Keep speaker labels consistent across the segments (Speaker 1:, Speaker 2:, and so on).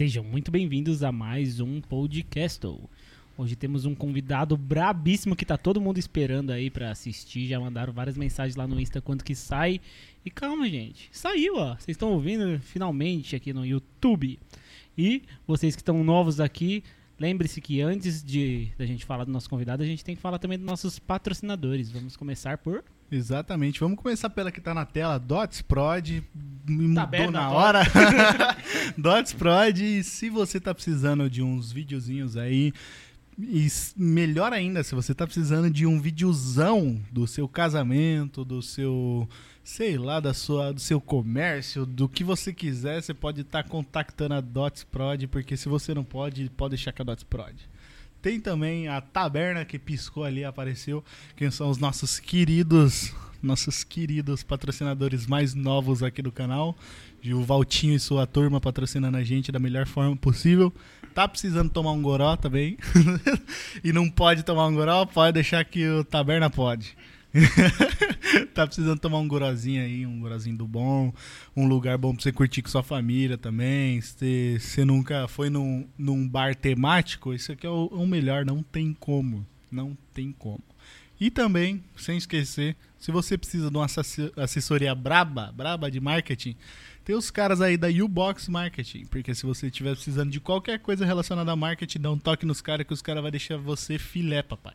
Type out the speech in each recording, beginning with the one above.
Speaker 1: Sejam muito bem-vindos a mais um podcast. Hoje temos um convidado brabíssimo que tá todo mundo esperando aí pra assistir. Já mandaram várias mensagens lá no Insta quando que sai. E calma, gente. Saiu, ó. Vocês estão ouvindo finalmente aqui no YouTube. E vocês que estão novos aqui, lembre-se que antes de da gente falar do nosso convidado, a gente tem que falar também dos nossos patrocinadores. Vamos começar por
Speaker 2: Exatamente. Vamos começar pela que tá na tela, Dots Prod. Me
Speaker 1: Tá
Speaker 2: mudou na hora. Dots Prod. E se você tá precisando de uns videozinhos aí, e melhor ainda, se você tá precisando de um videozão do seu casamento, do seu, sei lá, da sua, do seu comércio, do que você quiser, você pode estar contactando a Dots Prod, porque se você não pode, pode deixar com a Dots Prod. Tem também a Taberna que piscou ali, apareceu. Quem são os nossos queridos, nossos queridos patrocinadores mais novos aqui do canal. E o Valtinho e sua turma patrocinando a gente da melhor forma possível. Tá precisando tomar um goró também. e não pode tomar um goró, pode deixar que o Taberna pode. tá precisando tomar um gorozinho aí, um gorozinho do bom, um lugar bom pra você curtir com sua família também. Se você nunca foi num, num bar temático, isso aqui é o, o melhor, não tem como. Não tem como. E também, sem esquecer, se você precisa de uma assessoria braba, braba de marketing, tem os caras aí da U-Box Marketing. Porque se você estiver precisando de qualquer coisa relacionada a marketing, dá um toque nos caras que os caras vão deixar você filé, papai.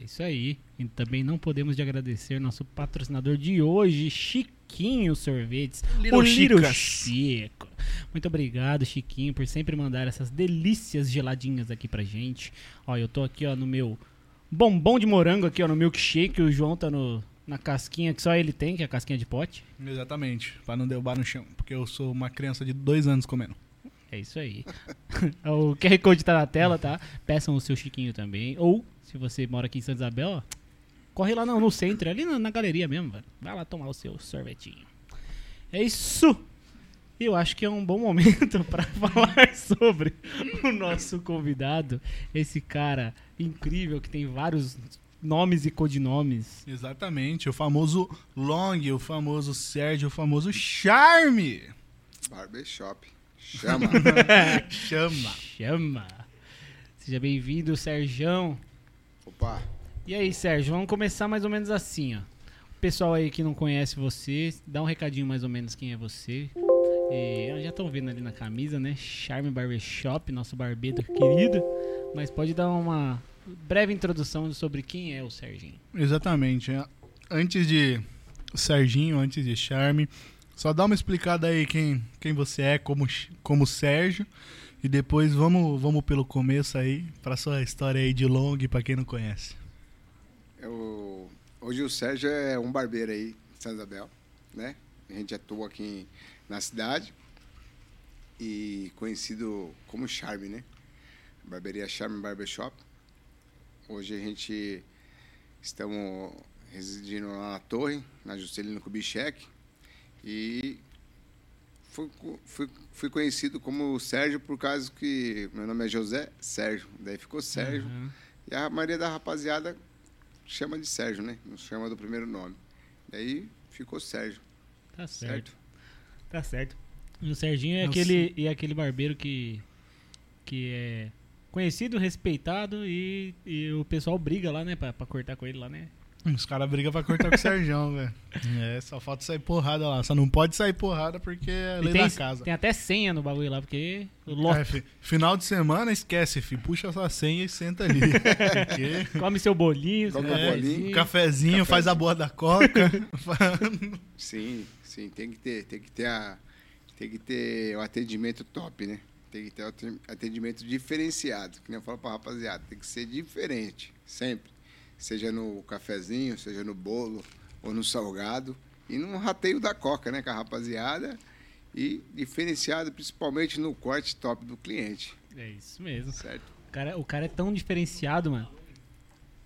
Speaker 1: É isso aí. E também não podemos de agradecer nosso patrocinador de hoje, Chiquinho Sorvetes.
Speaker 2: Little
Speaker 1: o Little
Speaker 2: Chicas.
Speaker 1: Chico. Muito obrigado, Chiquinho, por sempre mandar essas delícias geladinhas aqui pra gente. Ó, eu tô aqui, ó, no meu bombom de morango aqui, ó, no milkshake. O João tá no, na casquinha que só ele tem, que é a casquinha de pote.
Speaker 2: Exatamente, pra não derrubar no chão. Porque eu sou uma criança de dois anos comendo.
Speaker 1: É isso aí. o QR Code tá na tela, tá? Peçam o seu Chiquinho também. Ou, se você mora aqui em Santa Isabel, ó, corre lá no, no centro, ali na, na galeria mesmo, velho. Vai lá tomar o seu sorvetinho. É isso! Eu acho que é um bom momento para falar sobre o nosso convidado. Esse cara incrível que tem vários nomes e codinomes.
Speaker 2: Exatamente, o famoso Long, o famoso Sérgio, o famoso Charme.
Speaker 3: Barbershop. Chama.
Speaker 2: Chama.
Speaker 1: Chama! Seja bem-vindo, Serjão.
Speaker 3: Opa.
Speaker 1: E aí, Sérgio, vamos começar mais ou menos assim, ó. O pessoal aí que não conhece você, dá um recadinho mais ou menos quem é você. E, já estão vendo ali na camisa, né? Charme Barbershop, nosso barbeiro querido. Mas pode dar uma breve introdução sobre quem é o Serginho.
Speaker 2: Exatamente. Antes de Serginho, antes de Charme, só dá uma explicada aí quem, quem você é como, como Sérgio. E depois vamos, vamos pelo começo aí, pra sua história aí de Long, pra quem não conhece.
Speaker 3: Eu, hoje o Sérgio é um barbeiro aí de Santa Isabel, né? A gente atua aqui em- na cidade e conhecido como Charme, né? Barbearia Charme Barbershop. Hoje a gente estamos residindo lá na torre, na Juscelino Kubitschek e fui, fui, fui conhecido como Sérgio por causa que meu nome é José Sérgio, daí ficou Sérgio.
Speaker 1: Uhum.
Speaker 3: E a maioria da rapaziada chama de Sérgio, né? Não chama do primeiro nome. Daí ficou Sérgio,
Speaker 1: Tá certo.
Speaker 3: certo?
Speaker 1: Tá certo. E o Serginho é aquele, é aquele barbeiro que, que é conhecido, respeitado e, e o pessoal briga lá, né? Pra, pra cortar com ele lá, né?
Speaker 2: Os caras brigam pra cortar com o Sergião, velho. É, só falta sair porrada lá. Só não pode sair porrada porque é lei
Speaker 1: tem,
Speaker 2: da casa.
Speaker 1: tem até senha no bagulho lá, porque
Speaker 2: É, fi- final de semana, esquece, fi. Puxa sua senha e senta ali. Porque
Speaker 1: Come seu bolinho, seu
Speaker 3: Come o
Speaker 1: cafezinho.
Speaker 3: bolinho.
Speaker 2: cafezinho, faz a boa da coca.
Speaker 3: Sim, sim, tem que ter, tem que ter a tem que ter o atendimento top, né? Tem que ter o aten- atendimento diferenciado, que nem eu falo pra rapaziada, tem que ser diferente, sempre. Seja no cafezinho, seja no bolo ou no salgado e no rateio da coca, né, com a rapaziada e diferenciado principalmente no corte top do cliente,
Speaker 1: É isso mesmo.
Speaker 3: certo?
Speaker 1: O cara, o cara é tão diferenciado, mano.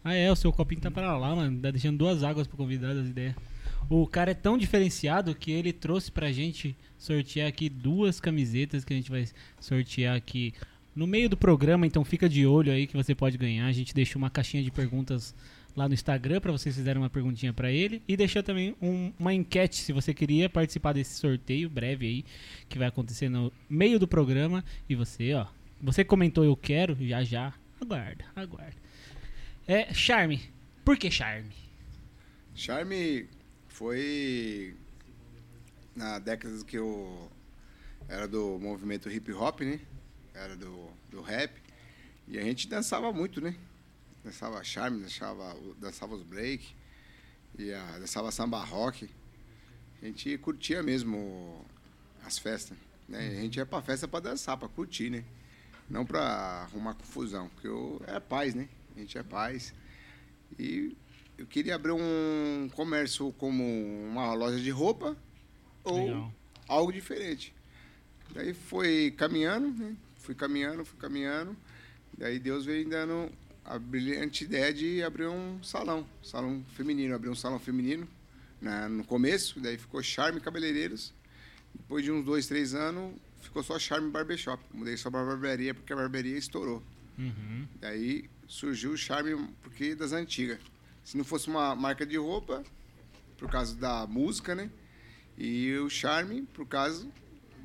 Speaker 1: Ah, é, o seu copinho tá pra lá, mano. Tá deixando duas águas pro convidado as ideias. O cara é tão diferenciado que ele trouxe pra gente sortear aqui duas camisetas que a gente vai sortear aqui no meio do programa, então fica de olho aí que você pode ganhar. A gente deixou uma caixinha de perguntas lá no Instagram para vocês fizerem uma perguntinha para ele e deixou também um- uma enquete se você queria participar desse sorteio breve aí que vai acontecer no meio do programa e você, ó, você comentou eu quero, já já, aguarda, aguarda. É, Charme. Por que Charme?
Speaker 3: Charme foi na década que eu era do movimento hip hop, né? Era do, do rap. E a gente dançava muito, né? Dançava charme, dançava, dançava os break, e a, dançava samba rock. A gente curtia mesmo as festas, né? A gente ia pra festa pra dançar, pra curtir, né? Não pra arrumar confusão, porque eu era paz, né? A gente é paz. E eu queria abrir um comércio como uma loja de roupa ou
Speaker 1: Legal.
Speaker 3: algo diferente. Daí foi caminhando, né? Fui caminhando, fui caminhando. Daí Deus veio dando a brilhante ideia de abrir um salão, salão feminino. Abrir um salão feminino né, no começo, daí ficou Charme Cabeleireiros. Depois de uns dois, três anos, ficou só Charme Barbershop. Mudei só para barbearia porque a barbearia estourou.
Speaker 1: Uhum.
Speaker 3: Daí surgiu o Charme porque das antigas. Se não fosse uma marca de roupa, por causa da música, né? E o Charme por causa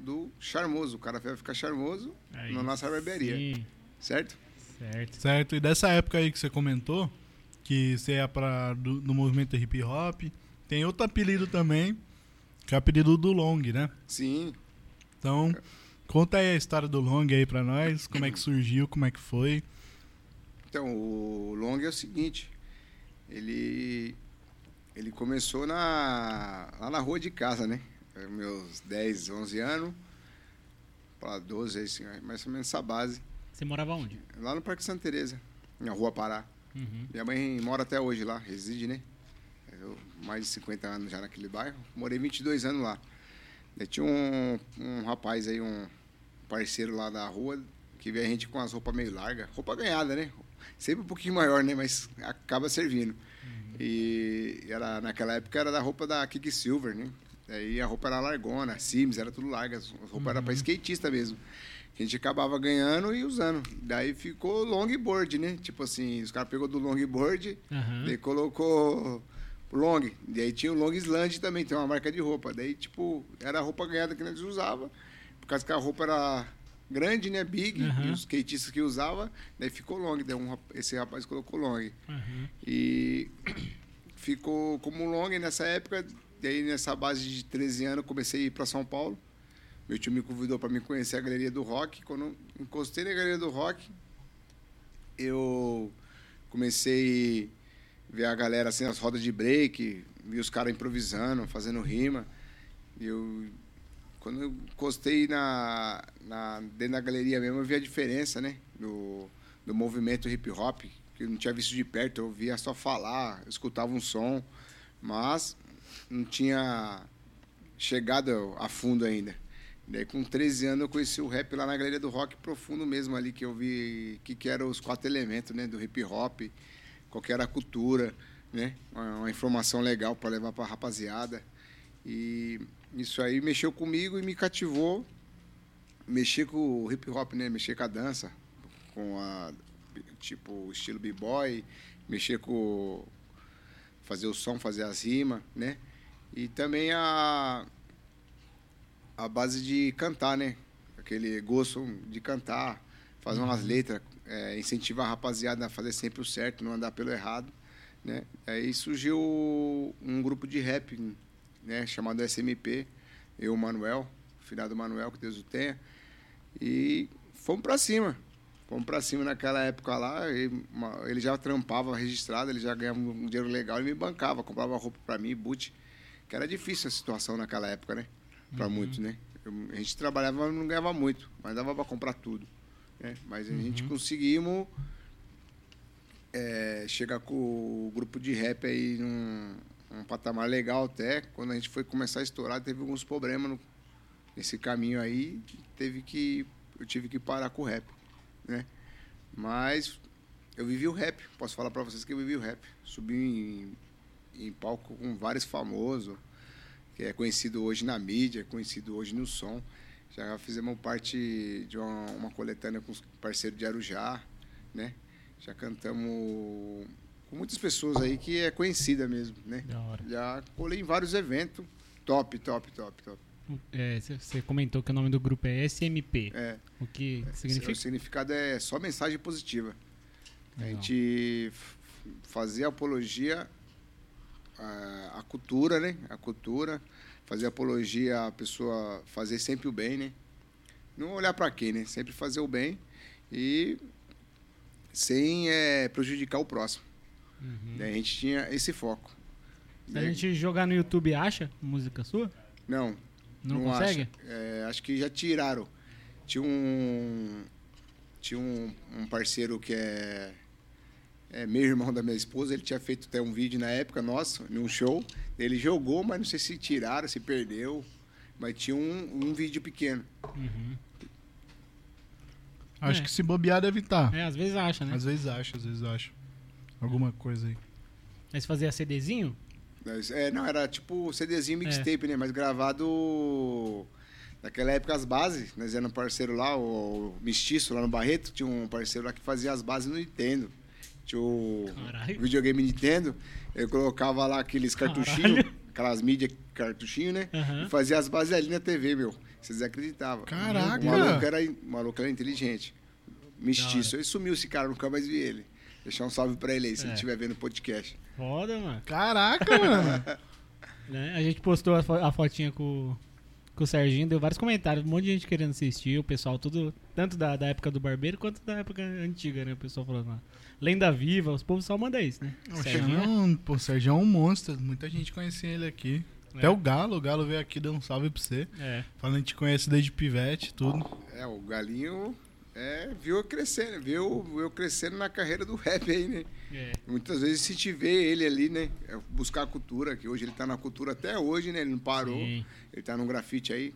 Speaker 3: do charmoso. O cara vai ficar charmoso
Speaker 1: Aí
Speaker 3: na nossa barbearia,
Speaker 1: Sim,
Speaker 3: certo?
Speaker 1: certo.
Speaker 2: Certo? E dessa época aí que você comentou, que você é pra, do, do movimento hip hop, tem outro apelido também, que é o apelido do Long, né?
Speaker 3: Sim.
Speaker 2: Então, conta aí a história do Long aí pra nós, como é que surgiu, como é que foi.
Speaker 3: Então, o Long é o seguinte, ele ele começou na lá na rua de casa, né? É, Meus 10, 11 anos, para 12, assim, mais ou menos essa base.
Speaker 1: Você morava onde?
Speaker 3: Lá no Parque Santa Teresa, na Rua Pará.
Speaker 1: Uhum.
Speaker 3: Minha mãe mora até hoje lá, reside, né? Eu, mais de 50 anos já naquele bairro. Morei 22 anos lá. Daí tinha um, um rapaz aí, um parceiro lá da rua, que vê a gente com as roupas meio largas. Roupa ganhada, né? Sempre um pouquinho maior, né? Mas acaba servindo. E era, naquela época era da roupa da Kiki Silver, né? Daí a roupa era largona, Sims, era tudo larga. As roupas eram para skatista mesmo. Que a gente acabava ganhando e usando. Daí ficou longboard, né? Tipo assim, os caras pegou do longboard,
Speaker 1: Aham.
Speaker 3: Daí colocou long. E aí tinha o long slant também, tem uma marca de roupa. Daí, tipo, era a roupa ganhada que nós usava. Por causa que a roupa era grande, né? Big.
Speaker 1: Aham.
Speaker 3: E os skatistas que usava, daí ficou long. Daí um, esse rapaz colocou long.
Speaker 1: Aham.
Speaker 3: E ficou como long nessa época. Daí, nessa base de 13 anos, comecei a ir para São Paulo. Meu tio me convidou para me conhecer a Galeria do Rock. Quando encostei na Galeria do Rock, eu comecei a ver a galera assim, as rodas de break, vi os caras improvisando, fazendo rima. Eu, quando eu encostei na, na, dentro da galeria mesmo, eu vi a diferença, né? Do, do movimento hip hop, que eu não tinha visto de perto, eu via só falar, eu escutava um som, mas não tinha chegado a fundo ainda. Daí com 13 anos eu conheci o rap lá na galeria do rock profundo mesmo ali, que eu vi que, que eram os quatro elementos, né? Do hip hop, qual que era a cultura, né? Uma, uma informação legal para levar para a rapaziada. E isso aí mexeu comigo e me cativou. Mexer com o hip hop, né? Mexer com a dança, com a tipo o estilo b-boy, mexer com fazer o som, fazer as rimas, né? E também a a base de cantar, né? Aquele gosto de cantar, fazer umas letras, é, incentivar a rapaziada a fazer sempre o certo, não andar pelo errado, né? Aí surgiu um grupo de rap, né? Chamado SMP, eu, o Manuel, filhado do Manuel, que Deus o tenha, e fomos pra cima. Fomos pra cima naquela época lá, ele, já trampava registrado, ele já ganhava um dinheiro legal, ele me bancava, comprava roupa pra mim, boot, que era difícil a situação naquela época, né? Pra muitos, né? Eu- a gente trabalhava, não ganhava muito, mas dava pra comprar tudo. Né? Mas a gente conseguimos é, chegar com o grupo de rap aí num, num patamar legal até. Quando a gente foi começar a estourar, teve alguns problemas no- nesse caminho aí. Teve que, eu tive que parar com o rap, né? Mas eu vivi o rap. Posso falar pra vocês que eu vivi o rap. Subi em, em palco com vários famosos, que é conhecido hoje na mídia, conhecido hoje no som. Já fizemos parte de uma, uma coletânea com os parceiros de Arujá, né? Já cantamos com muitas pessoas aí que é conhecida mesmo, né?
Speaker 1: Da hora.
Speaker 3: Já colei em vários eventos. Top, top, top, top.
Speaker 1: É, você você comentou que o nome do grupo é SMP.
Speaker 3: É,
Speaker 1: O que
Speaker 3: o
Speaker 1: significa?
Speaker 3: significado é só mensagem positiva. A
Speaker 1: Legal.
Speaker 3: gente f- fazer apologia à cultura, né? A cultura, fazer apologia à pessoa fazer sempre o bem, né? Não olhar para quem, né? Sempre fazer o bem e sem eh, prejudicar o próximo.
Speaker 1: Uhum.
Speaker 3: A gente tinha esse foco.
Speaker 1: Se a gente jogar no YouTube, acha música sua?
Speaker 3: Não,
Speaker 1: Não,
Speaker 3: Não
Speaker 1: consegue?
Speaker 3: acha. É, acho que já tiraram. Tinha um. Tinha um, um parceiro que é, é meu irmão da minha esposa, ele tinha feito até um vídeo na época nosso, num show. Ele jogou, mas não sei se tiraram, se perdeu. Mas tinha um, um vídeo pequeno.
Speaker 1: Uhum.
Speaker 2: Acho
Speaker 1: É.
Speaker 2: que se bobear deve estar.
Speaker 1: É, às vezes acha, né?
Speaker 2: Às vezes acho, às vezes acho. Alguma coisa aí.
Speaker 1: Você fazia CDzinho?
Speaker 3: Mas, é, não, era tipo CDzinho
Speaker 1: É.
Speaker 3: mixtape, né? Mas gravado. Naquela época as bases, nós éramos um parceiro lá, o Mestiço lá no Barreto, tinha um parceiro lá que fazia as bases no Nintendo. Tinha o
Speaker 1: Caralho.
Speaker 3: videogame Nintendo, eu colocava lá aqueles cartuchinhos, aquelas mídias cartuchinho, né?
Speaker 1: Aham.
Speaker 3: E fazia as bases ali na TV, meu. Vocês acreditavam.
Speaker 2: Caraca!
Speaker 3: O maluco era, o maluco era inteligente. Mestiço. Ele sumiu esse cara, nunca mais vi ele. Deixar um salve pra ele aí, se
Speaker 1: É.
Speaker 3: ele estiver vendo o podcast.
Speaker 1: Foda, mano.
Speaker 2: Caraca, mano.
Speaker 1: Né? A gente postou a, fo- a fotinha com, com o Serginho, deu vários comentários, um monte de gente querendo assistir, o pessoal tudo, tanto da, da época do Barbeiro quanto da época antiga, né? O pessoal falando lá. Lenda Viva, os povos só mandam isso, né?
Speaker 2: O
Speaker 1: Serginho é-
Speaker 2: Sergião, pô, o Sergião é um monstro. Muita gente conhecia ele aqui.
Speaker 1: É.
Speaker 2: Até o Galo, o Galo veio aqui dar um salve pra você.
Speaker 1: É.
Speaker 2: Falando que te conhece desde pivete, tudo.
Speaker 3: É, o Galinho é, viu eu crescendo, viu, eu crescendo na carreira do rap aí, né?
Speaker 1: É.
Speaker 3: Muitas vezes se te vê ele ali, né? é buscar a cultura, que hoje ele tá na cultura até hoje, né? Ele não parou.
Speaker 1: Sim.
Speaker 3: Ele tá no grafite aí.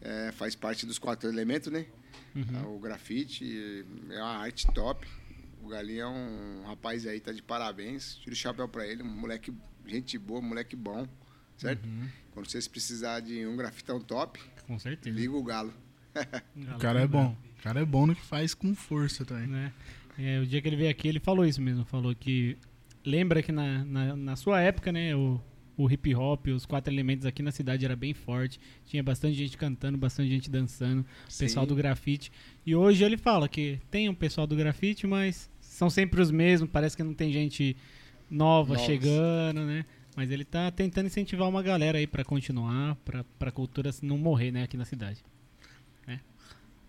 Speaker 3: é, faz parte dos quatro elementos, né?
Speaker 1: Uhum.
Speaker 3: O grafite é uma arte top. O Galinho é um rapaz aí, tá de parabéns. Tira o chapéu pra ele, um moleque, gente boa, moleque bom, certo?
Speaker 1: Uhum.
Speaker 3: Quando vocês precisar de um grafitão top,
Speaker 1: Com certeza.
Speaker 3: liga o galo.
Speaker 2: O cara é bom. O cara é bom no que faz com força também.
Speaker 1: né? É, o dia que ele veio aqui, ele falou isso mesmo. Falou que lembra que na, na, na sua época, né, o, o hip hop, os quatro elementos aqui na cidade era bem forte. Tinha bastante gente cantando, bastante gente dançando, pessoal
Speaker 3: Sim.
Speaker 1: do grafite. E hoje ele fala que tem um pessoal do grafite, mas são sempre os mesmos. Parece que não tem gente nova
Speaker 3: Novos.
Speaker 1: chegando, né? Mas ele tá tentando incentivar uma galera aí pra continuar, pra, pra cultura não morrer, né, aqui na cidade.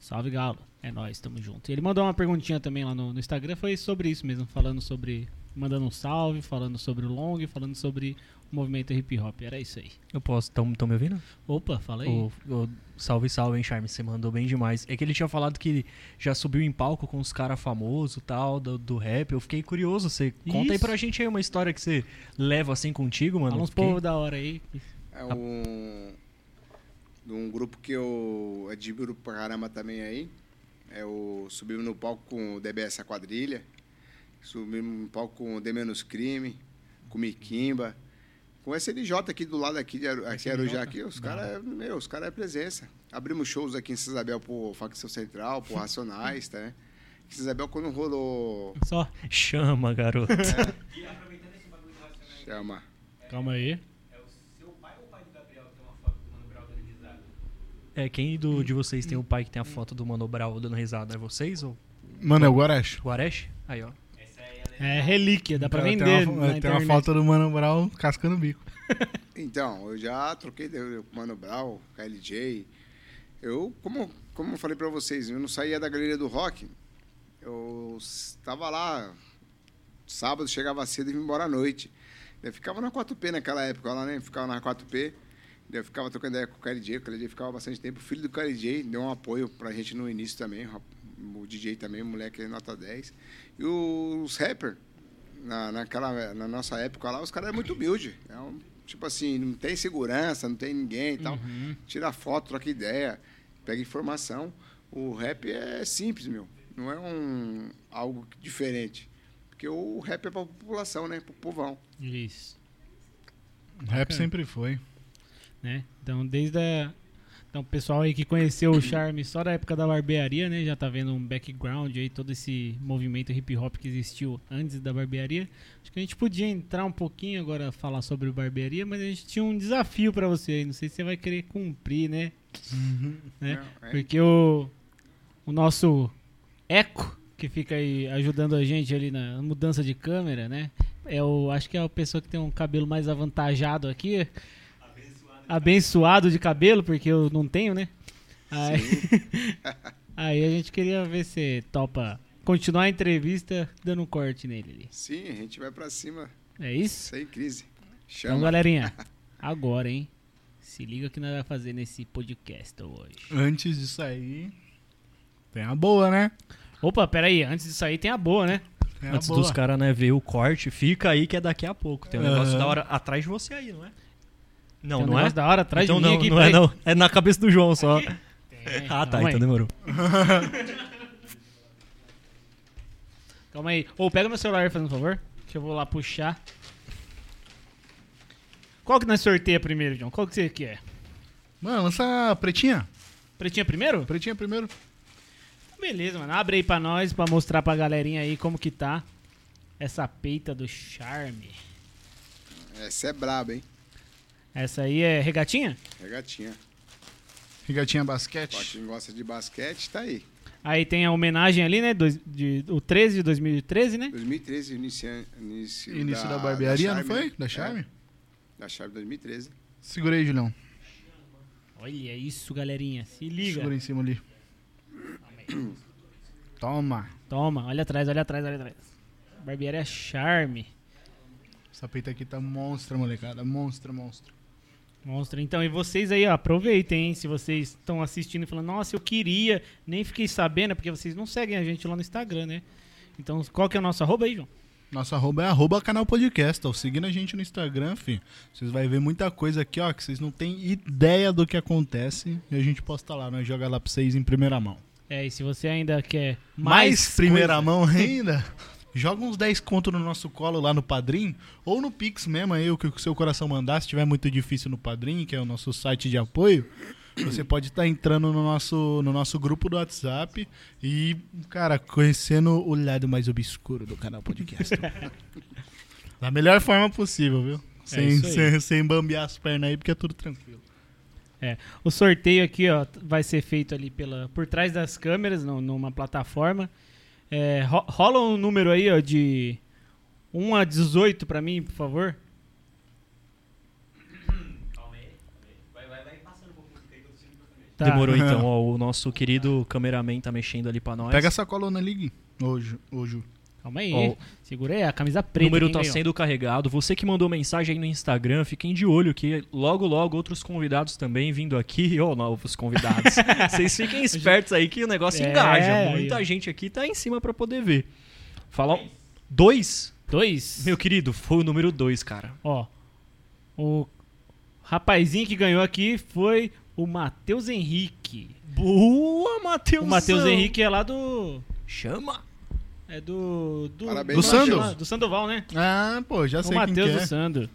Speaker 1: Salve Galo, é nóis, tamo junto. E ele mandou uma perguntinha também lá no, no Instagram, foi sobre isso mesmo, falando sobre. Mandando um salve, falando sobre o long, falando sobre o movimento hip hop. Era isso aí.
Speaker 4: Eu posso, tão, tão me ouvindo?
Speaker 1: Opa, fala aí.
Speaker 4: O, o- salve, salve, hein, Charme, você mandou bem demais. É que ele tinha falado que já subiu em palco com os caras famosos tal, do, do rap. Eu fiquei curioso, você conta aí
Speaker 1: Isso.
Speaker 4: pra gente aí uma história que você leva assim contigo, mano.
Speaker 1: Fala uns
Speaker 4: Fiquei-
Speaker 1: povos da hora aí.
Speaker 3: É um, de um grupo que eu admiro pra caramba também aí. É o Subimos no palco com o DBS A Quadrilha. Subimos no palco com o D Menos Crime, com o Miquimba. Com o SNJ aqui do lado aqui de Aru- aqui, Arujá, aqui, os caras, meu, os caras é presença. Abrimos shows aqui em São Isabel por Facção Central, por Racionais, tá? né? Em Isabel, quando rolou...
Speaker 1: Só.
Speaker 4: Chama, garoto.
Speaker 3: Chama.
Speaker 1: Calma aí.
Speaker 4: É, quem do, de vocês tem o pai que tem a foto do Mano Brown dando risada? É vocês ou
Speaker 2: Mano, é o Guarache.
Speaker 4: o Aresh? Aí, ó.
Speaker 1: É relíquia, dá pra
Speaker 2: Tem
Speaker 1: vender.
Speaker 2: uma-
Speaker 1: na
Speaker 2: Tem uma foto do Mano Brown cascando o bico.
Speaker 3: Então, eu já troquei o Mano Brown, KLJ. Eu, como, como eu falei pra vocês, eu não saía da galeria do rock. Eu estava lá, sábado, chegava cedo e ia embora à noite. Eu ficava na 4P naquela época lá, né? Ficava na 4P. Eu ficava trocando ideia com o KLJ, o KLJ ficava bastante tempo. O filho do KLJ deu um apoio pra gente no início também, o DJ também, o moleque é nota 10. E os rappers, na, naquela, na nossa época lá, os caras eram muito humildes. É um, tipo assim, não tem segurança, não tem ninguém e tal.
Speaker 1: Uhum.
Speaker 3: Tira foto, troca ideia, pega informação. O rap é simples, meu. Não é um, algo diferente. Porque o rap é pra população, né? Pro povão.
Speaker 1: Isso.
Speaker 2: O rap sempre foi.
Speaker 1: Né? Então, desde a Então, o pessoal aí que conheceu o Charme só da época da barbearia, né? Já tá vendo um background aí, todo esse movimento hip hop que existiu antes da barbearia. Acho que a gente podia entrar um pouquinho agora falar sobre barbearia, mas a gente tinha um desafio pra você aí. Não sei se você vai querer cumprir, né? né?
Speaker 3: Não, é.
Speaker 1: Porque o, o nosso Eco, que fica aí ajudando a gente ali na mudança de câmera, né? É o, acho que é a pessoa que tem um cabelo mais avantajado aqui. Abençoado de cabelo, porque eu não tenho, né? Aí, aí a gente queria ver se topa continuar a entrevista dando um corte nele ali.
Speaker 3: Sim, a gente vai pra cima
Speaker 1: É isso?
Speaker 3: sem crise.
Speaker 1: Então,
Speaker 3: Chama.
Speaker 1: galerinha, agora, hein? Se liga que nós vamos fazer nesse podcast hoje.
Speaker 2: Antes disso aí, tem a boa, né?
Speaker 1: Opa, peraí, antes disso aí tem a boa, né?
Speaker 2: Tem a
Speaker 4: Antes
Speaker 2: boa.
Speaker 4: dos caras, né, ver o corte, fica aí que é daqui a pouco. Tem um negócio da hora atrás de você aí, não é? Não,
Speaker 1: um
Speaker 4: não é?
Speaker 1: da hora atrás
Speaker 4: então
Speaker 1: de mim
Speaker 4: não,
Speaker 1: aqui.
Speaker 4: não é não. É na cabeça do João só.
Speaker 1: Tem.
Speaker 4: Ah, tá,
Speaker 1: Calma aí.
Speaker 4: então demorou.
Speaker 1: Calma aí. Ô, pega meu celular, fazendo um favor. Que eu vou lá puxar. Qual que nós sorteia primeiro, John? Qual que você quer?
Speaker 2: Mano, lança a pretinha.
Speaker 1: Pretinha primeiro?
Speaker 2: Pretinha primeiro.
Speaker 1: Beleza, mano. Abre aí pra nós, pra mostrar pra galerinha aí como que tá essa peita do charme.
Speaker 3: Essa é braba, hein?
Speaker 1: Essa aí é regatinha?
Speaker 3: Regatinha.
Speaker 2: Regatinha
Speaker 3: Pra
Speaker 2: basquete.
Speaker 3: quem gosta de basquete, tá aí.
Speaker 1: Aí tem a homenagem ali, né? Dois, de, o 13 de 2013, né?
Speaker 3: 2013, inicia, início,
Speaker 2: Início da, barbearia, não
Speaker 3: Charme,
Speaker 2: foi?
Speaker 3: né?
Speaker 2: Da Charme?
Speaker 3: É, da Charme 2013.
Speaker 2: Segura aí, Julião.
Speaker 1: Olha isso, galerinha. Se liga.
Speaker 2: Segura em cima ali. Toma.
Speaker 1: Toma, olha atrás, olha atrás, olha atrás. Barbearia Charme.
Speaker 2: Essa peita aqui tá monstra, molecada. Monstra, monstra.
Speaker 1: Monstro. Então, e vocês aí, ó, aproveitem, hein? Se vocês estão assistindo e falando, nossa, eu queria, nem fiquei sabendo, é porque vocês não seguem a gente lá no Instagram, né? Então, qual que é o nosso arroba aí, João?
Speaker 2: Nosso arroba é arroba canal podcast, ó. Seguindo a gente no Instagram, fi. Vocês vão ver muita coisa aqui, ó, que vocês não têm ideia do que acontece. E a gente posta lá, nós joga lá pra vocês em primeira mão.
Speaker 1: É, e se você ainda quer
Speaker 2: Mais,
Speaker 1: mais,
Speaker 2: primeira
Speaker 1: coisa-
Speaker 2: mão ainda, joga uns 10 conto no nosso colo lá no Padrim, ou no Pix mesmo aí, o que o seu coração mandar, se tiver muito difícil no Padrim, que é o nosso site de apoio, você pode estar entrando no nosso, no nosso grupo do WhatsApp e, cara, conhecendo o lado mais obscuro do canal podcast. da melhor forma possível, viu? Sem,
Speaker 1: É isso aí.
Speaker 2: sem, sem bambear as pernas aí, porque é tudo tranquilo.
Speaker 1: O sorteio aqui, ó, vai ser feito ali pela, por trás das câmeras, num- numa plataforma. É, ro- rola um número aí, ó, de 1 a 18 pra mim, por favor. Tá.
Speaker 4: Demorou então, ó. O nosso querido cameraman tá mexendo ali pra nós.
Speaker 2: Pega essa coluna ali, hoje, hoje.
Speaker 1: Calma aí.
Speaker 4: Ó,
Speaker 1: Segura aí, a camisa
Speaker 4: O
Speaker 1: preta.
Speaker 4: número
Speaker 1: quem
Speaker 4: tá
Speaker 1: ganhou?
Speaker 4: sendo carregado. Você que mandou mensagem aí no Instagram, fiquem de olho que logo, logo outros convidados também vindo aqui. Ô, novos convidados. Vocês fiquem espertos aí que o negócio
Speaker 1: É,
Speaker 4: engaja. Muita gente aqui tá em cima pra poder ver. Fala. Dois?
Speaker 1: Dois.
Speaker 4: Meu querido, foi o número dois, cara.
Speaker 1: Ó, o rapazinho que ganhou aqui foi o Matheus Henrique.
Speaker 4: Boa, Matheus!
Speaker 1: O Matheus Henrique é lá do...
Speaker 4: Chama!
Speaker 1: É do... Do,
Speaker 3: Parabéns,
Speaker 2: Do?
Speaker 1: Matheus. Do Sandoval, né?
Speaker 2: Ah, pô, já
Speaker 1: O
Speaker 2: sei quem
Speaker 1: Matheus do
Speaker 2: é.
Speaker 1: Sando.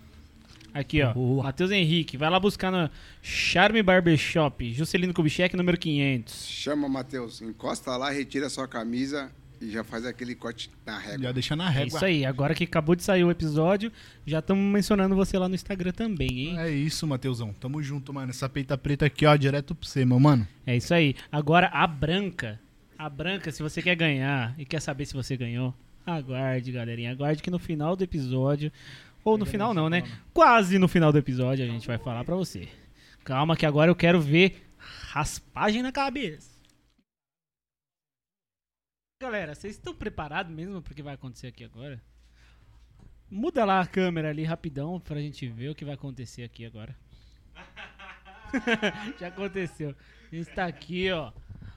Speaker 1: Aqui, ó.
Speaker 4: Boa.
Speaker 1: Matheus Henrique. Vai lá buscar no Charme Barbershop. Juscelino Kubitschek, número 500.
Speaker 3: Chama, Matheus. Encosta lá, retira sua camisa e já faz aquele corte na régua.
Speaker 2: Já deixa na
Speaker 1: É
Speaker 2: régua.
Speaker 1: isso aí. Agora que acabou de sair o episódio, já estamos mencionando você lá no Instagram também, hein?
Speaker 2: É isso, Matheusão. Tamo junto, mano. Essa peita preta aqui, ó, direto pra você, meu mano.
Speaker 1: É isso aí. Agora a branca. A branca, se você quer ganhar e quer saber se você ganhou, aguarde, galerinha. Aguarde que no final do episódio. Ou no final não, né? Quase no final do episódio a gente vai falar pra você. Calma que agora eu quero ver raspagem na cabeça. Galera, vocês estão preparados mesmo pro que vai acontecer aqui agora? Muda lá a câmera ali rapidão pra gente ver o que vai acontecer aqui agora. Já aconteceu. A gente tá aqui, ó.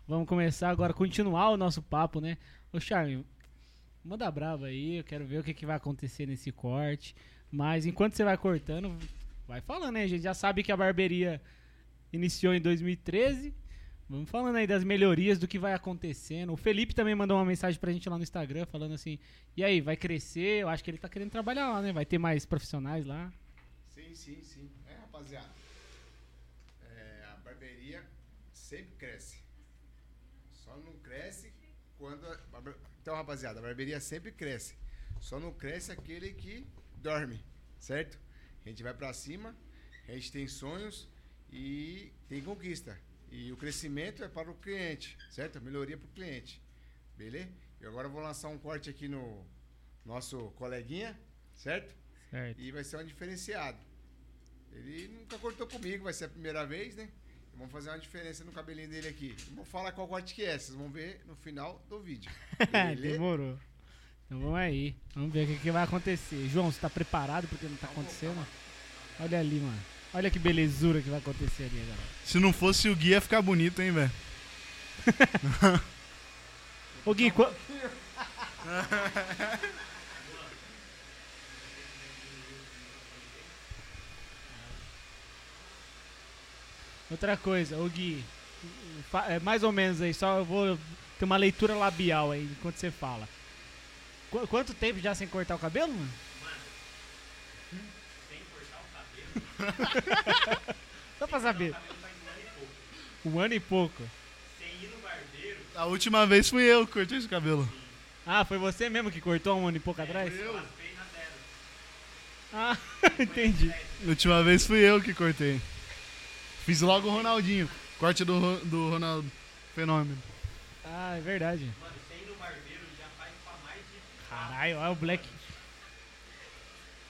Speaker 1: Vamos começar agora, continuar o nosso papo, né? Ô, Charme, manda brava aí, eu quero ver o que, que vai acontecer nesse corte. Mas enquanto você vai cortando, vai falando, né? A gente já sabe que a barbearia iniciou em 2013. Vamos falando aí das melhorias, do que vai acontecendo. O Felipe também mandou uma mensagem pra gente lá no Instagram, falando assim: e aí, vai crescer? Eu acho que ele tá querendo trabalhar lá, né? Vai ter mais profissionais lá.
Speaker 3: Sim, sim, sim. É, rapaziada. É, a barbearia sempre cresce. Quando. a Então, rapaziada, a barbearia sempre cresce. Só não cresce aquele que dorme, certo? A gente vai pra cima, a gente tem sonhos e tem conquista. E o crescimento é para o cliente, certo? A melhoria para o cliente. Beleza? E agora eu vou lançar um corte aqui no nosso coleguinha, certo?
Speaker 1: Certo.
Speaker 3: E vai ser um diferenciado. Ele nunca cortou comigo, vai ser a primeira vez, né? Vamos fazer uma diferença no cabelinho dele aqui. Não vou falar qual corte que é, vocês vão ver no final do vídeo.
Speaker 1: Demorou. Então vamos aí. Vamos ver o que, que vai acontecer. João, você tá preparado porque não tá acontecendo? Olha ali, mano. Olha que belezura que vai acontecer ali, galera.
Speaker 2: Se não fosse o Gui, ia ficar bonito, hein, velho?
Speaker 1: Ô Gui, qu- Outra coisa, ô Gui, é mais ou menos aí, só eu vou ter uma leitura labial aí enquanto você fala. Qu- quanto tempo já sem cortar o cabelo, mano? Só pra saber. Um ano e pouco.
Speaker 2: A última vez fui eu que cortei esse cabelo.
Speaker 1: Ah, foi você mesmo que cortou um ano e pouco atrás? Ah, entendi.
Speaker 2: A última vez fui eu que cortei. Fiz logo o Ronaldinho. Corte do, do Ronaldo. Fenômeno.
Speaker 1: Ah, é verdade. Caralho, olha o Black.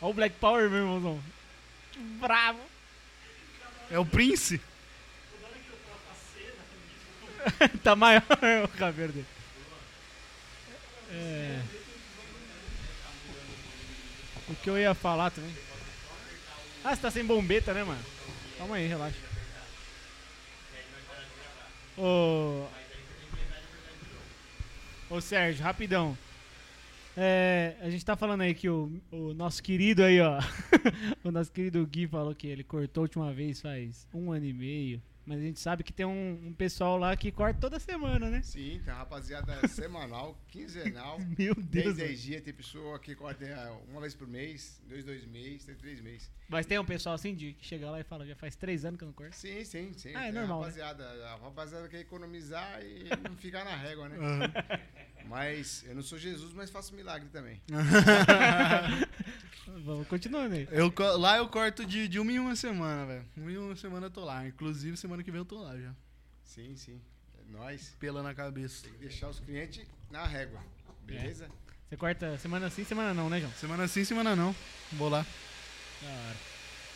Speaker 1: Olha o Black Power, meu irmãozão. Que bravo.
Speaker 2: É o Prince?
Speaker 1: tá maior o cabelo dele. É. O que eu ia falar também. Ah, você tá sem bombeta, né, mano? Calma aí, relaxa. Ô. Ô Sérgio, rapidão. É, a gente tá falando aí que o, o nosso querido aí, ó. o nosso querido Gui falou que ele cortou a última vez faz um ano e meio. Mas a gente sabe que tem um, um pessoal lá que corta toda semana, né?
Speaker 3: Sim, tem uma rapaziada semanal, quinzenal.
Speaker 1: Meu
Speaker 3: 10,
Speaker 1: Deus.
Speaker 3: 10 dias, tem pessoa que corta é, uma vez por mês, dois, dois meses, tem três meses.
Speaker 1: Mas tem um pessoal assim de que chega lá e fala, já faz três anos que eu não corto.
Speaker 3: Sim, sim, sim.
Speaker 1: Ah, é
Speaker 3: Tem
Speaker 1: normal, né?
Speaker 3: Rapaziada, A rapaziada quer economizar e não ficar na régua, né?
Speaker 2: Aham.
Speaker 3: Mas eu não sou Jesus, mas faço milagre também.
Speaker 1: Vamos continuando aí.
Speaker 2: Eu, lá eu corto de, de uma em uma semana, velho. Uma em uma semana eu tô lá. Inclusive, semana que vem eu tô lá já.
Speaker 3: Sim, sim. É nóis.
Speaker 2: Pela na cabeça.
Speaker 3: Tem que deixar os clientes na régua. Beleza?
Speaker 1: Você corta semana sim, semana não, né, João?
Speaker 2: Semana sim, semana não. Vou lá.
Speaker 1: Da hora.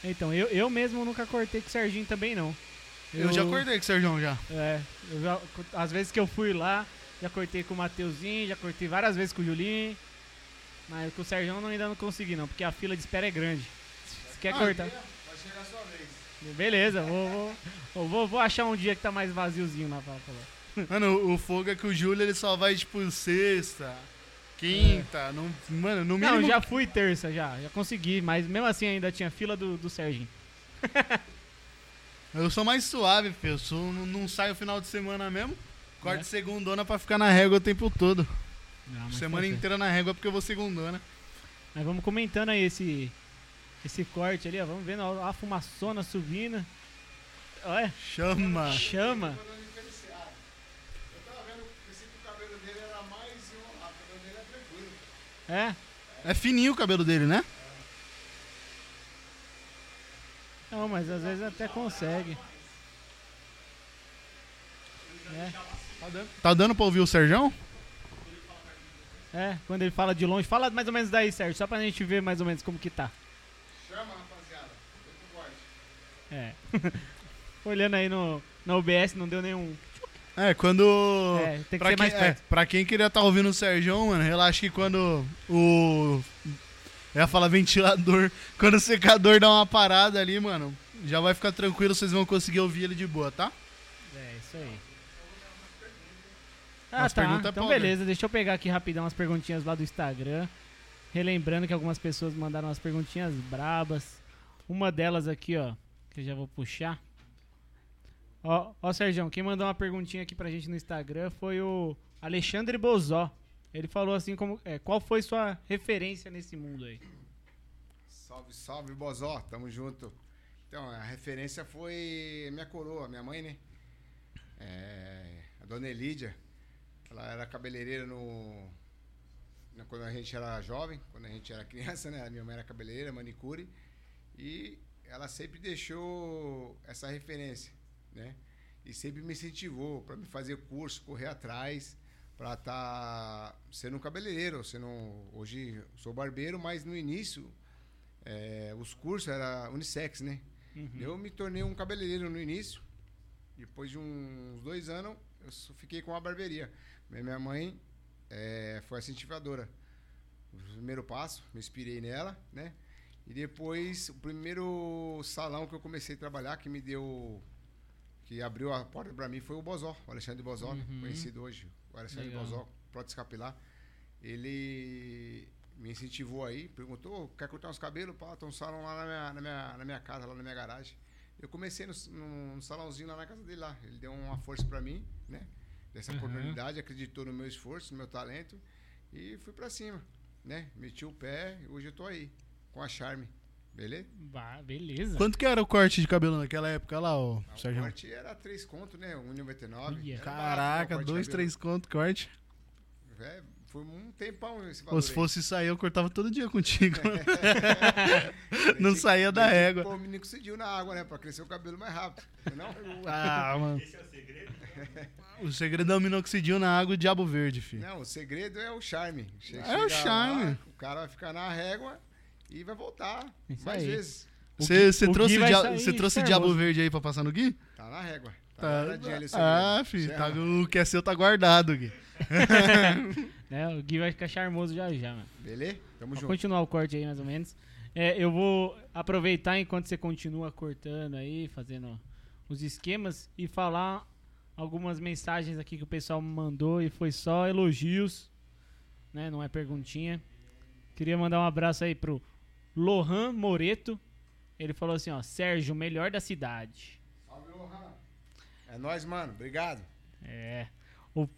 Speaker 1: Então, eu, eu mesmo nunca cortei com o Serginho também, não.
Speaker 2: Eu, já cortei com o Sérgio já.
Speaker 1: É, eu já, às vezes que eu fui lá, já cortei com o Mateuzinho, já cortei várias vezes com o Julinho. Mas com o Sérgio eu não- ainda não consegui, não, porque a fila de espera é grande. Se quer cortar.
Speaker 3: Vai chegar a sua vez.
Speaker 1: Beleza, vou, vou, vou, vou achar um dia que tá mais vaziozinho lá pra falar.
Speaker 2: Mano, o, fogo é que o Júlio ele só vai tipo sexta, quinta. Não, mano, no mínimo.
Speaker 1: Não, já fui terça, já, já consegui, mas mesmo assim ainda tinha fila do, do Serginho.
Speaker 2: Eu sou mais suave, sou, não, não saio final de semana mesmo. Corto
Speaker 1: É.
Speaker 2: segundona pra ficar na régua o tempo todo.
Speaker 1: Não,
Speaker 2: semana
Speaker 1: tá
Speaker 2: inteira na régua porque eu vou segundona.
Speaker 1: Mas vamos comentando aí esse, esse corte ali, ó. Vamos vendo ó, a fumaçona subindo. Olha,
Speaker 2: Chama.
Speaker 1: chama.
Speaker 3: Falando diferenciado. Eu tava vendo, pensei que o cabelo dele era mais enrolado. O cabelo dele é tranquilo.
Speaker 1: É?
Speaker 2: É fininho o cabelo dele, né?
Speaker 1: Não, mas às vezes até consegue. É,
Speaker 2: Tá dando pra ouvir o Serjão?
Speaker 1: É, quando ele fala de longe. Fala mais ou menos daí, Sérgio, só pra gente ver mais ou menos como que tá.
Speaker 3: Chama, rapaziada.
Speaker 1: É. Olhando aí no, no OBS, não deu nenhum.
Speaker 2: É, quando.
Speaker 1: É, tem que
Speaker 2: pra
Speaker 1: ser
Speaker 2: quem,
Speaker 1: mais perto.
Speaker 2: É, pra quem queria estar ouvindo o Serjão, mano, relaxa que quando o. Eu ia falar ventilador. Quando o secador dá uma parada ali, mano, já vai ficar tranquilo, vocês vão conseguir ouvir ele de boa, tá?
Speaker 1: É, isso aí. Ah,
Speaker 2: Umas
Speaker 1: tá.
Speaker 2: perguntas
Speaker 1: Então,
Speaker 2: pobre.
Speaker 1: beleza. Deixa eu pegar aqui rapidão umas perguntinhas lá do Instagram. Relembrando que algumas pessoas mandaram umas perguntinhas brabas. Uma delas aqui, ó, que eu já vou puxar. Ó, ó, Sérgio, quem mandou uma perguntinha aqui pra gente no Instagram foi o Alexandre Bozó. Ele falou assim como, é, qual foi sua referência nesse mundo aí?
Speaker 3: Salve, salve, Bozó. Tamo junto. Então, a referência foi minha coroa, minha mãe, né? É, a dona Elídia, ela era cabeleireira no, Quando a gente era jovem, quando a gente era criança, né? A minha mãe era cabeleireira, manicure. E ela sempre deixou essa referência, né? E sempre me incentivou para me fazer curso, correr atrás, para estar sendo um cabeleireiro. Sendo, hoje sou barbeiro, mas no início é, os cursos eram unissex, né? Eu me tornei um cabeleireiro no início. Depois de uns dois anos, eu fiquei com a barbearia. Minha mãe é, foi incentivadora. O primeiro passo, me inspirei nela, né? E depois, o primeiro salão que eu comecei a trabalhar, que me deu. que abriu a porta para mim, foi o Bozó, o Alexandre Bozó?
Speaker 1: Uhum.
Speaker 3: conhecido hoje. O Alexandre
Speaker 1: Legal.
Speaker 3: Bozó, prótese capilar. Ele me incentivou aí, perguntou: quer cortar uns cabelos? Pá, tem um salão lá na minha, na, minha, na minha casa, lá na minha garagem. Eu comecei no, num salãozinho lá na casa dele lá. Ele deu uma força para mim, né? Dessa
Speaker 1: Uhum.
Speaker 3: oportunidade, acreditou no meu esforço, no meu talento e fui para cima, né? Meti o pé e hoje eu tô aí com a Charme. Beleza?
Speaker 1: Bah, beleza.
Speaker 2: Quanto que era o corte de cabelo naquela época lá, ô
Speaker 3: Ah, O
Speaker 2: Sérgio?
Speaker 3: corte era 3 conto, né? 1,99.
Speaker 1: Ia.
Speaker 3: Era barato, né,
Speaker 2: Caraca,
Speaker 3: o corte de
Speaker 2: dois,
Speaker 3: cabelo.
Speaker 2: três conto corte.
Speaker 3: É, foi um tempão esse valor.
Speaker 2: Ou se fosse sair, eu cortava todo dia contigo. Não saía da régua.
Speaker 3: o menino cediu na água, né? Pra crescer o cabelo mais rápido. Não?
Speaker 2: Ah, mano.
Speaker 4: Esse é o segredo?
Speaker 2: O segredo é o minoxidil na água e o diabo verde, filho.
Speaker 3: Não, o segredo é o charme.
Speaker 2: É o charme.
Speaker 3: lá, o cara vai ficar na régua e vai voltar
Speaker 1: Isso
Speaker 3: mais
Speaker 1: aí.
Speaker 3: vezes.
Speaker 1: O
Speaker 2: Você trouxe, dia-
Speaker 1: sair
Speaker 2: trouxe diabo verde aí pra passar no Gui?
Speaker 3: Tá na régua. Tá,
Speaker 2: Tá.
Speaker 3: guardadinho ali.
Speaker 2: Ah, filho, tá-
Speaker 3: Chama.
Speaker 2: o que é seu tá guardado, Gui.
Speaker 1: É, o Gui vai ficar charmoso já já, mano.
Speaker 3: Beleza? Tamo
Speaker 1: Vou
Speaker 3: junto.
Speaker 1: continuar o corte aí, mais ou menos. É, eu vou aproveitar enquanto você continua cortando aí, fazendo os esquemas e falar algumas mensagens aqui que o pessoal me mandou e foi só elogios, né? Não é perguntinha. Queria mandar um abraço aí pro Lohan Moreto. Ele falou assim, ó, Sérgio, o melhor da cidade.
Speaker 3: Salve, Lohan. É nóis, mano. Obrigado.
Speaker 1: É. O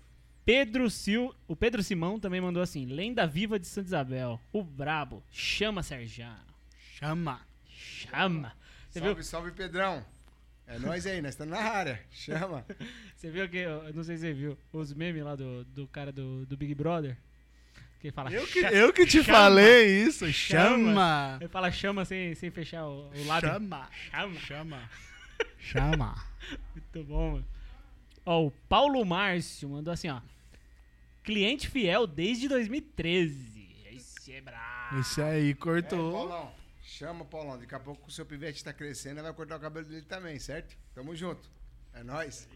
Speaker 1: Pedro Sil, o Pedro Simão também mandou assim: Lenda viva de Santa Isabel. O brabo, chama Serjão.
Speaker 2: Chama.
Speaker 1: Chama. Você viu,
Speaker 3: salve, salve, Pedrão. É nóis aí, nós estamos na área. Chama.
Speaker 1: você viu que, eu não sei se você viu, os memes lá do, do cara do, do Big Brother? Que fala
Speaker 2: Eu que, eu que te
Speaker 1: chama.
Speaker 2: falei isso.
Speaker 1: Chama.
Speaker 2: Chama.
Speaker 1: Ele fala chama sem, sem fechar o, o lábio.
Speaker 2: Chama.
Speaker 1: Chama.
Speaker 2: Chama. Chama.
Speaker 1: Muito bom, mano. Ó, o Paulo Márcio mandou assim, ó. Cliente fiel desde 2013. Esse é brabo.
Speaker 2: Esse aí
Speaker 3: É,
Speaker 2: cortou.
Speaker 3: Paulão. Chama, Paulão. Daqui a pouco o seu pivete tá crescendo vai cortar o cabelo dele também, certo? Tamo junto. É nóis.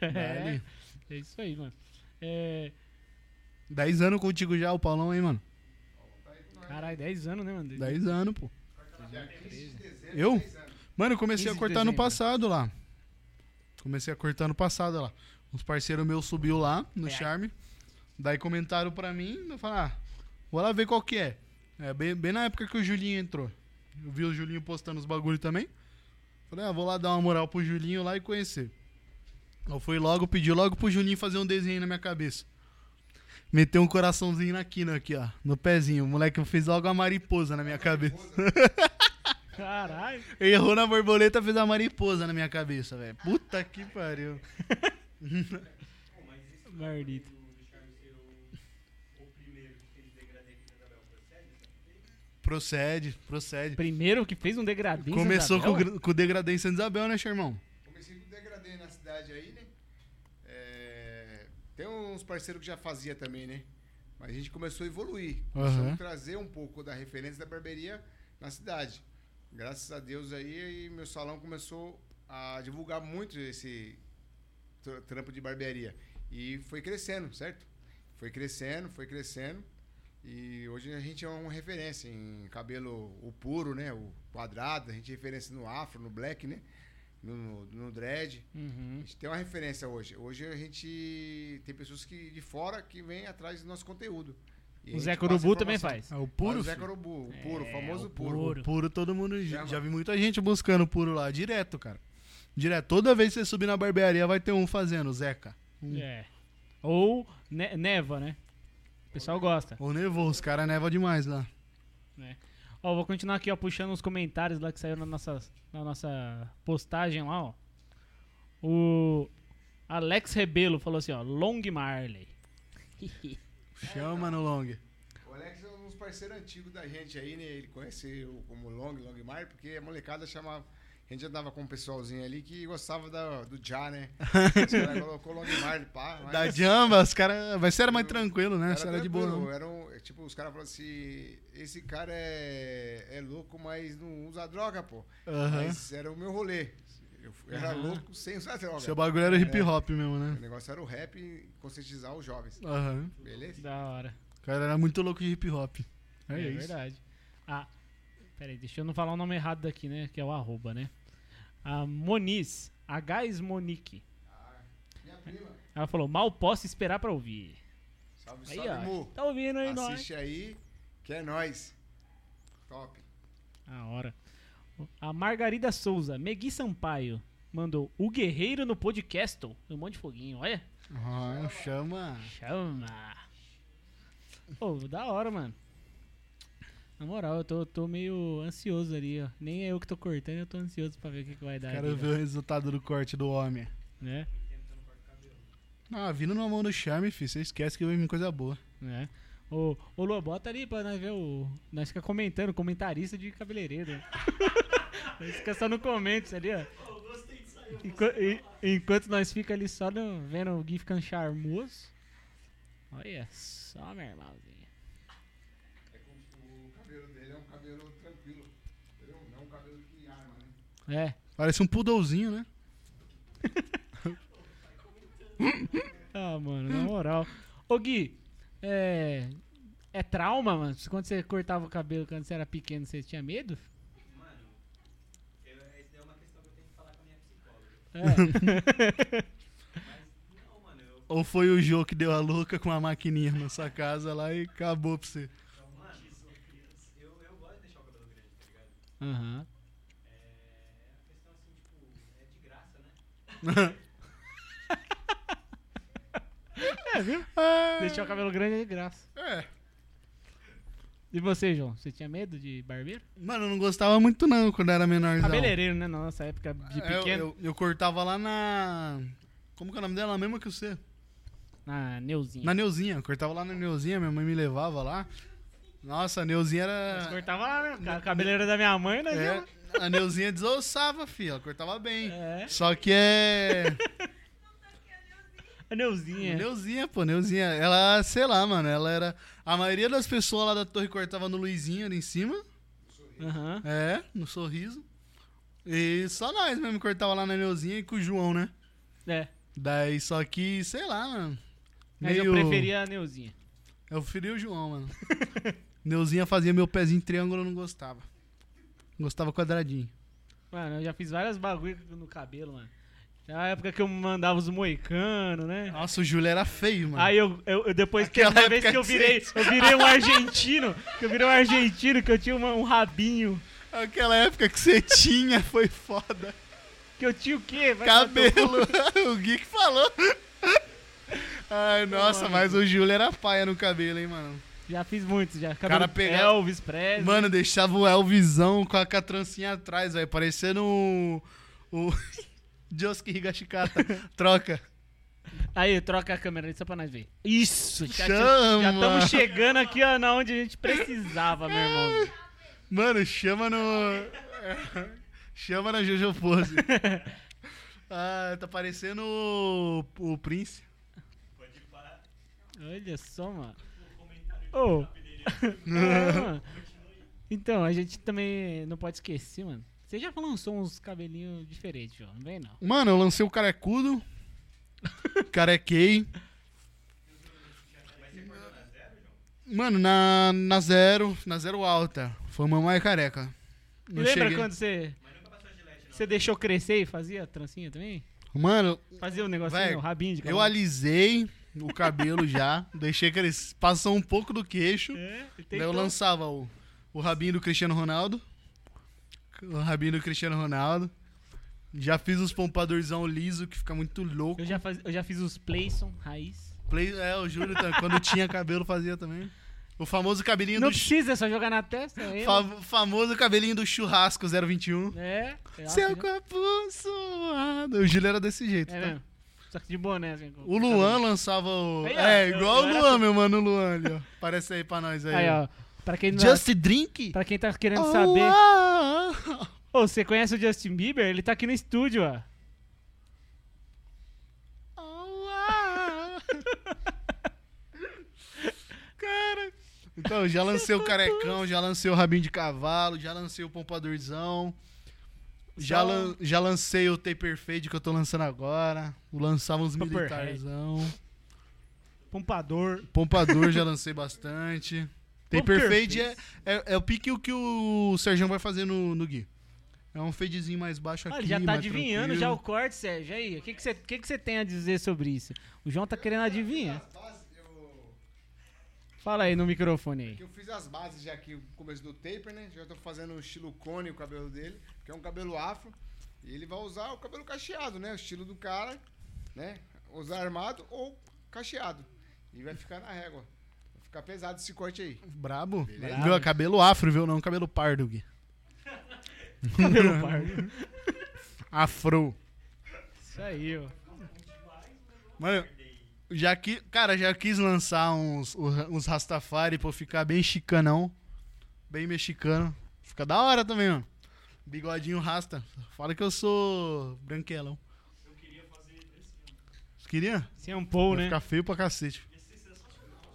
Speaker 1: É,
Speaker 2: Dale.
Speaker 1: é isso aí, mano. É,
Speaker 2: 10 anos contigo já, o Paulão aí, mano.
Speaker 1: caralho, 10 anos, né, mano?
Speaker 2: 10 anos, pô. Eu?
Speaker 3: dez anos.
Speaker 2: Mano, eu comecei
Speaker 1: 15
Speaker 2: a cortar no passado lá. Comecei a cortar no passado lá. Uns parceiros meus subiu lá no
Speaker 1: É.
Speaker 2: Charme. Daí comentaram pra mim, eu falei, ah, vou lá ver qual que é. É bem, bem na época que o Julinho entrou. Eu vi o Julinho postando os bagulho também. Falei, ah, vou lá dar uma moral pro Julinho lá e conhecer. Eu fui logo, pedi logo pro Julinho fazer um desenho na minha cabeça. Meteu um coraçãozinho na quina aqui, ó, no pezinho. O moleque fez logo uma mariposa na minha cabeça.
Speaker 1: Caralho.
Speaker 2: Errou na borboleta, fez a mariposa na minha cabeça, velho. Puta que pariu.
Speaker 1: Maldito.
Speaker 2: Procede, procede.
Speaker 1: Primeiro que fez um degradê em
Speaker 2: Começou
Speaker 1: Santa
Speaker 2: com,
Speaker 1: Isabel?
Speaker 2: o com o degradê em Santa Isabel, né, irmão?
Speaker 3: Comecei com degradê na cidade aí, né? É, Tem uns parceiros que já fazia também, né? Mas a gente começou a evoluir.
Speaker 2: Aham.
Speaker 3: a trazer um pouco da referência da barbearia na cidade. Graças a Deus aí, aí meu salão começou a divulgar muito esse tr- trampo de barbearia. E foi crescendo, certo? Foi crescendo, foi crescendo. E hoje a gente é uma referência em cabelo o puro, né? O quadrado, a gente é referência no afro, no black, né? No, no dread. A
Speaker 1: Uhum.
Speaker 3: gente tem uma referência hoje. Hoje a gente tem pessoas que de fora que vêm atrás do nosso conteúdo. E a
Speaker 1: O Zé Corubu também faz.
Speaker 2: É o
Speaker 3: Olha
Speaker 2: puro,
Speaker 3: o Zé. Corubu, o puro, o
Speaker 1: É,
Speaker 3: famoso
Speaker 1: o
Speaker 3: puro.
Speaker 1: puro.
Speaker 2: O puro todo mundo.
Speaker 3: Chama.
Speaker 2: Já vi muita gente buscando puro lá, direto, cara. Direto. Toda vez que você subir na barbearia, vai ter um fazendo, Zeca. Um.
Speaker 1: É. Ou ne- neva, né? O pessoal gosta.
Speaker 2: Ou nevou, os caras neva demais lá.
Speaker 1: né? Ó, vou continuar aqui, ó, puxando os comentários lá que saiu na nossa, na nossa postagem lá, ó. O Alex Rebelo falou assim, ó, Long Marley.
Speaker 2: Chama no long.
Speaker 3: O Alex é um dos parceiros antigos da gente aí, né? Ele conhece como Long, Longmar, porque a molecada chamava. A gente andava com um pessoalzinho ali que gostava da, do Já, né? Os caras colocou Longmar, pá. mas-
Speaker 2: Da Jamba, os caras. Mas você era mais tranquilo, né?
Speaker 3: Era
Speaker 2: Você era de boa. não.
Speaker 3: Era um, é, tipo, os caras falaram assim: esse cara é, é louco, mas não usa droga, pô.
Speaker 2: Aham.
Speaker 3: Mas era o meu rolê. Eu era louco sem usar droga.
Speaker 2: Seu bagulho era hip
Speaker 3: É.
Speaker 2: hop mesmo,
Speaker 3: O
Speaker 2: né?
Speaker 3: negócio era o rap e conscientizar os jovens.
Speaker 2: Aham.
Speaker 3: Beleza?
Speaker 1: Da hora.
Speaker 2: O cara era muito louco de hip hop. É,
Speaker 1: É,
Speaker 2: isso.
Speaker 1: verdade. Ah, peraí, deixa eu não falar o nome errado daqui, né? Que é o arroba, né? A Moniz, a Gás Monique.
Speaker 3: Minha prima.
Speaker 1: Ela falou, mal posso esperar pra ouvir.
Speaker 3: Salve,
Speaker 1: Aí,
Speaker 3: salve,
Speaker 1: ó.
Speaker 3: Mu.
Speaker 1: Tá ouvindo aí, nós?
Speaker 3: Assiste aí, que é nóis. Top.
Speaker 1: A hora. A Margarida Souza, Megui Sampaio, mandou o Guerreiro no podcast. Um monte de foguinho, olha.
Speaker 2: Ah, chama.
Speaker 1: Chama. Pô, da hora, mano. Na moral, eu tô, tô meio ansioso ali, ó. Nem é eu que tô cortando, eu tô ansioso pra ver o que, que vai dar.
Speaker 2: Quero
Speaker 1: ali,
Speaker 2: ver o resultado do corte do homem.
Speaker 1: Né?
Speaker 2: Ah, vindo na mão do charme, filho. Você esquece que vai vir coisa boa.
Speaker 1: né? Ô, ô Lua, bota ali pra nós ver o. Nós fica comentando, comentarista de cabeleireiro. né? nós fica só no comments ali, ó. Enqu- e- enquanto nós fica ali só no- vendo o Gui ficando charmoso. Olha só, meu irmãozinho.
Speaker 3: É como o cabelo dele é um cabelo tranquilo. Entendeu? Não é um cabelo que arma, né?
Speaker 1: É.
Speaker 2: Parece um poodlezinho, né?
Speaker 1: Ah, mano, na moral. Ô Gui, é. É trauma, mano? Quando você cortava o cabelo quando você era pequeno, você tinha medo?
Speaker 5: Mano, eu, essa é uma questão que eu tenho que falar com a minha psicóloga.
Speaker 1: É.
Speaker 5: Mas não, mano, eu.
Speaker 2: Ou foi o Jô que deu a louca com a maquininha na sua casa lá e acabou pra você?
Speaker 5: Mano, eu, eu gosto de deixar o cabelo grande, tá ligado?
Speaker 1: Aham.
Speaker 5: É a questão assim, tipo, é de graça, né?
Speaker 1: É, viu?
Speaker 2: Ah,
Speaker 1: Deixar o cabelo grande é de graça.
Speaker 2: É.
Speaker 1: E você, João? Você tinha medo de barbeiro?
Speaker 2: Mano, eu não gostava muito não quando era menorzão.
Speaker 1: Cabeleireiro, né? Na nossa época de
Speaker 2: É, Eu,
Speaker 1: pequeno.
Speaker 2: eu, eu cortava lá na... Como que é o nome dela? A mesma que você.
Speaker 1: Na Neuzinha.
Speaker 2: Na Neuzinha. Eu cortava lá na Neuzinha, minha mãe me levava lá. Nossa, a Neuzinha
Speaker 1: Nós
Speaker 2: era...
Speaker 1: cortava lá, né? A cabeleira da minha mãe, né?
Speaker 2: É, a Neuzinha desossava, filho. Ela cortava bem.
Speaker 1: É.
Speaker 2: Só que é...
Speaker 1: A Neuzinha.
Speaker 2: Neuzinha, pô, Neuzinha. Ela, sei lá, mano, ela era... A maioria das pessoas lá da torre cortava no Luizinho ali em cima.
Speaker 1: Aham.
Speaker 2: É, no sorriso. E só nós mesmo cortava lá na Neuzinha e com o João, né?
Speaker 1: É.
Speaker 2: Daí, só que, sei lá, mano.
Speaker 1: Mas eu preferia a Neuzinha.
Speaker 2: Eu preferi o João, mano. Neuzinha fazia meu pezinho em triângulo, eu não gostava. Gostava quadradinho.
Speaker 1: Mano, eu já fiz várias bagulho no cabelo, mano. Na época que eu mandava os moicanos, né?
Speaker 2: Nossa, o Júlio era feio, mano.
Speaker 1: Aí eu, eu, eu depois que uma vez que eu virei, eu virei um argentino, que eu virei um argentino, que eu tinha uma- um rabinho.
Speaker 2: Aquela época que você tinha foi foda.
Speaker 1: Que eu tinha o quê? Vai
Speaker 2: Cabelo. o que falou. Ai, nossa, mas o Júlio era paia no cabelo, hein, mano.
Speaker 1: Já fiz muitos, já.
Speaker 2: Cara
Speaker 1: Cabelo
Speaker 2: pegava-
Speaker 1: Elvis Presley.
Speaker 2: Mano, deixava o Elvisão com a, com a trancinha atrás, velho. Parecendo o. O. Josuke Higashikata. Troca.
Speaker 1: Aí, troca a câmera ali só pra nós ver. Isso! Já
Speaker 2: Chama!
Speaker 1: já estamos chegando aqui, ó, na onde a gente precisava, meu irmão.
Speaker 2: Mano, chama no. chama na Jojo Pose. ah, tá parecendo o, o Prince.
Speaker 5: Pode parar.
Speaker 1: Olha só, mano.
Speaker 5: O comentário
Speaker 1: Ô.
Speaker 5: de
Speaker 1: É, mano. Então, a gente também não pode esquecer, mano. Você já lançou uns cabelinhos diferentes, João, não vem não?
Speaker 2: Mano, eu lancei o carecudo. Carequei.
Speaker 5: Mas você cortou na zero, João?
Speaker 2: Mano, na, na zero, na zero alta. Foi mamãe careca.
Speaker 1: E
Speaker 2: Não
Speaker 1: lembra
Speaker 2: cheguei-
Speaker 1: quando você, você deixou crescer e fazia trancinha também?
Speaker 2: Mano,
Speaker 1: Fazia o negocinho,
Speaker 2: Véi,
Speaker 1: o rabinho de
Speaker 2: eu
Speaker 1: cabelo.
Speaker 2: alisei o cabelo já. deixei crescer. Passou um pouco do queixo.
Speaker 1: É,
Speaker 2: Daí eu lançava o, o rabinho do Cristiano Ronaldo. O rabinho do Cristiano Ronaldo. Já fiz os pompadorzão liso, que fica muito louco.
Speaker 1: Eu já, faz, eu já fiz os Playson raiz.
Speaker 2: Play, é, o Júlio, tá- quando tinha cabelo, fazia também. O famoso cabelinho
Speaker 1: Não
Speaker 2: do... ch-
Speaker 1: precisa, é só jogar na testa. É,
Speaker 2: fa- famoso cabelinho do churrasco 021.
Speaker 1: é, acho
Speaker 2: Seu
Speaker 1: que-
Speaker 2: corpo suado. O Júlio era desse jeito,
Speaker 1: é
Speaker 2: tá?
Speaker 1: mesmo. Só que de boné, assim.
Speaker 2: O Luan lançava o.
Speaker 1: Aí, ó,
Speaker 2: é,
Speaker 1: eu-
Speaker 2: igual
Speaker 1: eu
Speaker 2: o
Speaker 1: era
Speaker 2: Luan,
Speaker 1: assim.
Speaker 2: meu mano, o Luan ali, ó. Aparece aí pra nós aí.
Speaker 1: Aí, ó. Pra quem, não,
Speaker 2: Just Drink?
Speaker 1: pra quem tá querendo saber.
Speaker 2: ah.
Speaker 1: Ô, você conhece o Justin Bieber? Ele tá aqui no estúdio, ó.
Speaker 2: Cara. Então, já lancei o carecão, já lancei o rabinho de cavalo, já lancei o pompadorzão. Já,
Speaker 1: Só-
Speaker 2: lan- já lancei o taper fade que eu tô lançando agora. Lançava uns militarzão.
Speaker 1: Pompador.
Speaker 2: Pompador já lancei bastante. Taper fade é, é, é o pique que o Sérgio vai fazer no, no Gui. É um fadezinho mais baixo
Speaker 1: Ah,
Speaker 2: aqui.
Speaker 1: ele já tá
Speaker 2: mais
Speaker 1: adivinhando
Speaker 2: tranquilo.
Speaker 1: já o corte, Sérgio. Aí, o que que você que que você tem a dizer sobre isso? O João tá querendo adivinhar.
Speaker 3: As bases, eu,
Speaker 1: Fala aí no microfone aí.
Speaker 3: que eu fiz as bases já aqui no começo do taper, né? Já tô fazendo um estilo cone o cabelo dele, que é um cabelo afro. E ele vai usar o cabelo cacheado, né? O estilo do cara, né? Usar armado ou cacheado. E vai ficar na régua. Vai ficar pesado esse corte aí.
Speaker 2: Brabo.
Speaker 3: Beleza.
Speaker 2: Viu? É cabelo afro, viu? Não cabelo pardo, Gui.
Speaker 1: Cabelo pardo.
Speaker 2: Afro.
Speaker 1: Isso aí, ó.
Speaker 2: Mano, já que, cara, já quis lançar uns, uns Rastafari pra ficar bem chicanão. Bem mexicano. Fica da hora também, mano. Bigodinho rasta. Fala que eu sou branquelão.
Speaker 4: Eu queria fazer esse.
Speaker 2: Você queria?
Speaker 1: Sean Paul,
Speaker 2: Vai
Speaker 1: né?
Speaker 2: ficar feio pra cacete.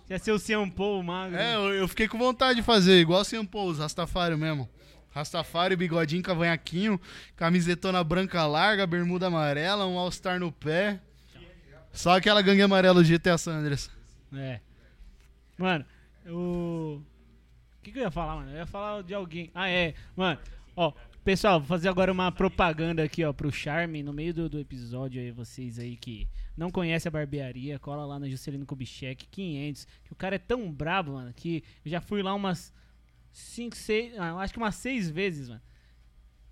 Speaker 1: Ia ser o Sean Paul, o magro.
Speaker 2: É, eu, eu fiquei com vontade de fazer, igual assim, pô, os Rastafari mesmo. Rastafari, bigodinho, cavanhaquinho, camisetona branca larga, bermuda amarela, um All-Star no pé. Só aquela gangue amarela do GTA San Andreas.
Speaker 1: É. Mano, o. O que, que eu ia falar, mano? Eu ia falar de alguém. Ah, é. Mano, ó. Pessoal, vou fazer agora uma propaganda aqui, ó, pro Charme, no meio do, do episódio aí, vocês aí que não conhecem a barbearia, cola lá na Juscelino Kubitschek, 500, que o cara é tão brabo, mano, que eu já fui lá umas 5, 6, ah, acho que umas 6 vezes, mano.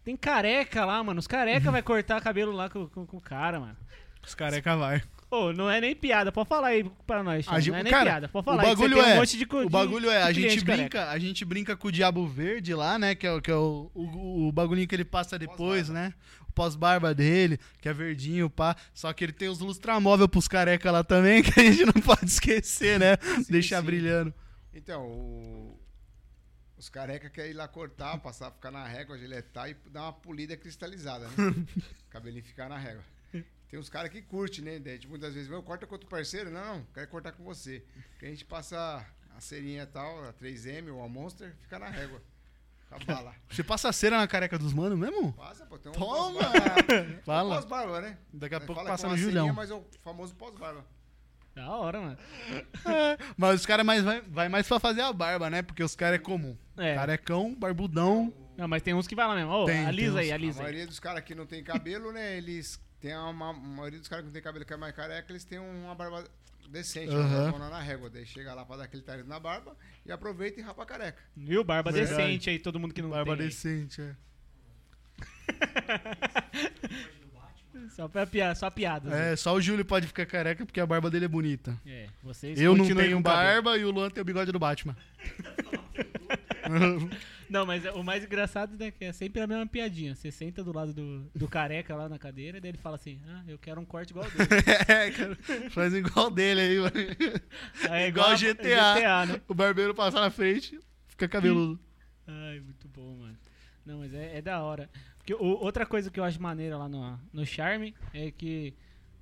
Speaker 1: Tem careca lá, mano, os careca vai cortar cabelo lá com, com, com o cara, mano.
Speaker 2: Os careca vai.
Speaker 1: Ô, não é nem piada, pode falar aí pra nós,
Speaker 2: gente-
Speaker 1: não é nem
Speaker 2: cara,
Speaker 1: piada, pode falar
Speaker 2: o
Speaker 1: aí, que você
Speaker 2: bagulho
Speaker 1: um
Speaker 2: é,
Speaker 1: monte de
Speaker 2: o
Speaker 1: de-
Speaker 2: bagulho é, a
Speaker 1: de
Speaker 2: gente
Speaker 1: careca.
Speaker 2: brinca, a gente brinca com o Diabo Verde lá, né, que é, o- que é o, o, o bagulhinho que ele passa depois, né? O pós-barba dele, que é verdinho, pá. Só que ele tem os lustramóvel pros careca lá também, que a gente não pode esquecer, né? Deixar
Speaker 3: sim.
Speaker 2: brilhando.
Speaker 3: Então, o- os careca querem ir lá cortar, passar, ficar na régua, giletar e dar uma polida cristalizada, né? Cabelinho ficar na régua. Tem uns caras que curtem, né? Daí, tipo, muitas vezes, eu corta com outro parceiro. Não, não, quero cortar com você. Que a gente passa a cerinha tal, a 3M ou a Monster, fica na régua. Com a bala.
Speaker 2: Você passa cera na careca dos manos mesmo?
Speaker 3: Passa, pô, tem um
Speaker 2: Toma!
Speaker 3: pós-barba.
Speaker 2: Fala.
Speaker 3: Pós-barba, né?
Speaker 2: Daqui a pouco passa
Speaker 3: é
Speaker 2: no
Speaker 3: uma
Speaker 2: Julião.
Speaker 3: serinha, Mas é o famoso pós-barba.
Speaker 1: Da hora, mano.
Speaker 2: Mas os caras mais vai, vai mais pra fazer a barba, né? Porque os caras é comum.
Speaker 1: É.
Speaker 2: Carecão, barbudão.
Speaker 1: Não, mas tem uns que vai lá mesmo. Ô,
Speaker 2: Tem,
Speaker 1: alisa
Speaker 2: tem
Speaker 1: aí,
Speaker 3: A
Speaker 1: alisa aí.
Speaker 3: maioria dos caras que não tem cabelo, né? Eles têm uma. A maioria dos caras que não tem cabelo que é mais careca, eles têm uma barba decente, barbona na régua. Daí chega lá pra dar aquele talento na barba e aproveita e rapa a careca.
Speaker 1: Viu? Barba
Speaker 2: Verdade.
Speaker 1: decente aí, todo mundo que não
Speaker 2: Barba
Speaker 1: tem. aí.
Speaker 2: decente, é.
Speaker 1: Só pra piada, só piadas.
Speaker 2: É, só o Júlio pode ficar careca porque a barba dele é bonita.
Speaker 1: É, vocês
Speaker 2: Eu não tenho
Speaker 1: cabelo.
Speaker 2: barba e o Luan tem o bigode do Batman.
Speaker 1: Não, mas o mais engraçado é que é sempre a mesma piadinha. Você senta do lado do, do careca lá na cadeira e daí ele fala assim: Ah, eu quero um corte igual dele.
Speaker 2: é, cara. Faz igual dele aí, mano.
Speaker 1: É
Speaker 2: Igual
Speaker 1: a-
Speaker 2: GTA.
Speaker 1: GTA, né?
Speaker 2: O barbeiro passa na frente, fica cabeludo.
Speaker 1: Ai, muito bom, mano. Não, mas é, é da hora. Porque o- outra coisa que eu acho maneira lá no, no Charme é que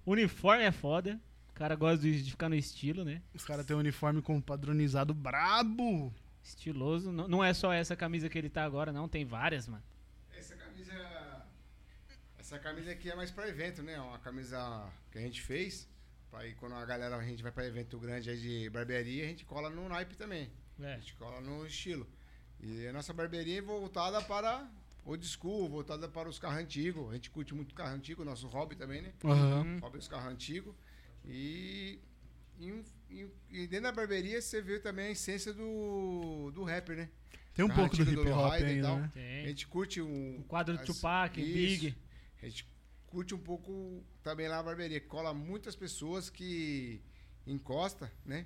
Speaker 1: uniforme é foda. O cara gosta de, de ficar no estilo, né?
Speaker 2: Os caras têm um uniforme com padronizado brabo.
Speaker 1: Estiloso. Não, não é só essa camisa que ele tá agora, não. Tem várias, mano.
Speaker 3: Essa camisa. Essa camisa aqui é mais pra evento, né? Uma camisa que a gente fez. Pra ir quando a galera a gente vai pra evento grande aí de barbearia, a gente cola no naipe também. A
Speaker 1: É.
Speaker 3: gente cola no estilo. E a nossa barbearia é voltada para old school, voltada para os carros antigos. A gente curte muito carro antigo, nosso hobby também, né?
Speaker 2: Aham.
Speaker 3: Hobby dos carros antigos. E, e, e- e dentro da barbearia você vê também a essência do, do rapper, né?
Speaker 2: Tem um pouco do hip hop
Speaker 3: e tal.
Speaker 2: né?
Speaker 3: A gente curte um,
Speaker 1: O quadro do
Speaker 3: as-
Speaker 1: Tupac,
Speaker 3: isso.
Speaker 1: Big.
Speaker 3: A gente curte um pouco também lá na barbearia. Cola muitas pessoas que encosta, né?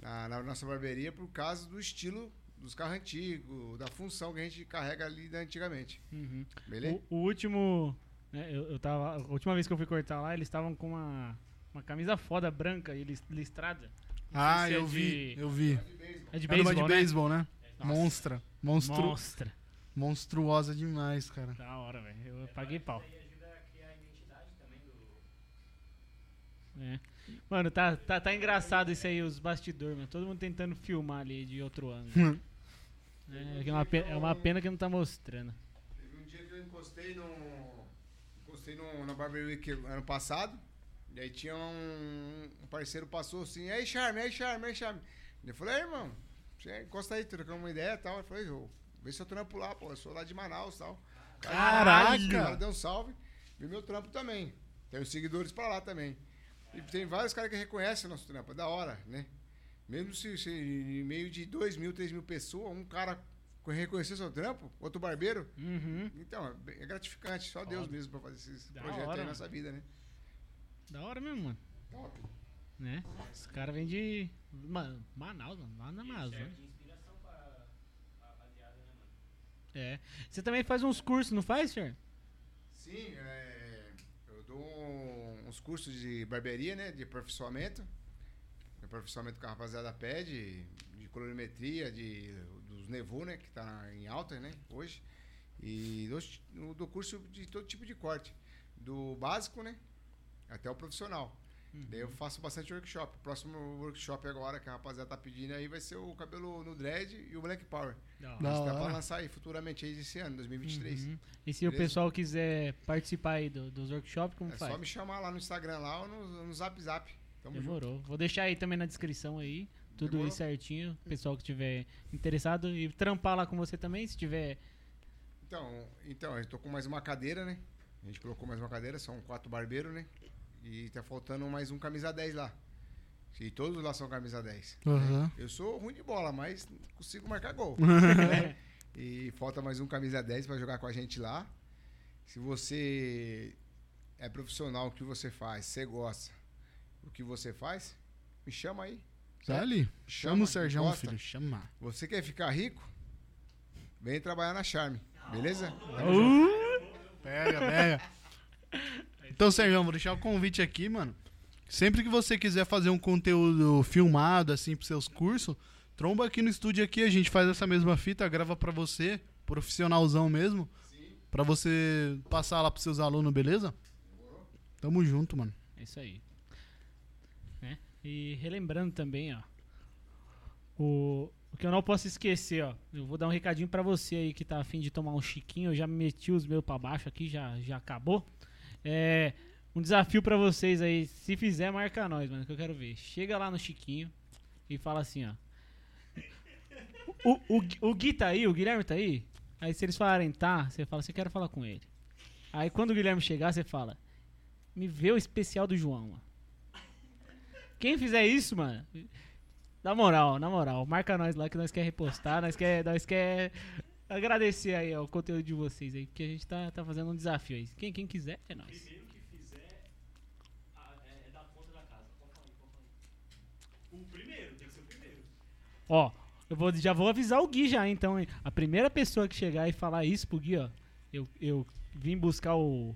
Speaker 3: Na, na nossa barbearia por causa do estilo dos carros antigos, da função que a gente carrega ali da antigamente.
Speaker 1: Uhum.
Speaker 3: Beleza?
Speaker 1: O, o último né, eu, eu tava. A última vez que eu fui cortar lá, eles estavam com uma, uma camisa foda branca e lis- listrada. Não
Speaker 2: Ah,
Speaker 1: é
Speaker 2: eu vi,
Speaker 1: de-
Speaker 2: eu vi.
Speaker 1: É de
Speaker 2: É
Speaker 1: beisebol,
Speaker 2: de
Speaker 1: né?
Speaker 2: beisebol, né?
Speaker 1: Nossa.
Speaker 2: Monstra. Monstru...
Speaker 1: Monstra.
Speaker 2: Monstruosa demais, cara.
Speaker 1: Da hora, velho. Eu paguei pau.
Speaker 5: Isso aí ajuda a criar a identidade também do.
Speaker 1: É. Mano, tá, tá, tá engraçado isso aí, os bastidores, mano. Todo mundo tentando filmar ali de outro ângulo. é, é uma pena, é uma pena que não tá mostrando.
Speaker 3: Teve um dia que eu encostei no. Encostei no, na Barber Week ano passado. E aí tinha um, um parceiro passou assim, ei Charme, ei Charme, ei Charme. Eu falei, "Ei, irmão, você encosta aí, trocamos uma ideia e tal. Falei, ô, vê se eu trampo lá, pô. Eu sou lá de Manaus e tal.
Speaker 2: Caralho!
Speaker 3: O cara deu um salve. Viu meu trampo também. Tenho seguidores pra lá também. E tem vários caras que reconhecem o nosso trampo. É da hora, né? Mesmo se, se em meio de 2 mil, 3 mil pessoas, um cara reconhecer seu trampo, outro barbeiro,
Speaker 1: Uhum.
Speaker 3: então, é é gratificante. Só Deus mesmo pra fazer esses
Speaker 1: Da
Speaker 3: projetos
Speaker 1: hora,
Speaker 3: aí na nossa vida, né?
Speaker 1: Da hora mesmo, mano.
Speaker 3: Top.
Speaker 1: Né? Os caras vêm de. Mano, Manaus, mano, lá na Amazônia.
Speaker 5: Serve de inspiração pra a rapaziada, né, mano?
Speaker 1: É. Você também faz uns cursos, não faz, senhor?
Speaker 3: Sim, é, eu dou um- uns cursos de barbearia, né? De aperfeiçoamento. De aperfeiçoamento que a rapaziada pede, de colorimetria, de, dos Nevu, né? Que tá em alta, né? Hoje. E dou, dou curso de todo tipo de corte. Do básico, né? Até o profissional. Daí eu faço bastante workshop. O próximo workshop agora que a rapaziada tá pedindo aí vai ser o cabelo no dread e o black power. Gente tá pra lançar aí futuramente aí esse ano, 2023.
Speaker 1: Uhum. E se o
Speaker 3: Beleza?
Speaker 1: pessoal quiser participar aí do- dos workshops, como
Speaker 3: É
Speaker 1: faz?
Speaker 3: só me chamar lá no Instagram lá ou no, no Zap Zap. Tamo junto.
Speaker 1: Demorou. Vou deixar aí também na descrição aí. Tudo
Speaker 3: Demorou.
Speaker 1: aí certinho. O pessoal que tiver interessado e trampar lá com você também, se tiver.
Speaker 3: Então, então, eu tô com mais uma cadeira, né? A gente colocou mais uma cadeira, são quatro barbeiros, né? E tá faltando mais um camisa 10 lá. E todos lá são camisa 10.
Speaker 2: Aham.
Speaker 3: Eu sou ruim de bola, mas consigo marcar gol. né? E falta mais um camisa 10 para jogar com a gente lá. Se você é profissional, o que você faz, você gosta, o que você faz, me chama aí.
Speaker 2: Tá ali. Chama o
Speaker 3: encosta.
Speaker 2: filho. Chama.
Speaker 3: Você quer ficar rico? Vem trabalhar na Charme, beleza?
Speaker 2: Uh! Pega, pega. Então, Sérgio, vou deixar o convite aqui, mano. Sempre que você quiser fazer um conteúdo filmado, assim, pros seus cursos, tromba aqui no estúdio aqui, a gente faz essa mesma fita, grava pra você, profissionalzão mesmo, pra você passar lá pros seus alunos, beleza? Tamo junto, mano.
Speaker 1: É isso aí. Né? E relembrando também, ó. O, o que eu não posso esquecer, ó. Eu vou dar um recadinho pra você aí que tá afim de tomar um chiquinho. Eu já meti os meus pra baixo aqui, já, já acabou. É. Um desafio pra vocês aí. Se fizer, marca nós, mano, que eu quero ver. Chega lá no Chiquinho e fala assim, ó. O, o, o Gui tá aí, o Guilherme tá aí. Aí se eles falarem tá, você fala, você quer falar com ele. Aí quando o Guilherme chegar, você fala, me vê o especial do João, mano. Quem fizer isso, mano, na moral, na moral, marca nós lá que nós quer repostar, nós quer, nós quer agradecer aí ó, o conteúdo de vocês aí, porque a gente tá, tá fazendo um desafio aí. Quem, quem quiser, é nós.
Speaker 4: Primeiro que fizer a- é, é da conta da casa. Pode falar aí, pode falar aí. O primeiro, tem que ser o primeiro.
Speaker 1: Ó, eu vou, já vou avisar o Gui já, então, hein? A primeira pessoa que chegar e falar isso pro Gui, ó, eu, eu vim buscar o,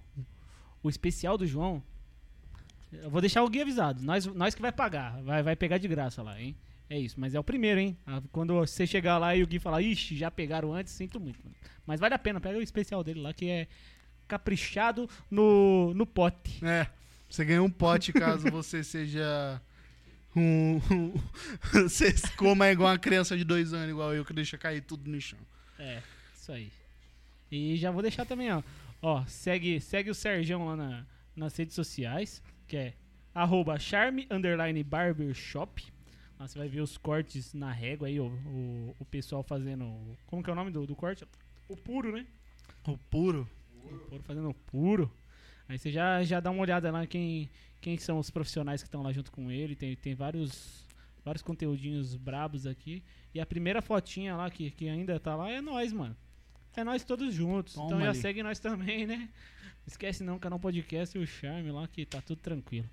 Speaker 1: o especial do João. Eu vou deixar o Gui avisado. Nós, nós que vai pagar. Vai, vai pegar de graça lá, hein? É isso, mas é o primeiro, hein? Quando você chegar lá e o Gui falar, ixi, já pegaram antes, sinto muito. Mano. Mas vale a pena, pega o especial dele lá, que é caprichado no, no pote.
Speaker 2: É, você ganha um pote caso você seja um... um você coma igual uma criança de dois anos, igual eu, que deixa cair tudo no chão.
Speaker 1: É, isso aí. E já vou deixar também, ó. Ó, segue, segue o Serjão lá na, nas redes sociais, que é arroba charme underline barbershop. Lá você vai ver os cortes na régua aí, ó, o, o pessoal fazendo. Como que é o nome do, do corte? O puro, né?
Speaker 2: O puro.
Speaker 1: O puro fazendo o puro. Aí você já, já dá uma olhada lá quem, quem são os profissionais que estão lá junto com ele. Tem, tem vários, vários conteúdinhos brabos aqui. E a primeira fotinha lá que, que ainda tá lá é nós, mano. É nós todos juntos.
Speaker 2: Toma
Speaker 1: então já
Speaker 2: ali.
Speaker 1: segue nós também, né? Esquece não, canal podcast e o Charme lá que tá tudo tranquilo.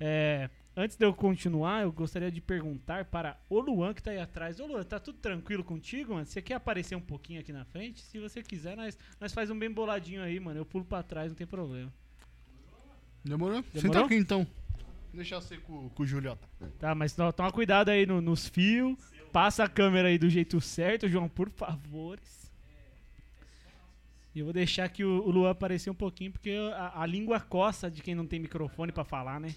Speaker 1: É, antes de eu continuar, eu gostaria de perguntar para o Luan que tá aí atrás. Ô Luan, tá tudo tranquilo contigo, mano? Você quer aparecer um pouquinho aqui na frente? Se você quiser, nós, nós faz um bem boladinho aí, mano. Eu pulo pra trás, não tem problema.
Speaker 2: Demorou?
Speaker 1: Demorou?
Speaker 2: Senta aqui então. Deixa você com, com o Juliota.
Speaker 1: Tá, mas to- toma cuidado aí no- nos fios. Passa a câmera aí do jeito certo, João, por favores. E eu vou deixar aqui o, o Luan aparecer um pouquinho, porque a, a língua coça de quem não tem microfone pra falar, né?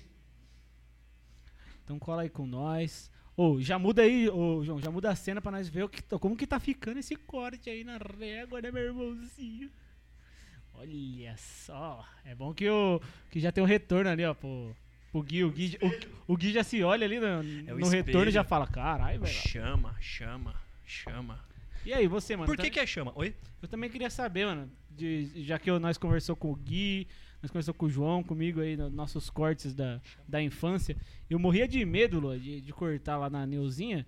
Speaker 1: Então cola aí com nós. Ô, já muda aí, ô, João, já muda a cena pra nós ver o que, como que tá ficando esse corte aí na régua, né, meu irmãozinho? Olha só. É bom que, o, que já tem um retorno ali, ó, pro, pro Gui. O Gui, o, o Gui já se olha ali no,
Speaker 4: É
Speaker 1: no retorno e já fala, caralho, velho.
Speaker 4: Chama, chama, chama.
Speaker 1: E aí, você, mano?
Speaker 4: Por que
Speaker 1: tá-
Speaker 4: que é chama? Oi?
Speaker 1: Eu também queria saber, mano, de, já que eu- nós conversou com o Gui, nós conversou com o João, comigo aí, nos nossos cortes da, da infância. Eu morria de medo, Lua, de, de cortar lá na Neuzinha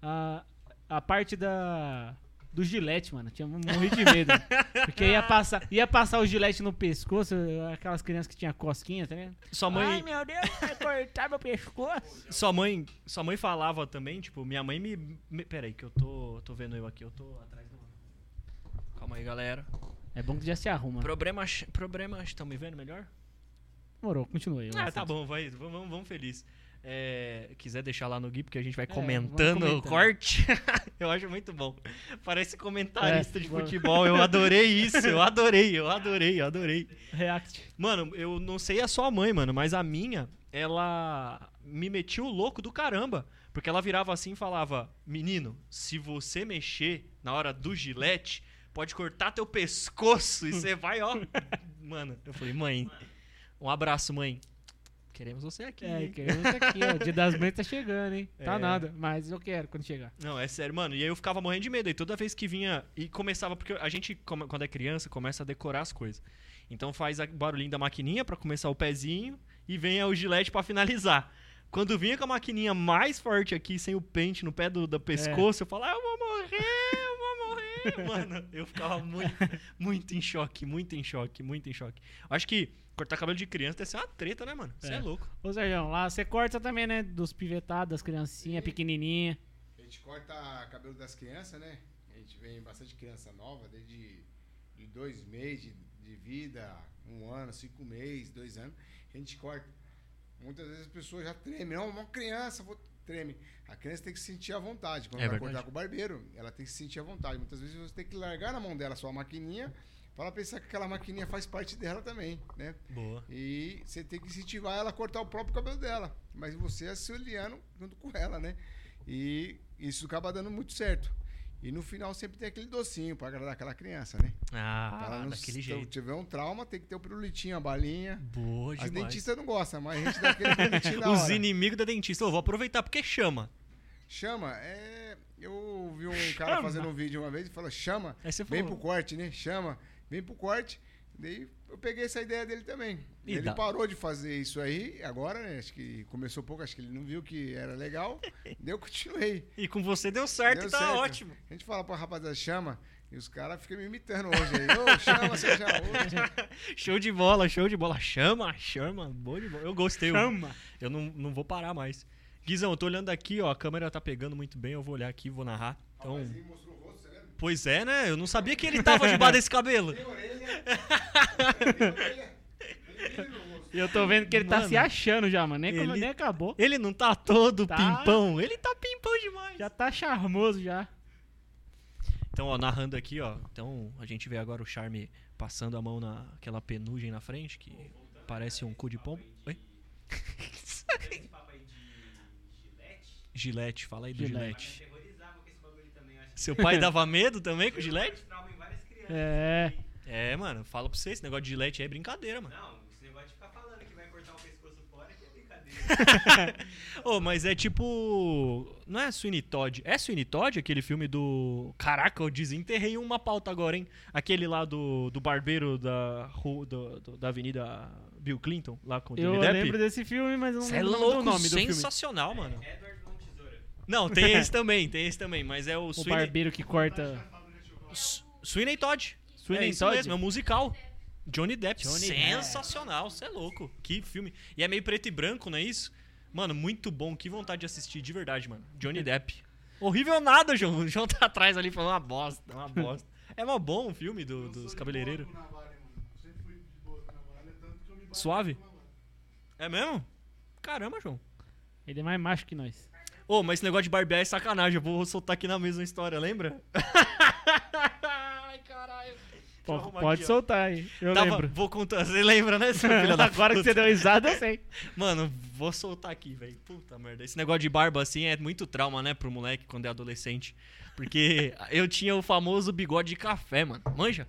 Speaker 1: a, a parte da do gilete, mano. Tinha morri de medo. porque ia passar, ia passar o gilete no pescoço, aquelas crianças que tinham cosquinha, tá ligado?
Speaker 4: Sua mãe,
Speaker 1: Ai, meu Deus, vai cortar meu pescoço.
Speaker 4: sua mãe, sua mãe falava também, tipo, minha mãe me, me peraí que eu tô, tô vendo eu aqui, eu tô atrás do Calma aí, galera.
Speaker 1: É bom que já se arruma.
Speaker 4: Problemas, problemas, estão me vendo melhor?
Speaker 1: Demorou, continua aí.
Speaker 4: Ah, tá bom, vai, vamos, vamos, feliz. É, quiser deixar lá no Gui, porque a gente vai
Speaker 1: É,
Speaker 4: comentando o corte. eu acho muito bom. Parece comentarista
Speaker 1: É,
Speaker 4: de
Speaker 1: vamos.
Speaker 4: futebol. Eu adorei isso, eu adorei, eu adorei, eu adorei.
Speaker 1: React.
Speaker 4: Mano, eu não sei a sua mãe, mano, mas a minha, ela me metia o louco do caramba. Porque ela virava assim e falava: Menino, se você mexer na hora do gilete, pode cortar teu pescoço e você vai, ó. Mano, eu falei: Mãe, um abraço, mãe. Queremos você aqui.
Speaker 1: É,
Speaker 4: hein?"
Speaker 1: queremos aqui, ó. Dia das Mães tá chegando, hein? Tá
Speaker 4: É.
Speaker 1: nada, mas eu quero quando chegar.
Speaker 4: Não, é sério, mano. E aí eu ficava morrendo de medo. E toda vez que vinha. E começava. Porque a gente, quando é criança, começa a decorar as coisas. Então faz o barulhinho da maquininha pra começar o pezinho. E vem o gilete pra finalizar. Quando vinha com a maquininha mais forte aqui, sem o pente no pé do, do pescoço, eu falava, eu vou morrer, eu vou morrer. Mano, eu ficava muito, muito em choque, muito em choque, muito em choque. Acho que cortar cabelo de criança deve ser uma treta, né, mano? Você é.
Speaker 1: É.
Speaker 4: louco.
Speaker 1: Ô, Sérgio, lá você corta também, né? Dos pivetados, das criancinhas pequenininhas.
Speaker 3: A gente corta cabelo das crianças, né? A gente vem bastante criança nova, desde de dois meses de, de vida, um ano, cinco meses, dois anos. A gente corta. Muitas vezes as pessoas já tremem. Não, uma criança, vou treme. A criança tem que se sentir à vontade. Quando
Speaker 4: É
Speaker 3: vai
Speaker 4: verdade.
Speaker 3: cortar com o barbeiro, ela tem que se sentir à vontade. Muitas vezes você tem que largar na mão dela sua maquininha para ela pensar que aquela maquininha faz parte dela também, né?
Speaker 4: Boa.
Speaker 3: E você tem que incentivar ela a cortar o próprio cabelo dela. Mas você auxiliando junto com ela, né? E isso acaba dando muito certo. E no final sempre tem aquele docinho para agradar aquela criança, né? Pra
Speaker 4: Ah,
Speaker 3: ela não
Speaker 4: daquele
Speaker 3: se
Speaker 4: jeito.
Speaker 3: tiver um trauma, tem que ter o pirulitinho, a balinha.
Speaker 4: Boa
Speaker 3: As
Speaker 4: demais.
Speaker 3: dentistas não gostam, mas a gente dá aquele pirulitinho na
Speaker 4: Os
Speaker 3: hora.
Speaker 4: inimigos da dentista. Eu vou aproveitar porque chama.
Speaker 3: Chama, é... Eu vi um cara
Speaker 1: Chama.
Speaker 3: fazendo um vídeo uma vez e falou, chama, vem pro corte, né? Chama, vem pro corte. Daí eu peguei essa ideia dele também.
Speaker 4: E
Speaker 3: ele
Speaker 4: dá-
Speaker 3: parou de fazer isso aí, agora, né? Acho que começou pouco, acho que ele não viu que era legal. daí eu continuei.
Speaker 4: E com você deu certo
Speaker 3: Deu
Speaker 4: e tá
Speaker 3: certo.
Speaker 4: ótimo.
Speaker 3: A gente fala pra rapaziada, chama, e os caras ficam me imitando hoje aí. Ô, chama, você chama. Ô,
Speaker 4: Show de bola, show de bola. Chama, chama. Boa de bola. Eu gostei. eu-
Speaker 1: Chama!
Speaker 4: Eu não, não vou parar mais. Guizão, eu tô olhando aqui, ó. A câmera tá pegando muito bem. Eu vou olhar aqui, vou narrar. Então,
Speaker 3: Rapazinho
Speaker 4: pois é, né? Eu não sabia que ele tava debaixo desse cabelo.
Speaker 3: Tem orelha, tem orelha.
Speaker 1: E eu tô vendo que ele tá
Speaker 4: Mano,
Speaker 1: se achando já, mano. Nem,
Speaker 4: ele-
Speaker 1: nem acabou.
Speaker 4: Ele não tá todo
Speaker 1: Tá.
Speaker 4: pimpão. Ele tá pimpão demais.
Speaker 1: Já tá charmoso já.
Speaker 4: Então, ó, narrando aqui, ó. Então, a gente vê agora o Charme passando a mão naquela penugem na frente, que parece um cu de pombo. Oi?
Speaker 5: Gilete,
Speaker 4: fala aí do
Speaker 1: Gilete.
Speaker 4: Gilete.
Speaker 5: Me aterrorizava com esse bagulho também. Eu acho que
Speaker 4: Seu pai dava medo também com o Gilete?
Speaker 5: trauma em várias crianças.
Speaker 1: É.
Speaker 4: É, mano, fala pra você, esse negócio de Gilete aí é brincadeira, mano.
Speaker 5: Não, esse negócio de ficar falando que vai cortar o pescoço fora que é brincadeira.
Speaker 4: Ô, mas é tipo. Não é Sweeney Todd. É Sweeney Todd aquele filme do. Caraca, eu desenterrei uma pauta agora, hein? Aquele lá do, do barbeiro da, ru- do- do- da Avenida Bill Clinton, lá com o
Speaker 1: Eu
Speaker 4: Johnny Depp.
Speaker 1: lembro desse filme, mas eu não
Speaker 4: Você é
Speaker 1: lembro
Speaker 4: louco,
Speaker 1: do nome do filme.
Speaker 4: sensacional, mano.
Speaker 5: Edward Mão Tesoura.
Speaker 4: Não, tem esse também, tem esse também, mas é o,
Speaker 1: O
Speaker 4: Sweeney,
Speaker 1: barbeiro que corta.
Speaker 4: S- Sweeney Todd.
Speaker 1: Sweeney
Speaker 4: é isso
Speaker 1: Todd?
Speaker 4: mesmo, é um musical. Johnny Depp,
Speaker 1: Johnny
Speaker 4: sensacional, você é louco. Que filme. E é meio preto e branco, não é isso? Mano, muito bom. Que vontade de assistir, de verdade, mano. Johnny Depp. Horrível nada, João. O João tá atrás ali falando uma bosta, uma bosta. É mó bom o filme do- dos cabeleireiros. Suave? É mesmo? Caramba, João.
Speaker 1: Ele é mais macho que nós.
Speaker 4: Ô, mas esse negócio de barbear é sacanagem. Eu vou soltar aqui na mesma história, lembra? Ai, caralho. Arrumar
Speaker 1: pode
Speaker 4: aqui, ó.
Speaker 1: soltar aí. Eu
Speaker 4: Tava-
Speaker 1: lembro.
Speaker 4: Vou contar. Você lembra, né, seu filho da
Speaker 1: Agora que você deu risada, eu sei.
Speaker 4: Mano, vou soltar aqui, velho. Puta merda. Esse negócio de barba assim é muito trauma, né, pro moleque quando é adolescente. Porque eu tinha o famoso bigode de café, mano. Manja?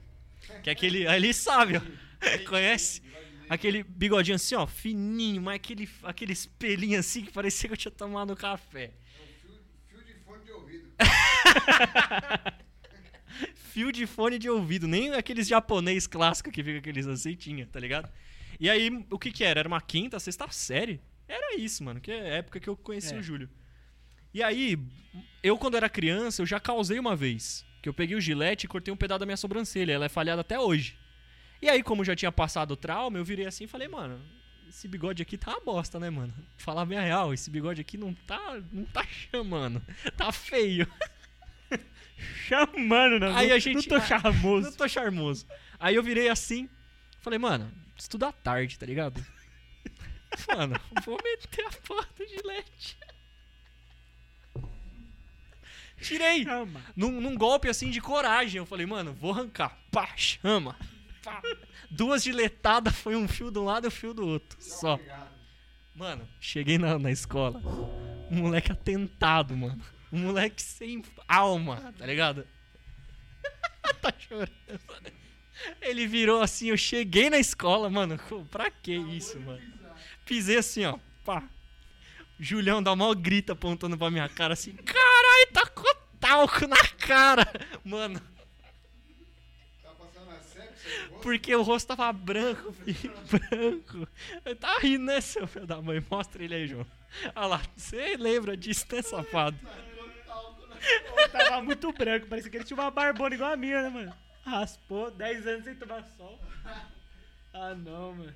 Speaker 4: Que é aquele. Aí ele sabe, ó. Conhece? Aquele bigodinho assim, ó, fininho, mas aquele, aquele espelhinho assim que parecia que eu tinha tomado café.
Speaker 3: Fio de fone de ouvido.
Speaker 4: Fio de fone de ouvido, nem aqueles japonês clássicos que fica aqueles assim tinha, tá ligado? E aí, o que que era? Era uma quinta, sexta série? Era isso, mano, que é a época que eu conheci
Speaker 1: É.
Speaker 4: o Júlio. E aí, eu quando era criança, eu já causei uma vez. Que eu peguei o gilete e cortei um pedaço da minha sobrancelha. Ela é falhada até hoje. E aí, como já tinha passado o trauma, eu virei assim e falei, mano, esse bigode aqui tá uma bosta, né, mano? Falar bem a real, esse bigode aqui não tá, não tá chamando. Tá feio.
Speaker 1: Chamando, não.
Speaker 4: Aí
Speaker 1: não,
Speaker 4: a gente-
Speaker 1: não tô charmoso.
Speaker 4: Não tô charmoso. Aí eu virei assim, falei, mano, estuda tarde, tá ligado? Mano, vou meter a porra do gilete. Tirei.
Speaker 1: Chama.
Speaker 4: Num, num golpe assim de coragem. Eu falei, mano, vou arrancar. Pá, chama. Pá. Duas giletadas, foi um fio de um lado e um fio do outro. Só. Mano, cheguei na, na escola. Um moleque atentado, mano. Um moleque sem alma, tá ligado? tá chorando. Ele virou assim, eu cheguei na escola, mano. Pra que isso, mano? Pisei assim, ó. Pá. Julião dá mal grita apontando pra minha cara assim. Caralho, tá com talco na cara. Mano,
Speaker 3: Tá passando a sepsia?
Speaker 4: Porque o rosto tava branco, filho. Branco. Eu tava rindo, né, seu filho da mãe? Mostra ele aí, João. Olha lá, você lembra disso, né, safado?
Speaker 1: Tava muito branco, parecia que ele tinha uma barbona igual a minha, né, mano? Raspou 10 anos sem tomar sol. Ah, não, mano.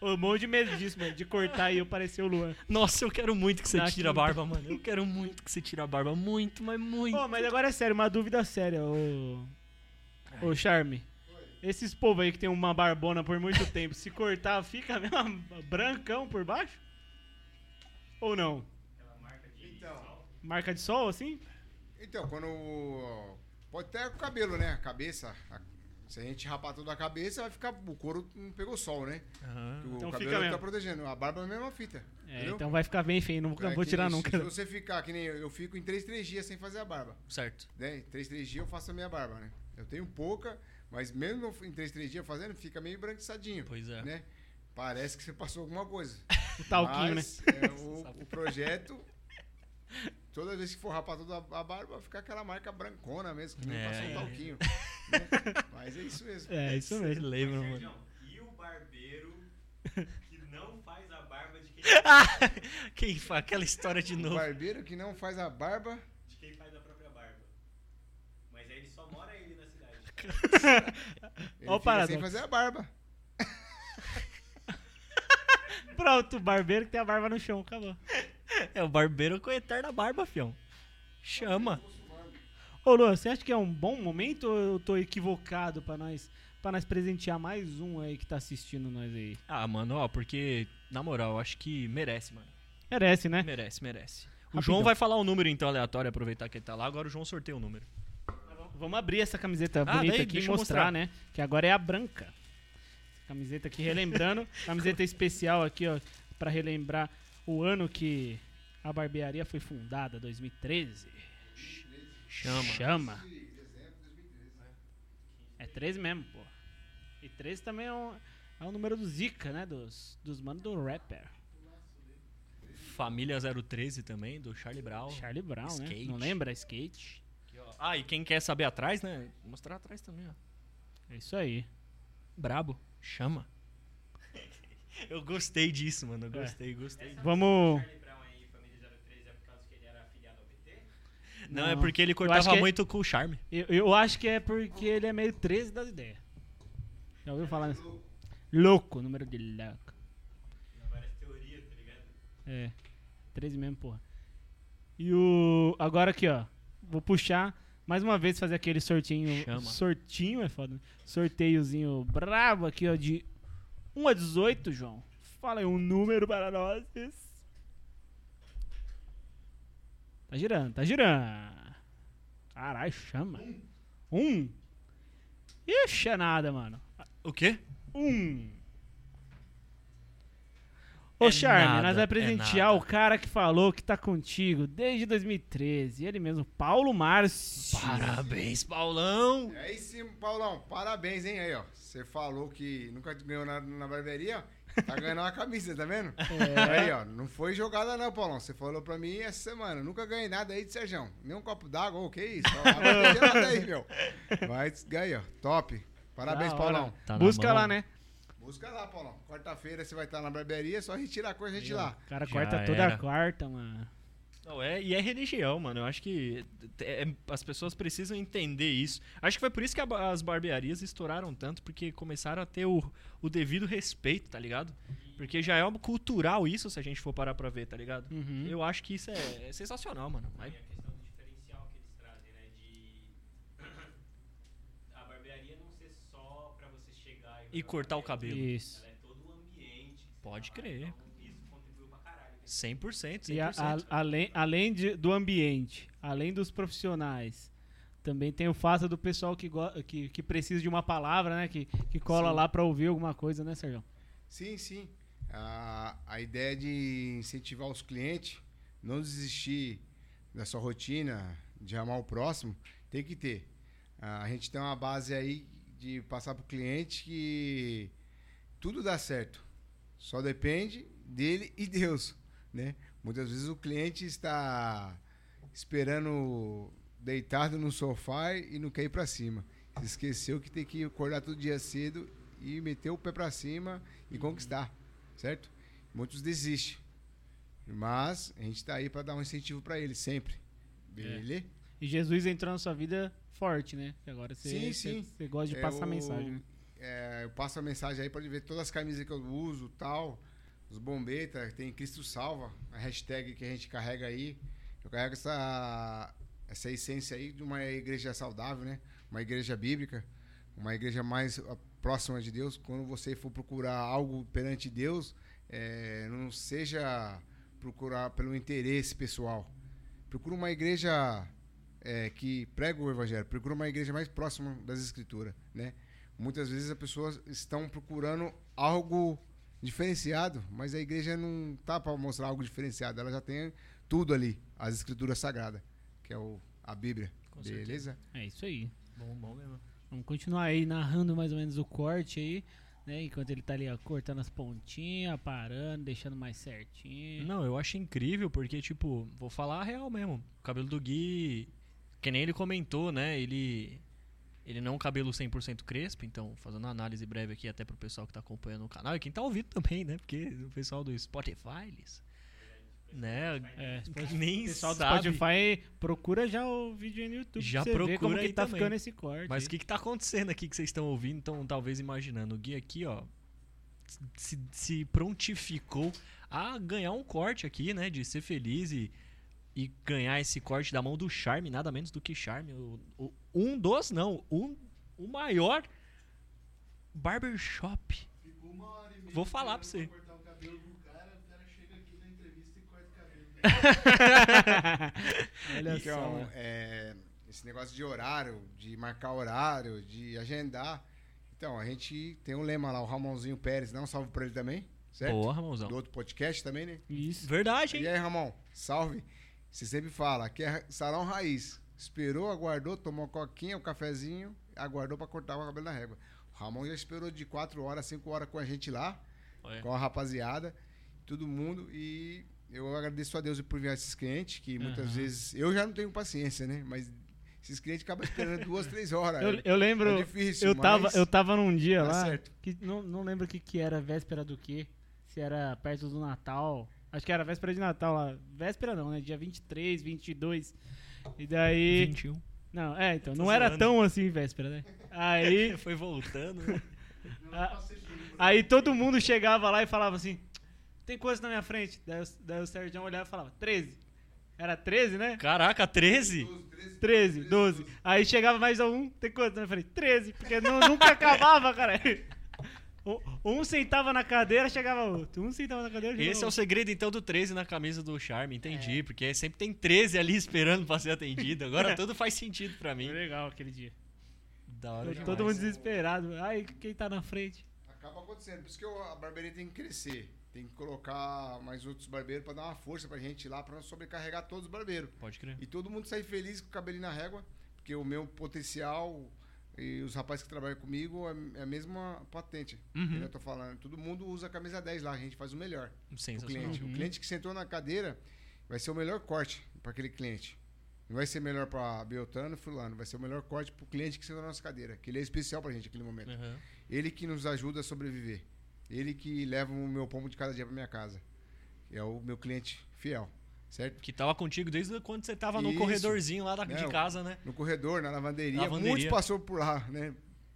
Speaker 1: Ô, um monte de medo disso, mano, de cortar e eu parecer o Luan.
Speaker 4: Nossa, eu quero muito que você tire a barba, mano. Eu quero muito que você tire a barba. Muito, mas muito.
Speaker 1: Mas agora é sério, uma dúvida séria, ô. Ô, Charme. Esses povos aí que tem uma barbona por muito tempo, se cortar, fica mesmo brancão por baixo? Ou não?
Speaker 3: Então,
Speaker 1: Marca de sol, assim?
Speaker 3: então, quando. Pode até com o cabelo, né? A cabeça. a- se a gente rapar toda a cabeça, vai ficar. O couro não pegou sol, né?
Speaker 4: Aham.
Speaker 3: O
Speaker 1: Então
Speaker 3: cabelo
Speaker 1: fica
Speaker 3: tá
Speaker 1: mesmo.
Speaker 3: protegendo. A barba é a mesma fita.
Speaker 1: É,
Speaker 3: entendeu?
Speaker 1: então vai ficar bem feio, não vou,
Speaker 3: É
Speaker 1: vou tirar nunca.
Speaker 3: Se você ficar, que nem eu, eu fico em 3, 3 dias sem fazer a barba.
Speaker 4: Certo.
Speaker 3: Né? Em 3, 3 dias eu faço a minha barba, né? Eu tenho pouca, mas mesmo em 3, 3 dias fazendo, fica meio branquiçadinho.
Speaker 4: Pois é.
Speaker 3: Né? Parece que você passou alguma coisa.
Speaker 1: O talquinho, né?
Speaker 3: Mas, é, o, o projeto, toda vez que for rapar toda a barba, vai ficar aquela marca brancona mesmo, que nem
Speaker 4: É.
Speaker 3: passou um talquinho. né? Mas é isso mesmo.
Speaker 1: É, isso
Speaker 4: Você
Speaker 1: mesmo.
Speaker 4: lembra, mano?
Speaker 5: Sérgio, e o barbeiro que não faz a barba de quem,
Speaker 4: Quem faz aquela história de
Speaker 3: O
Speaker 4: novo?
Speaker 3: barbeiro que não faz a barba.
Speaker 5: de quem faz a própria barba. Mas aí ele só mora ele na cidade.
Speaker 3: Ele
Speaker 1: Ó o paradoxo.
Speaker 3: sem fazer a barba.
Speaker 1: Pronto, o barbeiro que tem a barba no chão, acabou.
Speaker 4: É o barbeiro com a eterna barba, fião. Chama.
Speaker 1: Ô, Luan, você acha que é um bom momento ou eu tô equivocado pra nós, pra nós presentear mais um aí que tá assistindo nós aí?
Speaker 4: Ah, mano, ó, porque, na moral, eu acho que merece, mano.
Speaker 1: Merece, né?
Speaker 4: Merece, merece. O
Speaker 1: Rapidão.
Speaker 4: João vai falar o número então aleatório, aproveitar que ele tá lá. Agora o João sorteia o número.
Speaker 1: Vamos abrir essa camiseta
Speaker 4: Ah,
Speaker 1: bonita
Speaker 4: daí,
Speaker 1: aqui e mostrar,
Speaker 4: mostrar.
Speaker 1: né? Que agora é a branca. Camiseta aqui, relembrando. camiseta especial aqui, ó, pra relembrar o ano que a barbearia foi fundada, 2013.
Speaker 4: Chama.
Speaker 1: Chama. É 13 mesmo, pô. E 13 também é, um, é o número do Zika, né? Dos, dos manos do rapper.
Speaker 4: Família 013 também, do Charlie Brown.
Speaker 1: Charlie Brown, né?
Speaker 4: Skate.
Speaker 1: Não lembra? Skate.
Speaker 4: Ah, e quem quer saber atrás, né? Vou mostrar atrás também, ó.
Speaker 1: É isso aí.
Speaker 4: Brabo. Chama. eu gostei disso, mano. Eu
Speaker 1: É.
Speaker 4: gostei, gostei.
Speaker 1: Vamos.
Speaker 5: Charlie Brown aí, família 013, é por causa que ele era afiliado ao PT?
Speaker 4: Não, é
Speaker 1: Não.
Speaker 4: porque ele cortava
Speaker 1: é-
Speaker 4: muito com o charme.
Speaker 1: Eu, eu acho que é porque ele é meio 13 das ideias. Já ouviu falar nisso? Louco, número de louco.
Speaker 5: Várias teorias, tá ligado?
Speaker 1: É. 13 mesmo, porra. E o. Agora aqui, ó. Vou puxar mais uma vez fazer aquele sortinho.
Speaker 4: Chama.
Speaker 1: Sortinho é foda. né? Sorteiozinho brabo aqui, ó, de 1 a 18, João. Fala aí um número para nós. Tá girando, tá girando. Caralho, chama. Um. Ixi, é nada, mano.
Speaker 4: O quê?
Speaker 1: Um. Ô,
Speaker 4: É
Speaker 1: Charme,
Speaker 4: nada,
Speaker 1: nós vai
Speaker 4: é
Speaker 1: presentear
Speaker 4: nada.
Speaker 1: o cara que falou que tá contigo desde 2013. Ele mesmo, Paulo Márcio.
Speaker 4: Parabéns, Paulão!
Speaker 3: É sim, Paulão, parabéns, hein? Aí, ó. Você falou que nunca ganhou nada na barbearia, ó. Tá ganhando uma camisa, tá vendo?
Speaker 1: É.
Speaker 3: Aí, ó. Não foi jogada, não, Paulão. Você falou pra mim essa semana. Nunca ganhei nada aí de Serjão. Nem um copo d'água. Ô, que isso? Ó, Vai gelado aí, meu. Vai, ganhei, ó. Top. Parabéns. Paulão.
Speaker 4: Tá
Speaker 1: Busca
Speaker 4: mão.
Speaker 1: lá, né?
Speaker 3: Busca lá, Paulão. Quarta-feira você vai estar na barbearia, é só retirar a coisa e a gente lá.
Speaker 1: O cara
Speaker 4: Já
Speaker 1: corta toda
Speaker 4: era.
Speaker 1: a quarta, mano.
Speaker 4: Não, é, e é religião, mano. Eu acho que é- as pessoas precisam entender isso. Acho que foi por isso que a as barbearias estouraram tanto, porque começaram a ter o, o devido respeito, tá ligado? Porque já é algo cultural isso, se a gente for parar pra ver, tá ligado?
Speaker 1: Uhum.
Speaker 4: Eu acho que isso é, é sensacional, mano. Aí-
Speaker 5: E a questão do diferencial que eles trazem, né? De a barbearia não ser só pra você chegar
Speaker 4: E cortar o cabelo.
Speaker 1: Isso.
Speaker 5: Ela é todo o ambiente.
Speaker 4: Pode crer.
Speaker 5: Então, isso contribuiu pra caralho.
Speaker 4: 100%, 100%.
Speaker 1: E a- a- além, além de- do ambiente, além dos profissionais, também tem o fato do pessoal que, go- que, que precisa de uma palavra, né? Que, que cola
Speaker 3: Sim.
Speaker 1: lá pra ouvir alguma coisa, né, Sérgio?
Speaker 3: Sim, sim. A, a ideia de incentivar os clientes, não desistir da sua rotina, de amar o próximo, tem que ter. A gente tem uma base aí de passar para o cliente que tudo dá certo. Só depende dele e Deus, né? Muitas vezes o cliente está esperando deitado no sofá e não quer ir para cima. Esqueceu que tem que acordar todo dia cedo e meter o pé para cima e conquistar, certo? Muitos desistem. Mas a gente está aí para dar um incentivo para ele sempre. Beleza?
Speaker 1: E Jesus entrou na sua vida forte, né? Que Agora você,
Speaker 3: Sim,
Speaker 1: você,
Speaker 3: sim.
Speaker 1: você gosta de
Speaker 3: É,
Speaker 1: passar
Speaker 3: o-
Speaker 1: mensagem. né?
Speaker 3: é, eu passo a mensagem aí, pode ver todas as camisas que eu uso, tal, os bombetas, tem Cristo Salva, a hashtag que a gente carrega aí. Eu carrego essa, essa essência aí de uma igreja saudável, né? Uma igreja bíblica, uma igreja mais ah, próxima de Deus. Quando você for procurar algo perante Deus, é, não seja procurar pelo interesse pessoal. Procura uma igreja é, que prega o evangelho, procura uma igreja mais próxima das escrituras, né? Muitas vezes as pessoas estão procurando algo diferenciado, mas a igreja não tá para mostrar algo diferenciado, ela já tem tudo ali, as escrituras sagradas, que é o, a Bíblia.
Speaker 4: Com
Speaker 3: Beleza?
Speaker 1: É isso aí.
Speaker 4: Bom, bom mesmo.
Speaker 1: Vamos continuar aí narrando mais ou menos o corte aí, né? Enquanto ele tá ali ó, cortando as pontinhas, parando, deixando mais certinho.
Speaker 4: Não, eu acho incrível porque, tipo, vou falar a real mesmo. O cabelo do Gui, que nem ele comentou, né? Ele ele não é um cabelo 100% crespo, então fazendo uma análise breve aqui até pro pessoal que tá acompanhando o canal e quem tá ouvindo também, né? Porque o pessoal do Spotify, eles, né?
Speaker 1: É,
Speaker 4: nem
Speaker 1: O pessoal do
Speaker 4: sabe.
Speaker 1: Spotify procura já o vídeo aí no YouTube.
Speaker 4: Já
Speaker 1: ver como
Speaker 4: procura
Speaker 1: que tá
Speaker 4: também.
Speaker 1: ficando esse corte.
Speaker 4: Mas o que, que tá acontecendo aqui que vocês estão ouvindo? Estão talvez imaginando. O Gui aqui, ó, se, se prontificou a ganhar um corte aqui, né? De ser feliz e, e ganhar esse corte da mão do Charme, nada menos do que Charme. O, o- um dos, não, um, o maior barbershop. Vou falar pra você.
Speaker 2: cortar o cabelo do cara, o cara chega aqui na entrevista e corta o cabelo.
Speaker 1: Olha
Speaker 3: Então,
Speaker 1: só.
Speaker 3: é, esse negócio de horário, de marcar horário, de agendar. Então, a gente tem um lema lá, o Ramonzinho Pérez, um salve pra ele também, certo?
Speaker 4: Boa,
Speaker 3: Do
Speaker 4: Ramonzão.
Speaker 3: outro podcast também, né?
Speaker 1: Isso.
Speaker 4: Verdade,
Speaker 3: E
Speaker 4: hein?
Speaker 3: aí, Ramon, salve. Você sempre fala, aqui é salão raiz. Esperou, aguardou, tomou uma coquinha, um cafezinho, aguardou pra cortar o cabelo na régua. O Ramon já esperou de 4 horas, 5 horas com a gente lá,
Speaker 4: Olha.
Speaker 3: com a rapaziada, todo mundo. E eu agradeço a Deus por enviar esses clientes, que muitas
Speaker 1: Aham.
Speaker 3: vezes. Eu já não tenho paciência, né? Mas esses clientes acabam esperando duas, três horas.
Speaker 1: Eu, eu lembro.
Speaker 3: É difícil,
Speaker 1: eu, tava, eu tava num dia lá.
Speaker 3: certo.
Speaker 1: Que não, não lembro o que, que era, véspera do quê. Se era perto do Natal. Acho que era véspera de Natal lá. Véspera não, né? Dia 23, 22. E daí.
Speaker 4: 21.
Speaker 1: Não, é, então. Não era tão assim véspera, né? Aí.
Speaker 4: Foi voltando, né?
Speaker 1: a- aí todo mundo chegava lá e falava assim: tem coisa na minha frente. Daí, o- daí o Sérgio olhava e falava, 13. Era 13, né?
Speaker 4: Caraca, 13?
Speaker 1: 13, 12. Aí chegava mais um, tem quanto na minha frente? 13, porque nu- nunca acabava, cara. Um- sentava na cadeira, chegava outro. Um sentava na cadeira, chegava
Speaker 4: Esse é o
Speaker 1: outro.
Speaker 4: segredo, então, do 13 na camisa do Charme,
Speaker 1: É.
Speaker 4: entendi. Porque sempre tem 13 ali esperando pra ser atendido. Agora tudo faz sentido pra mim.
Speaker 1: Foi legal aquele dia.
Speaker 4: Da hora
Speaker 1: Todo,
Speaker 4: demais.
Speaker 1: todo mundo desesperado. Ai, quem tá na frente?
Speaker 3: Acaba acontecendo. Por isso que eu- a barbearia tem que crescer. Tem que colocar mais outros barbeiros pra dar uma força pra gente ir lá, pra não sobrecarregar todos os barbeiros.
Speaker 4: Pode crer.
Speaker 3: E todo mundo sair feliz com o cabelinho na régua, porque o meu potencial e os rapazes que trabalham comigo é é a mesma patente.
Speaker 4: Uhum.
Speaker 3: que Eu tô falando. Todo mundo usa a camisa 10 lá, a gente faz o melhor. O cliente.
Speaker 1: Uhum.
Speaker 3: O cliente que sentou na cadeira vai ser o melhor corte para aquele cliente. Não vai ser melhor para Beltrano e Fulano, vai ser o melhor corte para o cliente que sentou na nossa cadeira, que ele é especial pra gente naquele momento.
Speaker 4: Aham.
Speaker 3: Ele que nos ajuda a sobreviver. Ele que leva o meu pombo de cada dia para minha casa. É o meu cliente fiel, certo?
Speaker 4: Que tava contigo desde quando você tava no corredorzinho lá da, de
Speaker 3: Não.
Speaker 4: casa, né?
Speaker 3: No corredor, na lavanderia.
Speaker 4: Lavanderia.
Speaker 3: Muitos passou por lá, né?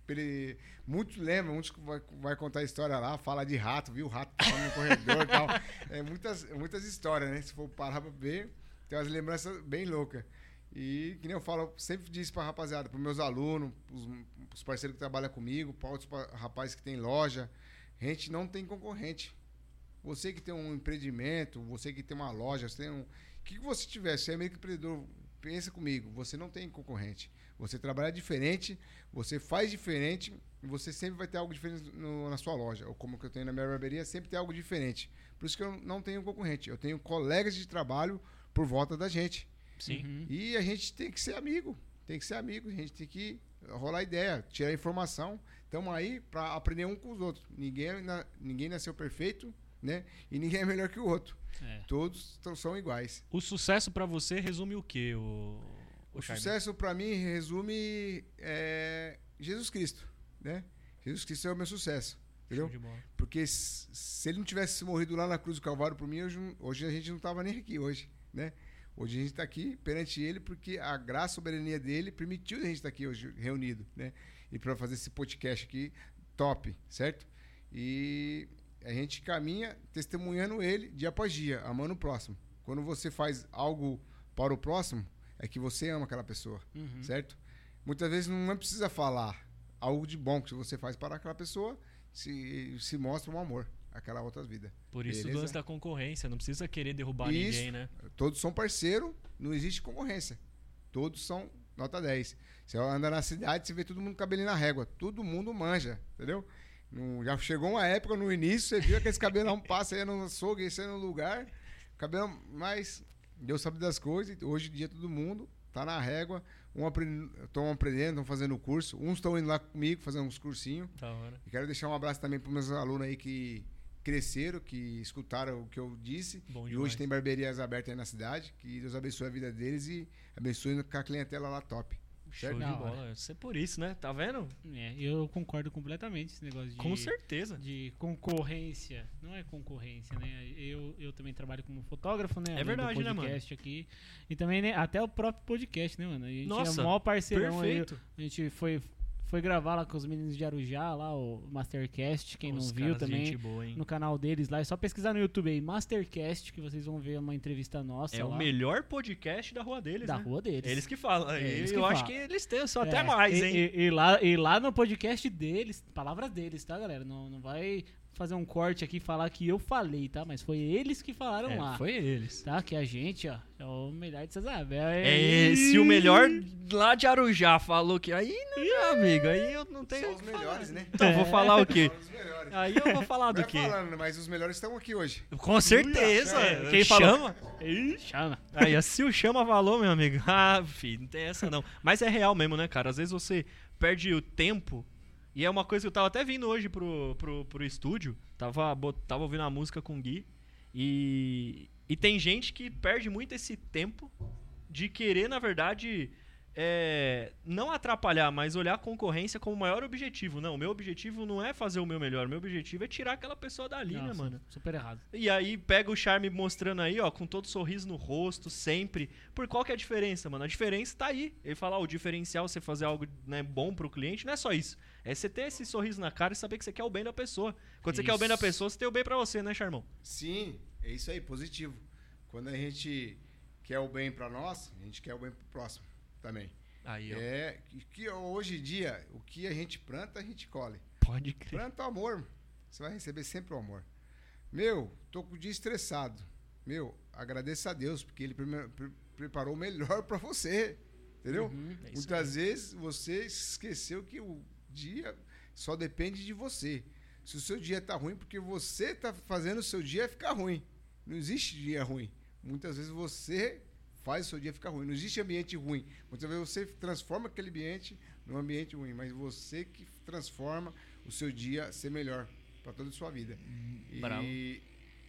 Speaker 3: Ele, muitos lembram, muitos vai, vai contar a história lá, fala de rato, viu o rato passando no corredor e tal. É muitas, muitas histórias, né? Se for parar pra ver, tem umas lembranças bem loucas. E, que nem eu falo, eu sempre disse pra rapaziada, pros meus alunos, pros, pros parceiros que trabalham comigo, para outros pa- rapazes que tem loja, a gente não tem concorrente. Você que tem um empreendimento, você que tem uma loja, você tem um. O que, que você tiver, se é meio que empreendedor, pensa comigo, você não tem concorrente. Você trabalha diferente, você faz diferente e você sempre vai ter algo diferente no- na sua loja. Ou como que eu tenho na minha barbearia, sempre tem algo diferente. Por isso que eu não tenho concorrente. Eu tenho colegas de trabalho por volta da gente.
Speaker 4: Sim.
Speaker 1: Uhum.
Speaker 3: E a gente tem que ser amigo. Tem que ser amigo. A gente tem que rolar ideia, tirar informação. Estamos aí para aprender um com os outros. Ninguém, é na- ninguém nasceu perfeito, né? E ninguém é melhor que o outro.
Speaker 1: É.
Speaker 3: Todos tão- são iguais.
Speaker 4: O sucesso pra você resume o quê, o,
Speaker 3: O
Speaker 4: Charme?
Speaker 3: sucesso para mim resume é, Jesus Cristo, né? Jesus Cristo é o meu sucesso, entendeu? Porque se ele não tivesse morrido lá na cruz do Calvário por mim, hoje, hoje a gente não tava nem aqui hoje, né? Hoje a gente está aqui perante ele porque a graça e soberania dele permitiu a gente estar aqui hoje reunido, né? E para fazer esse podcast aqui top, certo? E a gente caminha testemunhando ele dia após dia, amando o próximo. Quando você faz algo para o próximo, é que você ama aquela pessoa,
Speaker 1: Uhum.
Speaker 3: certo? Muitas vezes não precisa falar algo de bom que você faz para aquela pessoa, se, se mostra um amor àquela outra vida.
Speaker 4: Por isso o
Speaker 3: Beleza?
Speaker 4: lance da concorrência. Não precisa querer derrubar
Speaker 3: Isso.
Speaker 4: ninguém, né?
Speaker 3: Todos são parceiro, não existe concorrência. Todos são nota 10. Você anda na cidade, você vê todo mundo com cabelinho na régua. Todo mundo manja, entendeu? Não- já chegou uma época no início, você viu aqueles cabelão passa aí no açougue, esse aí no lugar. Cabelo, mas Deus sabe das coisas. Hoje em dia todo mundo tá na régua. Um estão aprendendo, estão fazendo curso. Uns estão indo lá comigo fazendo uns cursinhos.
Speaker 4: Hora.
Speaker 3: E quero deixar um abraço também para meus alunos aí que cresceram, que escutaram o que eu disse.
Speaker 4: Bom
Speaker 3: e
Speaker 4: demais.
Speaker 3: hoje tem barbearias abertas aí na cidade. Que Deus abençoe a vida deles e abençoe com a clientela lá top.
Speaker 4: Show de bola. Isso é por isso, né? Tá vendo?
Speaker 1: É, eu concordo completamente esse negócio de,
Speaker 4: Com certeza.
Speaker 1: de concorrência. Não é concorrência, né? Eu, eu também trabalho como fotógrafo, né?
Speaker 4: É
Speaker 1: Além
Speaker 4: verdade, né, mano?
Speaker 1: podcast aqui. E também, né, até o próprio podcast, né, mano? A gente
Speaker 4: Nossa,
Speaker 1: é o maior parceirão aí.
Speaker 4: Perfeito.
Speaker 1: A gente foi, foi gravar lá com os meninos de Arujá, lá, o Mastercast, quem
Speaker 4: Os
Speaker 1: não viu também.
Speaker 4: Boa?
Speaker 1: No canal deles lá, é só pesquisar no YouTube aí, Mastercast, que vocês vão ver uma entrevista nossa
Speaker 4: É
Speaker 1: lá,
Speaker 4: o melhor podcast da rua deles,
Speaker 1: da
Speaker 4: né?
Speaker 1: rua deles.
Speaker 4: Eles que falam.
Speaker 1: É,
Speaker 4: E
Speaker 1: eles que
Speaker 4: eu acho
Speaker 1: falam.
Speaker 4: que eles têm só
Speaker 1: É,
Speaker 4: até mais,
Speaker 1: e,
Speaker 4: hein?
Speaker 1: E, e lá, e lá no podcast deles, palavras deles, tá, galera? Não, não vai fazer um corte aqui e falar que eu falei, tá? Mas foi eles que falaram
Speaker 4: É,
Speaker 1: lá.
Speaker 4: foi eles.
Speaker 1: Tá? Que a gente, ó, é o melhor de Isabel.
Speaker 4: É, se o melhor lá de Arujá falou que aí, né, meu amigo, aí eu não tenho.
Speaker 3: São os
Speaker 4: que falar.
Speaker 3: melhores, né?
Speaker 4: Então, vou falar o quê?
Speaker 3: São os melhores.
Speaker 4: Aí eu vou falar do quê?
Speaker 3: falando, mas os melhores estão aqui hoje.
Speaker 4: Com certeza.
Speaker 1: É, quem falou?
Speaker 4: chama?
Speaker 1: Ih, chama.
Speaker 4: Aí, se o chama falou, meu amigo. Ah, filho, não tem essa não. Mas é real mesmo, né, cara? Às vezes você perde o tempo. E é uma coisa que eu tava até vindo hoje pro, pro, pro estúdio. Tava, tava ouvindo a música com o Gui. E, e tem gente que perde muito esse tempo de querer, na verdade, é, não atrapalhar, mas olhar a concorrência como o maior objetivo. Não, o meu objetivo não é fazer o meu melhor, o meu objetivo é tirar aquela pessoa dali, né,
Speaker 1: Nossa,
Speaker 4: mano?
Speaker 1: Super errado.
Speaker 4: E aí pega o charme mostrando aí, ó, com todo sorriso no rosto, sempre. Por qual que é a diferença, mano? A diferença tá aí. Ele fala, ó, o diferencial você fazer algo né, bom pro cliente não é só isso. É você ter esse sorriso na cara e saber que você quer o bem da pessoa. Quando você quer o bem da
Speaker 2: Isso.
Speaker 4: pessoa, você tem o bem pra você, né, Charmão?
Speaker 3: Sim, é isso aí, positivo. Quando a gente quer o bem para nós, a gente quer o bem pro próximo também.
Speaker 4: Aí, ó.
Speaker 3: É que, hoje em dia, o que a gente planta, a gente colhe.
Speaker 4: Pode crer.
Speaker 3: Planta o amor, você vai receber sempre o amor. Meu, tô com o dia estressado. Meu, agradeça a Deus, porque ele pre- preparou o melhor para você. Entendeu?
Speaker 1: Uhum.
Speaker 4: É isso
Speaker 3: Muitas vezes você esqueceu que o dia só depende de você. Se o seu dia tá ruim, porque você tá fazendo o seu dia ficar ruim. Não existe dia ruim. Muitas vezes você faz o seu dia ficar ruim. Não existe ambiente ruim. Muitas vezes você transforma aquele ambiente num ambiente ruim, mas você que transforma o seu dia ser melhor para toda a sua vida.
Speaker 4: bravo.
Speaker 3: E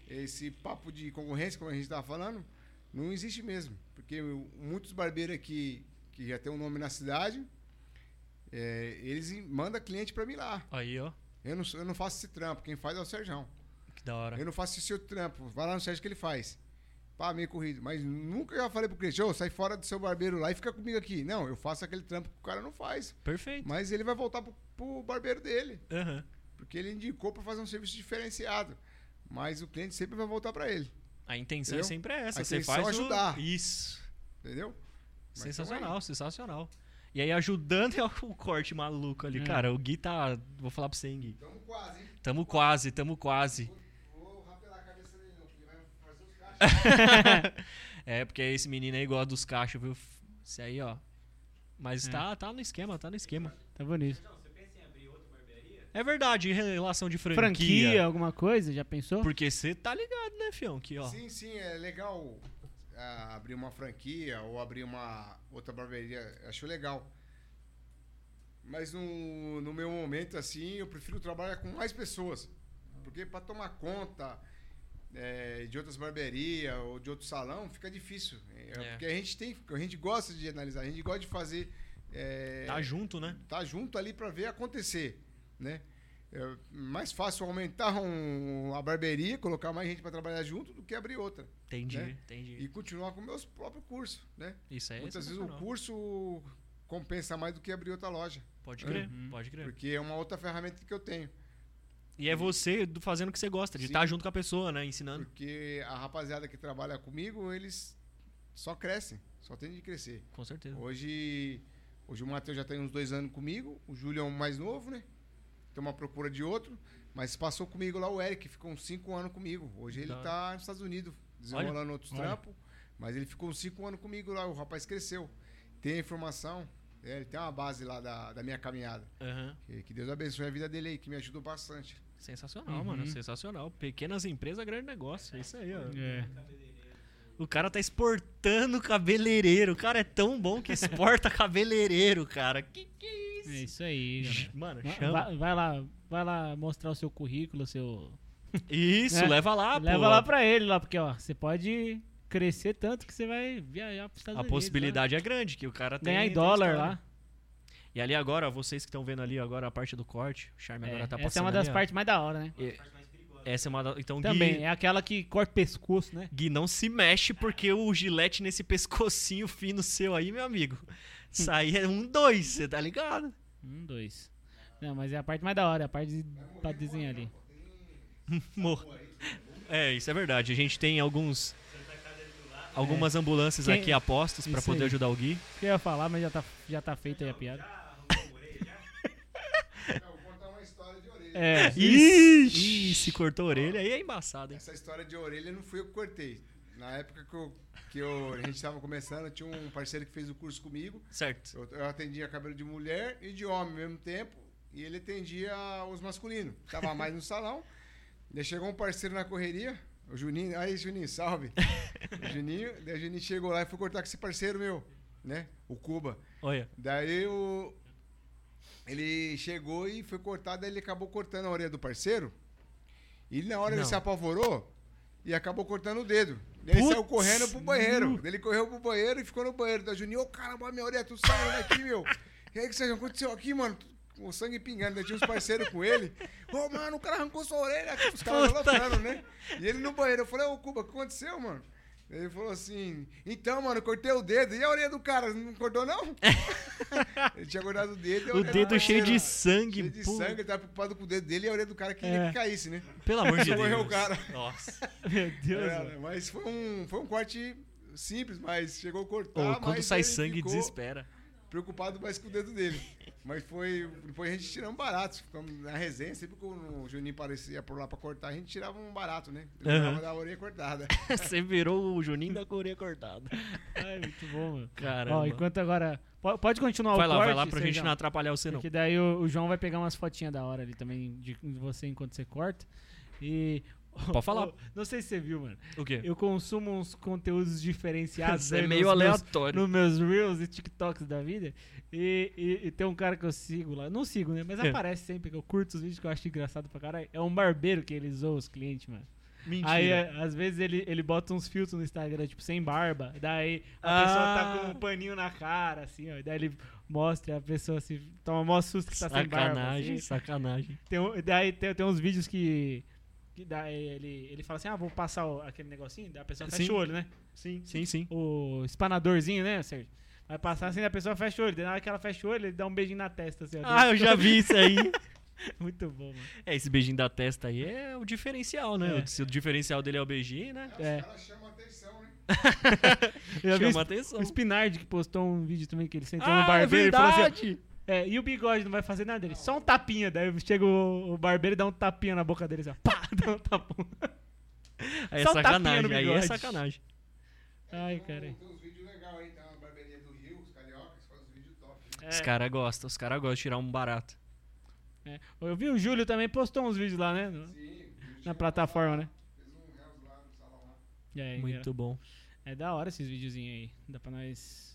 Speaker 3: esse papo de concorrência, como a gente estava falando, não existe mesmo. Porque muitos barbeiros aqui que já tem um nome na cidade, é, eles mandam cliente para mim lá.
Speaker 4: Aí, ó.
Speaker 3: Eu não, eu não faço esse trampo, quem faz é o Serjão.
Speaker 4: Que da hora.
Speaker 3: Eu não faço esse outro trampo, vai lá no Sérgio que ele faz. Pá, meio corrido. Mas nunca já falei pro cliente, ô, sai fora do seu barbeiro lá e fica comigo aqui. Não, eu faço aquele trampo que o cara não faz.
Speaker 4: Perfeito.
Speaker 3: Mas ele vai voltar pro, pro barbeiro dele.
Speaker 4: Aham.
Speaker 3: Porque ele indicou para fazer um serviço diferenciado. Mas o cliente sempre vai voltar para ele.
Speaker 4: A intenção é
Speaker 3: Entendeu?
Speaker 4: sempre essa.
Speaker 3: A
Speaker 4: Você
Speaker 3: intenção
Speaker 4: faz
Speaker 3: é
Speaker 4: o-
Speaker 3: ajudar.
Speaker 4: Isso.
Speaker 3: Entendeu? Mas
Speaker 4: Sensacional, sensacional. E aí ajudando é o corte maluco ali.
Speaker 1: É.
Speaker 4: Cara, o Gui tá... Vou falar pra você, hein, Gui.
Speaker 3: Tamo quase, hein?
Speaker 4: Tamo quase, tamo quase.
Speaker 3: Vou rapelar a cabeça dele, não, porque ele vai fazer os cachos.
Speaker 4: é, porque esse menino aí gosta dos cachos, viu? Esse aí, ó. Mas
Speaker 1: É.
Speaker 4: tá, tá no esquema, tá no esquema.
Speaker 1: Tá bonito.
Speaker 5: Não, você pensa em abrir outra barbearia?
Speaker 4: É verdade, em relação de franquia.
Speaker 1: Franquia, alguma coisa? Já pensou?
Speaker 4: Porque você tá ligado, né, fião? Que, ó.
Speaker 3: Sim, sim, é legal abrir uma franquia ou abrir uma outra barbearia. Acho legal. Mas no, no meu momento, assim, eu prefiro trabalhar com mais pessoas. Porque para tomar conta é, de outras barbearias ou de outro salão, fica difícil. É,
Speaker 4: É.
Speaker 3: Porque a gente tem, a gente gosta de analisar, a gente gosta de fazer. é,
Speaker 4: Tá junto, né?
Speaker 3: tá junto ali para ver acontecer, né? É mais fácil aumentar um, a barbearia, colocar mais gente para trabalhar junto do que abrir outra
Speaker 4: Entendi,
Speaker 3: né?
Speaker 4: entendi.
Speaker 3: e continuar com meus próprios cursos, né?
Speaker 4: Isso aí é
Speaker 3: Muitas vezes o curso compensa mais do que abrir outra loja,
Speaker 4: Pode crer,
Speaker 1: Uhum.
Speaker 4: pode crer.
Speaker 3: porque é uma outra ferramenta que eu tenho,
Speaker 4: E é você do- fazendo o que você gosta, de
Speaker 3: Sim.
Speaker 4: estar junto com a pessoa, né? Ensinando.
Speaker 3: porque a rapaziada que trabalha comigo, eles só crescem, só tendem de crescer.
Speaker 4: Com certeza.
Speaker 3: Hoje, hoje o Matheus já tem uns dois anos comigo, o Júlio é um mais novo, né? Tem uma procura de outro, mas passou comigo lá o Eric, ficou uns cinco anos comigo. Hoje ele
Speaker 4: Da hora.
Speaker 3: tá nos Estados Unidos, desenrolando outros
Speaker 1: olha.
Speaker 3: trampos, mas ele ficou uns cinco anos comigo lá, o rapaz cresceu. Tem a informação, é, ele tem uma base lá da, da minha caminhada.
Speaker 4: Aham.
Speaker 3: Que, que Deus abençoe a vida dele aí, que me ajudou bastante.
Speaker 4: Sensacional,
Speaker 1: Uhum.
Speaker 4: mano. Sensacional. Pequenas empresas, grande negócio. É isso aí, ó.
Speaker 1: É.
Speaker 4: O cara tá exportando cabeleireiro. O cara é tão bom que exporta cabeleireiro, cara. Que que é isso?
Speaker 1: É isso aí, galera.
Speaker 4: Mano,
Speaker 1: Va-
Speaker 4: chama.
Speaker 1: Vai, vai lá, vai lá mostrar o seu currículo, seu.
Speaker 4: Isso,
Speaker 1: É.
Speaker 4: leva lá, pô.
Speaker 1: Leva lá pra ele lá, porque ó, você pode crescer tanto que você vai viajar pros Estados
Speaker 4: A
Speaker 1: Unidos.
Speaker 4: possibilidade é grande, que o cara
Speaker 1: lá.
Speaker 4: tem.
Speaker 1: Ganhar em dólar lá.
Speaker 4: E ali agora, vocês que estão vendo ali agora a parte do corte, o Charme
Speaker 1: É,
Speaker 4: agora tá passando.
Speaker 1: essa é uma das
Speaker 4: ali, ó.
Speaker 1: partes mais da hora, né?
Speaker 4: E- Essa é uma da... Então,
Speaker 1: Também,
Speaker 4: Gui,
Speaker 1: é aquela que corta o pescoço, né?
Speaker 4: Gui, não se mexe porque o gilete nesse pescocinho fino seu aí, meu amigo. Isso aí é um dois, você tá ligado?
Speaker 1: Um, dois. Não, mas é a parte mais da hora, a parte de, pra desenhar ali.
Speaker 4: É, isso é verdade. A gente tem alguns. Algumas ambulâncias
Speaker 1: Quem-
Speaker 4: aqui apostas pra
Speaker 1: Isso
Speaker 4: poder
Speaker 1: aí.
Speaker 4: ajudar o Gui.
Speaker 1: Eu ia falar, mas já tá, já tá feita aí a piada.
Speaker 3: Eu vou contar uma história de orelha.
Speaker 1: É,
Speaker 4: Ixi, se cortou a orelha, aí é embaçado, hein?
Speaker 3: Essa história de orelha não fui eu que cortei. Na época que, eu, que eu- a gente estava começando, tinha um parceiro que fez o curso comigo.
Speaker 4: Certo.
Speaker 3: Eu, eu atendia cabelo de mulher e de homem ao mesmo tempo. E ele atendia os masculinos. Tava mais no salão. Daí chegou um parceiro na correria, o Juninho. Aí, Juninho, salve. O Juninho. Daí o Juninho chegou lá e foi cortar com esse parceiro meu, né? O Cuba.
Speaker 4: Olha.
Speaker 3: Daí o. Ele chegou e foi cortar, daí ele acabou cortando a orelha do parceiro. E na hora
Speaker 4: Não.
Speaker 3: ele se apavorou e acabou cortando o dedo. Ele
Speaker 1: Putz,
Speaker 3: saiu correndo pro banheiro. Ele correu pro banheiro e ficou no banheiro da Juninho. Ô, caramba, minha orelha, tu saindo daqui, meu. E aí, o que você aconteceu aqui, mano? O sangue pingando. Daí tinha uns parceiros com ele. Ô, mano, o cara arrancou sua orelha. Os caras
Speaker 4: Puta
Speaker 3: aloprando, né? E ele no banheiro. Eu falei, ô, Cuba, o que aconteceu, mano? Ele falou assim, então, mano, cortei o dedo. E a orelha do cara? Não cortou, não? ele tinha cortado o dedo. e
Speaker 4: O dedo cheio de sangue.
Speaker 3: Cheio de
Speaker 4: pô.
Speaker 3: sangue, ele tava preocupado com o dedo dele e a orelha do cara queria
Speaker 1: É.
Speaker 3: que caísse, né?
Speaker 4: Pelo amor de Deus.
Speaker 3: Morreu o cara.
Speaker 4: Nossa.
Speaker 1: Meu Deus,
Speaker 3: É, mas foi um, foi um corte simples, mas chegou a cortar.
Speaker 4: Quando sai sangue,
Speaker 3: ficou
Speaker 4: desespera.
Speaker 3: Preocupado mais com o dedo dele. Mas foi. Depois a gente tiramos barato. Ficamos na resenha, sempre que o Juninho parecia por lá pra cortar, a gente tirava um barato, né? Ele tirava da orelha cortada.
Speaker 4: Você virou o Juninho da Coreia cortada.
Speaker 1: Ai, muito bom, mano.
Speaker 4: Caramba.
Speaker 1: Ó, enquanto agora. po- Pode continuar
Speaker 4: vai
Speaker 1: o
Speaker 4: lá,
Speaker 1: corte,
Speaker 4: vai lá pra gente
Speaker 1: Sérgio?
Speaker 4: não atrapalhar você, não.
Speaker 1: Porque daí o, o João vai pegar umas fotinhas da hora ali também de você enquanto você corta. E.
Speaker 4: Pode falar.
Speaker 1: Não sei se você viu, mano.
Speaker 4: O quê?
Speaker 1: Eu consumo uns conteúdos diferenciados.
Speaker 4: É meio
Speaker 1: nos meus-
Speaker 4: aleatório.
Speaker 1: nos meus Reels e TikToks da vida. E, e- e tem um cara que eu sigo lá. Não sigo, né? Mas
Speaker 4: É.
Speaker 1: aparece sempre que eu curto os vídeos que eu acho engraçado pra caralho. É um barbeiro que ele zoa os clientes, mano.
Speaker 4: Mentira.
Speaker 1: Aí, é, às vezes, ele, ele bota uns filtros no Instagram, tipo, sem barba. Daí a pessoa tá
Speaker 4: Ah.
Speaker 1: com um paninho na cara, assim, ó. Daí ele mostra e a pessoa assim, toma mó susto que tá sem barba.
Speaker 4: sacanagem,
Speaker 1: assim.
Speaker 4: sacanagem.
Speaker 1: Tem, daí tem, tem uns vídeos que. Que daí ele, ele fala assim: ah, vou passar o- aquele negocinho. A pessoa fecha
Speaker 4: Sim.
Speaker 1: o olho, né?
Speaker 4: Sim, sim, sim.
Speaker 1: O espanadorzinho, né, Sérgio? Vai passar assim, a pessoa fecha o olho. Daí Na hora que ela fecha o olho, ele dá um beijinho na testa, assim.
Speaker 4: Ah, eu já vi isso aí.
Speaker 1: Muito bom, mano.
Speaker 4: É, esse beijinho da testa aí é o diferencial, né?
Speaker 1: É.
Speaker 4: Se o diferencial dele é o beijinho, né?
Speaker 1: É.
Speaker 3: Ela chama atenção, né?
Speaker 4: Chama atenção.
Speaker 1: o Spinard que postou um vídeo também que ele sentou
Speaker 4: Ah,
Speaker 1: no barbeiro e falou assim: é, e o bigode não vai fazer nada dele, só um tapinha. Daí chega o, o barbeiro e dá um tapinha na boca dele, assim, ó, pá, dá um tapão.
Speaker 4: Aí é
Speaker 1: Só um
Speaker 4: sacanagem,
Speaker 1: no
Speaker 4: aí é sacanagem.
Speaker 1: Ai,
Speaker 3: um-
Speaker 1: cara.
Speaker 3: Tem uns vídeos legais aí, tá? Na barbearia do Rio, os cariocas fazem uns vídeos top. né?
Speaker 4: Os caras gostam, os caras gostam de tirar um barato.
Speaker 1: É. Eu vi o Júlio também postou uns vídeos lá, né? no-
Speaker 3: Sim,
Speaker 1: Na plataforma,
Speaker 3: lá,
Speaker 1: né?
Speaker 3: Fez um lá no salão lá.
Speaker 1: É,
Speaker 4: Muito bom.
Speaker 1: É da hora esses videozinhos aí. Dá pra nós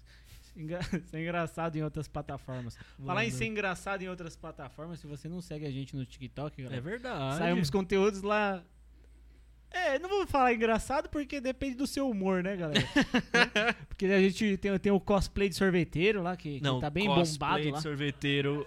Speaker 1: engra- ser engraçado em outras plataformas. Falar em
Speaker 4: Mano.
Speaker 1: ser engraçado em outras plataformas, se você não segue a gente no TikTok,
Speaker 4: É
Speaker 1: galera,
Speaker 4: verdade.
Speaker 1: sai uns conteúdos lá. É, não vou falar engraçado porque depende do seu humor, né, galera? porque a gente tem, tem o cosplay de sorveteiro lá, que, que
Speaker 4: Não,
Speaker 1: tá bem
Speaker 4: cosplay
Speaker 1: bombado
Speaker 4: de
Speaker 1: lá.
Speaker 4: sorveteiro.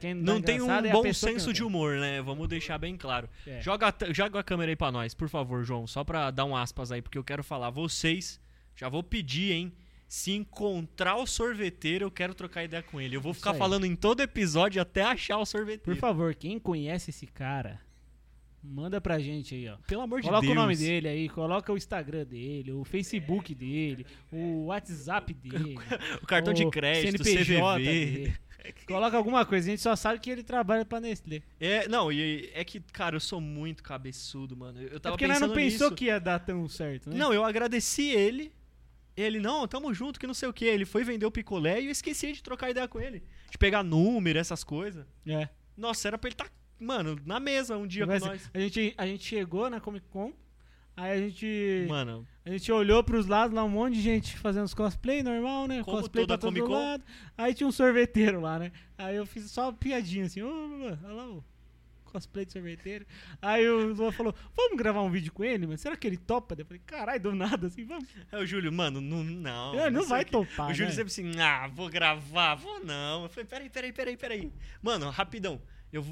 Speaker 1: Quem dá
Speaker 4: Não tem um
Speaker 1: é
Speaker 4: bom senso
Speaker 1: não
Speaker 4: de humor, né? Vamos deixar bem claro.
Speaker 1: É.
Speaker 4: Joga, joga a câmera aí pra nós, por favor, João. Só pra dar um aspas aí, porque eu quero falar. Vocês, já vou pedir, hein? Se encontrar o sorveteiro, eu quero trocar ideia com ele. Eu vou ficar falando em todo episódio até achar o
Speaker 1: Por
Speaker 4: sorveteiro.
Speaker 1: favor, quem conhece esse cara, manda pra gente aí, ó.
Speaker 4: Pelo amor de
Speaker 1: Coloca
Speaker 4: Deus.
Speaker 1: o nome dele aí, coloca o Instagram dele, o Facebook dele, o WhatsApp dele.
Speaker 4: O cartão de
Speaker 1: o
Speaker 4: crédito,
Speaker 1: CNPJ
Speaker 4: CVV.
Speaker 1: dele. Coloca alguma coisa, a gente só sabe que ele trabalha pra Nestlé.
Speaker 4: É, não, e é que, cara, eu sou muito cabeçudo, mano. Eu
Speaker 1: É
Speaker 4: tava
Speaker 1: porque nós
Speaker 4: pensando
Speaker 1: não pensou
Speaker 4: nisso.
Speaker 1: que ia dar tão certo, né?
Speaker 4: Não, eu agradeci ele. Ele, não, tamo junto, que não sei o que. Ele foi vender o picolé e eu esqueci de trocar ideia com ele. De pegar número, essas coisas.
Speaker 1: É.
Speaker 4: Nossa, era pra ele estar, mano, na mesa um dia
Speaker 1: Mas
Speaker 4: com nós.
Speaker 1: a, gente, a gente chegou na Comic Con, aí a gente,
Speaker 4: Mano,
Speaker 1: a gente olhou pros lados lá, um monte de gente fazendo os cosplay normal, né?
Speaker 4: Como
Speaker 1: cosplay
Speaker 4: toda
Speaker 1: pra todo
Speaker 4: Comic Con.
Speaker 1: lado. Aí tinha um sorveteiro lá, né? Aí eu fiz só uma piadinha assim, ô, Lula, olha lá cosplay de sorveteiro. Aí o Lula falou, vamos gravar um vídeo com ele, mas será que ele topa? Eu falei, caralho, do nada assim, vamos.
Speaker 4: é o Júlio, mano, não. Não,
Speaker 1: É, não
Speaker 4: sei
Speaker 1: vai
Speaker 4: o quê.
Speaker 1: topar,
Speaker 4: O Júlio
Speaker 1: né?
Speaker 4: sempre assim, ah, vou gravar, vou não. Eu falei, peraí, peraí, peraí, peraí. Mano, rapidão. Eu,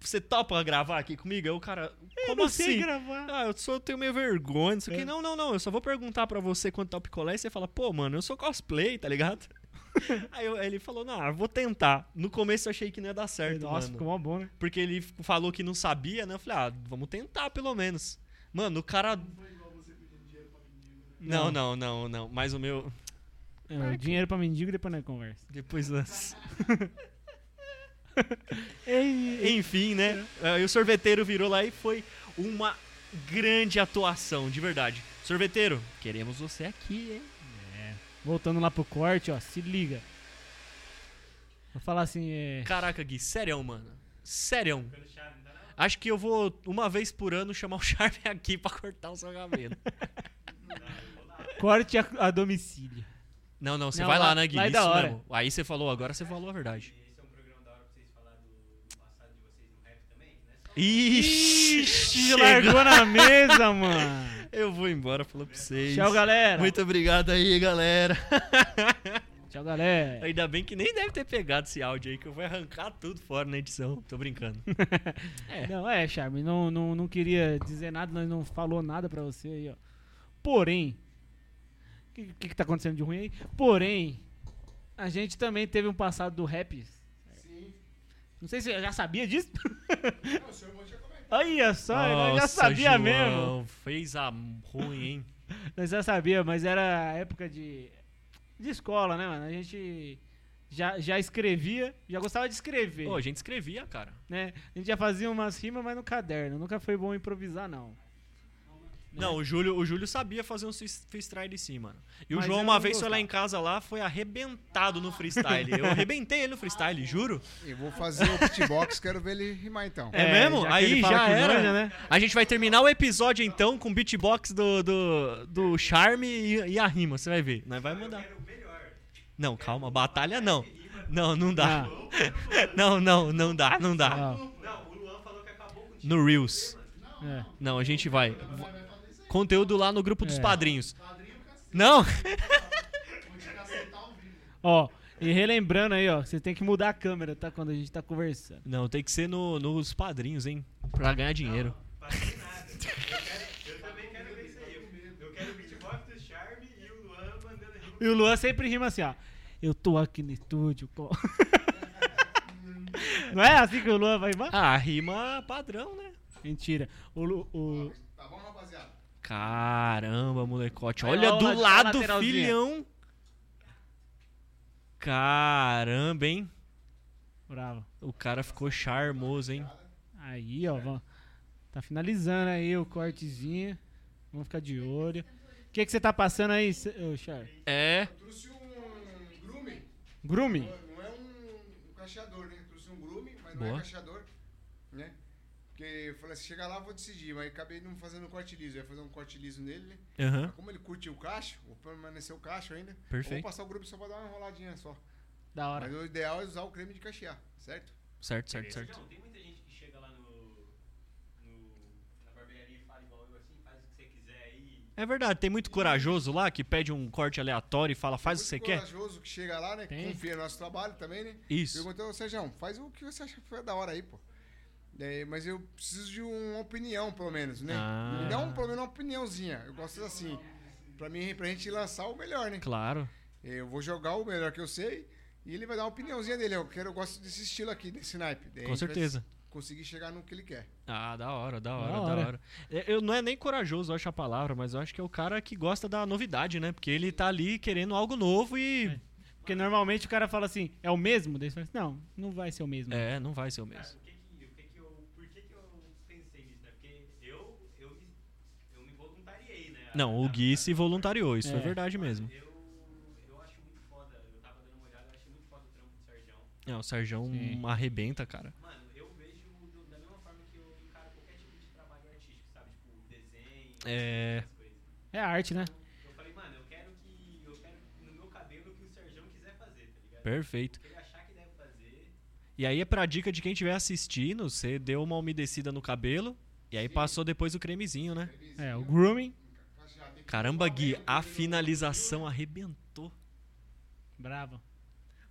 Speaker 4: você topa gravar aqui comigo? Aí o cara,
Speaker 1: Eu
Speaker 4: como
Speaker 1: não sei
Speaker 4: assim?
Speaker 1: gravar.
Speaker 4: Ah, eu só eu tenho meio vergonha, não sei o
Speaker 1: É.
Speaker 4: que. Não, não, não. Eu só vou perguntar pra você quanto tá o picolé e você fala, pô, mano, eu sou cosplay, tá ligado? Aí eu- ele falou, não, eu vou tentar. No começo eu achei que não ia dar certo,
Speaker 1: Nossa,
Speaker 4: mano.
Speaker 1: ficou mó bom, né?
Speaker 4: Porque ele falou que não sabia, né? Eu falei, ah, vamos tentar pelo menos. Mano, o cara. Não, não, não, não. Mas o meu.
Speaker 1: É, o dinheiro pra mendigo depois nós conversa.
Speaker 4: Depois das. Enfim, né? Aí o sorveteiro virou lá e foi uma grande atuação, de verdade. Sorveteiro, queremos você aqui, hein?
Speaker 1: Voltando lá pro corte, ó, se liga. Vou falar assim, é.
Speaker 4: Caraca, Gui, sério, mano. Sério. Acho que eu vou, uma vez por ano, chamar o Charme aqui pra cortar o seu cabelo.
Speaker 1: Corte a, a domicílio.
Speaker 4: Não, não, você vai lá,
Speaker 1: lá-
Speaker 4: né, Gui?
Speaker 1: lá é
Speaker 4: Isso
Speaker 1: da hora.
Speaker 4: mesmo. Aí você falou, agora você falou a verdade.
Speaker 5: Esse é um programa da hora pra vocês falar do, do passado de vocês no rap também, né? Só
Speaker 4: Ixi,
Speaker 1: Ixi,
Speaker 4: chegou.
Speaker 1: largou na mesa, mano.
Speaker 4: Eu vou embora, falou pra vocês.
Speaker 1: Tchau, galera.
Speaker 4: Muito obrigado aí, galera.
Speaker 1: Tchau, galera.
Speaker 4: Ainda bem que nem deve ter pegado esse áudio aí, que eu vou arrancar tudo fora na edição. Tô brincando. É.
Speaker 1: Não, é, Charme, não, não, não queria dizer nada, nós não falou nada pra você aí, ó. Porém, o que, que, que tá acontecendo de ruim aí? Porém, a gente também teve um passado do rap.
Speaker 3: Sim.
Speaker 1: Não sei se eu já sabia disso.
Speaker 3: Não, o senhor.
Speaker 1: Olha só, eu já sabia
Speaker 4: João,
Speaker 1: mesmo.
Speaker 4: Fez a ruim, hein?
Speaker 1: Nós já sabia, mas era época de, de escola, né, mano? A gente já, já escrevia, já gostava de escrever,
Speaker 4: Pô, a gente escrevia, cara.
Speaker 1: né? A gente já fazia umas rimas, mas no caderno. Nunca foi bom improvisar, não.
Speaker 4: Não, o Júlio, o Júlio sabia fazer um frees- freestyle sim, mano. E o
Speaker 1: Mas
Speaker 4: João, uma vez foi lá em casa lá, foi arrebentado no freestyle. Eu arrebentei ele no freestyle, juro.
Speaker 3: Eu vou fazer o pitbox, quero ver ele rimar então.
Speaker 4: É,
Speaker 1: É,
Speaker 4: mesmo?
Speaker 1: já
Speaker 4: Aí já era.
Speaker 1: manja, né?
Speaker 4: A gente vai terminar o episódio então com o beatbox do, do, do Charme e, e a rima, você vai ver. Nós vai mandar. Não, calma, batalha não. Não, não dá. Não, não, não dá, não dá.
Speaker 1: Ah,
Speaker 5: Não, o Luan falou que acabou contigo.
Speaker 4: No Reels.
Speaker 1: é.
Speaker 4: Não, a gente vai. Conteúdo lá no grupo dos
Speaker 1: É.
Speaker 4: padrinhos. Não!
Speaker 1: Ó, e relembrando aí, ó, você tem que mudar a câmera, tá? Quando a gente tá conversando.
Speaker 4: Não, tem que ser no, nos padrinhos, hein? Pra ganhar dinheiro.
Speaker 5: Fazer nada. Eu, quero- eu também quero ver isso aí. Eu, eu quero o beatbox do Charme e o Luan mandando rima.
Speaker 1: E o Luan sempre rima assim, ó. Eu tô aqui no estúdio. com-" Não é assim que o Luan vai rimar?
Speaker 4: Ah, rima padrão, né?
Speaker 1: Mentira. O, Lu- o?
Speaker 4: Caramba, molecote.
Speaker 1: Olha
Speaker 4: Olha
Speaker 1: lá,
Speaker 4: do lado, filhão. Caramba, hein?
Speaker 1: Bravo.
Speaker 4: O cara ficou charmoso, hein?
Speaker 1: Aí, ó. vamos- Tá finalizando aí o cortezinho. Vamos ficar de olho. O que que você tá passando aí, ô, Char?
Speaker 4: É.
Speaker 3: Trouxe um grooming.
Speaker 1: Grooming?
Speaker 3: Não é um, um cacheador, né? Trouxe um grooming, mas não
Speaker 4: Boa.
Speaker 3: é cacheador, né? Porque eu falei assim, chega lá, eu vou decidir. Mas acabei não fazendo um corte liso. Eu ia fazer um corte liso nele, né?
Speaker 4: Aham.
Speaker 3: Mas como ele curtiu o cacho, vou permanecer o cacho ainda.
Speaker 4: Perfeito.
Speaker 3: Vou passar o grooming só pra dar uma enroladinha só.
Speaker 1: Da hora.
Speaker 3: Mas o ideal é usar o creme de cachear, certo?
Speaker 4: Certo, certo, certo.
Speaker 5: Não, tem muita gente que chega lá no, no- na barbearia e fala igual eu assim, faz o que você quiser aí.
Speaker 4: É verdade, tem muito corajoso lá que pede um corte aleatório e fala, faz o que você quer.
Speaker 3: corajoso que chega lá, né?
Speaker 1: Tem.
Speaker 3: Confia no nosso trabalho também, né?
Speaker 4: Isso.
Speaker 3: Perguntou, Sérgio, faz o que você acha que foi da hora aí, pô. É, mas eu preciso de uma opinião, pelo menos, né?
Speaker 4: Ah.
Speaker 3: Me dá um, pelo menos uma opiniãozinha. Eu gosto assim. Pra mim, pra gente lançar o melhor, né?
Speaker 4: Claro.
Speaker 3: Eu vou jogar o melhor que eu sei e ele vai dar uma opiniãozinha dele. Eu quero, eu gosto desse estilo aqui, desse naipe. Daí
Speaker 4: Com certeza.
Speaker 3: Conseguir chegar no que ele quer.
Speaker 4: Ah, da hora, da hora,
Speaker 1: Da
Speaker 4: da
Speaker 1: hora.
Speaker 4: hora. É, Eu não é nem corajoso, eu acho a palavra, mas eu acho que é o cara que gosta da novidade, né? Porque ele tá ali querendo algo novo e.
Speaker 1: Porque normalmente o cara fala assim, é o mesmo? Daí você fala assim, não, não vai ser o mesmo.
Speaker 4: É, não vai ser o mesmo.
Speaker 5: o que que, o que que eu, por que que eu pensei nisso, né? Porque eu, eu, me, eu me voluntariei, né?
Speaker 4: Não, o Gui se voluntariou, isso é,
Speaker 1: É.
Speaker 4: verdade mesmo.
Speaker 5: Eu, eu acho muito foda, eu tava dando uma olhada, eu achei muito foda o trampo do Sergião.
Speaker 4: É, o Sérgio
Speaker 1: Sim.
Speaker 4: arrebenta, cara.
Speaker 5: Mano, eu vejo do- da mesma forma que eu encaro qualquer tipo de trabalho artístico, sabe? Tipo, desenho,
Speaker 4: É.
Speaker 5: essas coisas.
Speaker 1: É arte, né?
Speaker 5: Eu falei, mano, eu quero que. Eu quero no meu cabelo o que o Sergião quiser fazer, tá ligado?
Speaker 4: Perfeito.
Speaker 5: O que ele achar que deve fazer.
Speaker 4: E aí é pra dica de quem estiver assistindo, você deu uma umedecida no cabelo e aí passou depois o cremezinho, né?
Speaker 1: É, o grooming.
Speaker 4: Caramba, Gui, a finalização arrebentou.
Speaker 1: Bravo.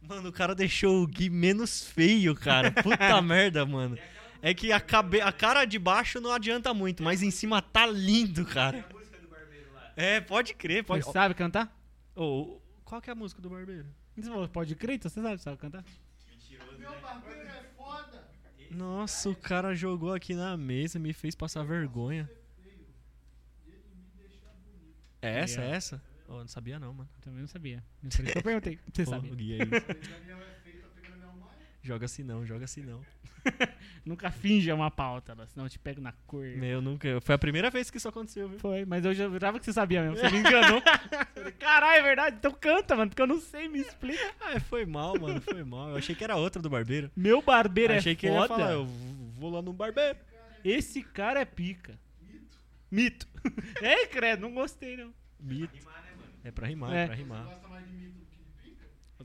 Speaker 4: Mano, o cara deixou o Gui menos feio, cara. Puta merda, mano. É que a, cabe... a cara de baixo não adianta muito, mas em cima tá lindo, cara.
Speaker 5: A música do barbeiro lá.
Speaker 4: É, pode crer, pode.
Speaker 1: Você sabe cantar?
Speaker 4: Ô, qual que é a música do barbeiro?
Speaker 1: Você falou, Pode crer, então você sabe, sabe cantar?
Speaker 5: Mentiroso, né?
Speaker 4: Nossa, o cara jogou aqui na mesa, me fez passar vergonha. É essa, é essa? Oh, não sabia não, mano.
Speaker 1: Também não sabia. Por isso que eu perguntei. Você sabe.
Speaker 4: o Gui é isso. Joga assim não, joga assim não.
Speaker 1: Nunca finja uma pauta, senão eu te pego na cor.
Speaker 4: Meu, nunca. Foi a primeira vez que isso aconteceu, viu?
Speaker 1: Foi, mas eu já jurava que você sabia mesmo. Você me enganou. Caralho, é verdade? Então canta, mano, porque eu não sei, me explica.
Speaker 4: Ah, foi mal, mano, foi mal. Eu achei que era outra do barbeiro.
Speaker 1: Meu barbeiro
Speaker 4: achei
Speaker 1: é
Speaker 4: que ele ia
Speaker 1: foda.
Speaker 4: falar, eu vou lá no barbeiro.
Speaker 1: Esse cara é pica. Mito. Ei, credo, não gostei, não.
Speaker 4: Mito.
Speaker 5: Rimar, né, mano?
Speaker 4: É pra rimar,
Speaker 1: É.
Speaker 4: é pra rimar.
Speaker 1: Gosto